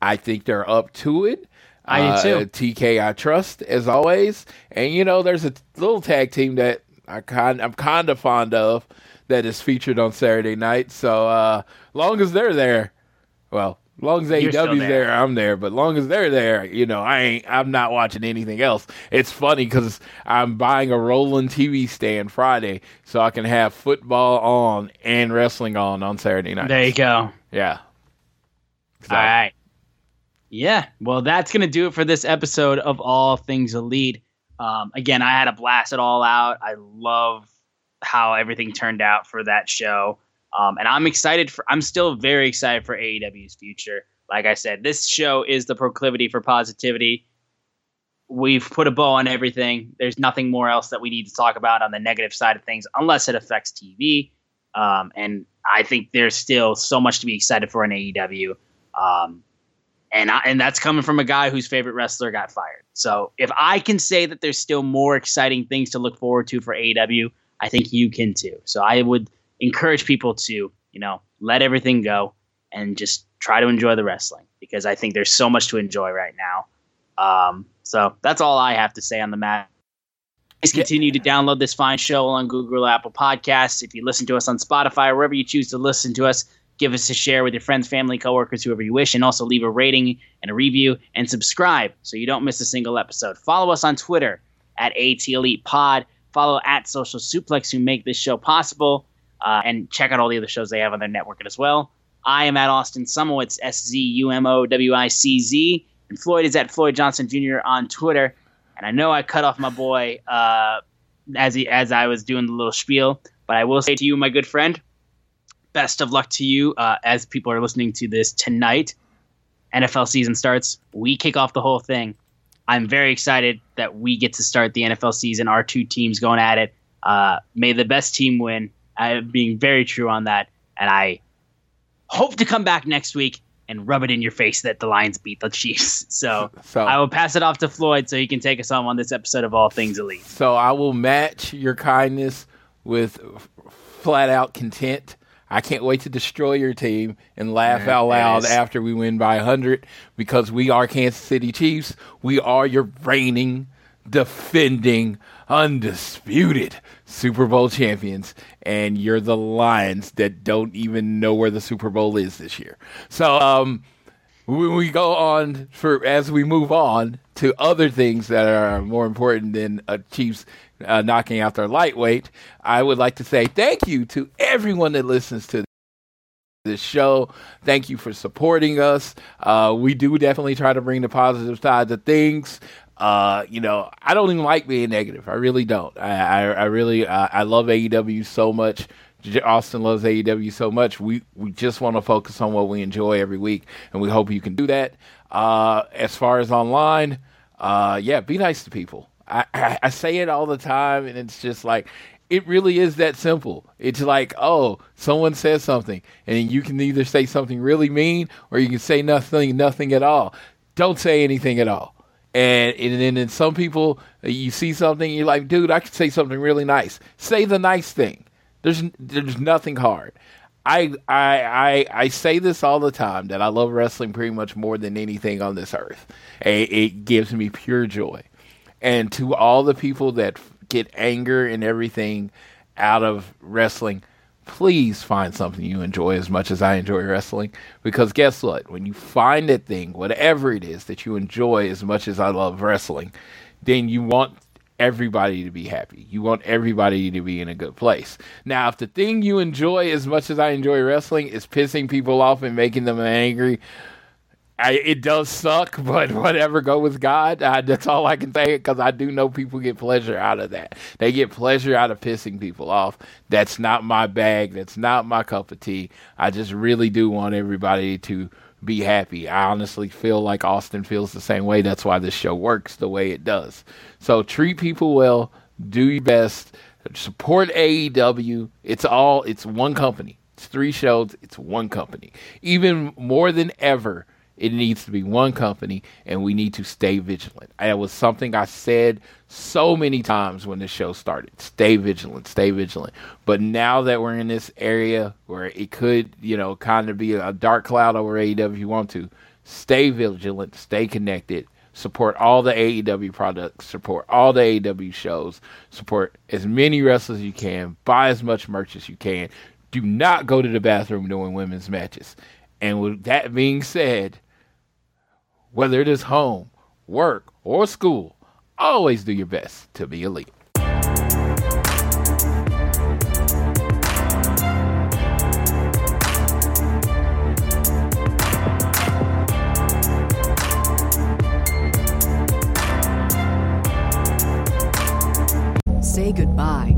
I think they're up to it. I do Uh, too. TK I trust as always. And you know, there's a little tag team that I kind I'm kind of fond of that is featured on Saturday night. So uh long as they're there, well, long as AEW's there. there. I'm there. But long as they're there, you know, I ain't I'm not watching anything else. It's funny because I'm buying a rolling TV stand Friday so I can have football on and wrestling on on Saturday night. There you go. Yeah. So, All right. Yeah. Well, that's going to do it for this episode of All Things Elite. Um, again, I had a blast it all out. I love how everything turned out for that show. Um, and I'm excited for, I'm still very excited for AEW's future. Like I said, this show is the proclivity for positivity. We've put a bow on everything. There's nothing more else that we need to talk about on the negative side of things, unless it affects TV. Um, and I think there's still so much to be excited for in AEW. Um, and I, and that's coming from a guy whose favorite wrestler got fired. So if I can say that there's still more exciting things to look forward to for AEW, I think you can too. So I would encourage people to you know let everything go and just try to enjoy the wrestling because I think there's so much to enjoy right now. Um, so that's all I have to say on the matter. Please continue to download this fine show on Google, Apple Podcasts. If you listen to us on Spotify, or wherever you choose to listen to us, give us a share with your friends, family, coworkers, whoever you wish, and also leave a rating and a review and subscribe so you don't miss a single episode. Follow us on Twitter at AT Elite Pod. Follow at Social Suplex who make this show possible, uh, and check out all the other shows they have on their network as well. I am at Austin Szumowicz, S Z U M O W I C Z, and Floyd is at Floyd Johnson Jr. on Twitter. And I know I cut off my boy uh, as he as I was doing the little spiel, but I will say to you, my good friend, best of luck to you uh, as people are listening to this tonight. NFL season starts. We kick off the whole thing. I'm very excited that we get to start the NFL season. Our two teams going at it. Uh, may the best team win. I'm being very true on that, and I hope to come back next week and rub it in your face that the Lions beat the Chiefs. So, So- I will pass it off to Floyd so he can take us home on this episode of All Things Elite. So I will match your kindness with flat out content. I can't wait to destroy your team and laugh out loud Yes. after we win by 100 because we are Kansas City Chiefs. We are your reigning, defending, undisputed Super Bowl champions. And you're the Lions that don't even know where the Super Bowl is this year. So, um, when we go on for as we move on to other things that are more important than a Chiefs uh, knocking out their lightweight, I would like to say thank you to everyone that listens to this show. Thank you for supporting us. Uh, we do definitely try to bring the positive side of things. Uh, you know, I don't even like being negative. I really don't. I, I, I really, uh, I love AEW so much. Austin loves AEW so much. We we just want to focus on what we enjoy every week, and we hope you can do that. Uh, as far as online, uh, yeah, be nice to people. I, I, I say it all the time, and it's just like it really is that simple. It's like, oh, someone says something, and you can either say something really mean or you can say nothing, nothing at all. Don't say anything at all. And and then some people, you see something, you're like, dude, I could say something really nice. Say the nice thing. There's there's nothing hard. I I I I say this all the time that I love wrestling pretty much more than anything on this earth. It, it gives me pure joy. And to all the people that get anger and everything out of wrestling, please find something you enjoy as much as I enjoy wrestling. Because guess what? When you find that thing, whatever it is that you enjoy as much as I love wrestling, then you want everybody to be happy. You want everybody to be in a good place. Now, if the thing you enjoy as much as I enjoy wrestling is pissing people off and making them angry, I, it does suck, but whatever. Go with God. I, that's all I can say because I do know people get pleasure out of that. They get pleasure out of pissing people off. That's not my bag. That's not my cup of tea. I just really do want everybody to be happy. I honestly feel like Austin feels the same way. That's why this show works the way it does. So treat people well. Do your best. Support AEW. It's all. It's one company. It's three shows, it's one company. Even more than ever, it needs to be one company, and we need to stay vigilant. It was something I said so many times when the show started. Stay vigilant, stay vigilant. But now that we're in this area where it could, you know, kind of be a dark cloud over AEW if you want to, stay vigilant, stay connected, support all the AEW products, support all the AEW shows, support as many wrestlers as you can, buy as much merch as you can. Do not go to the bathroom during women's matches. And with that being said, whether it is home, work, or school, always do your best to be elite. Say goodbye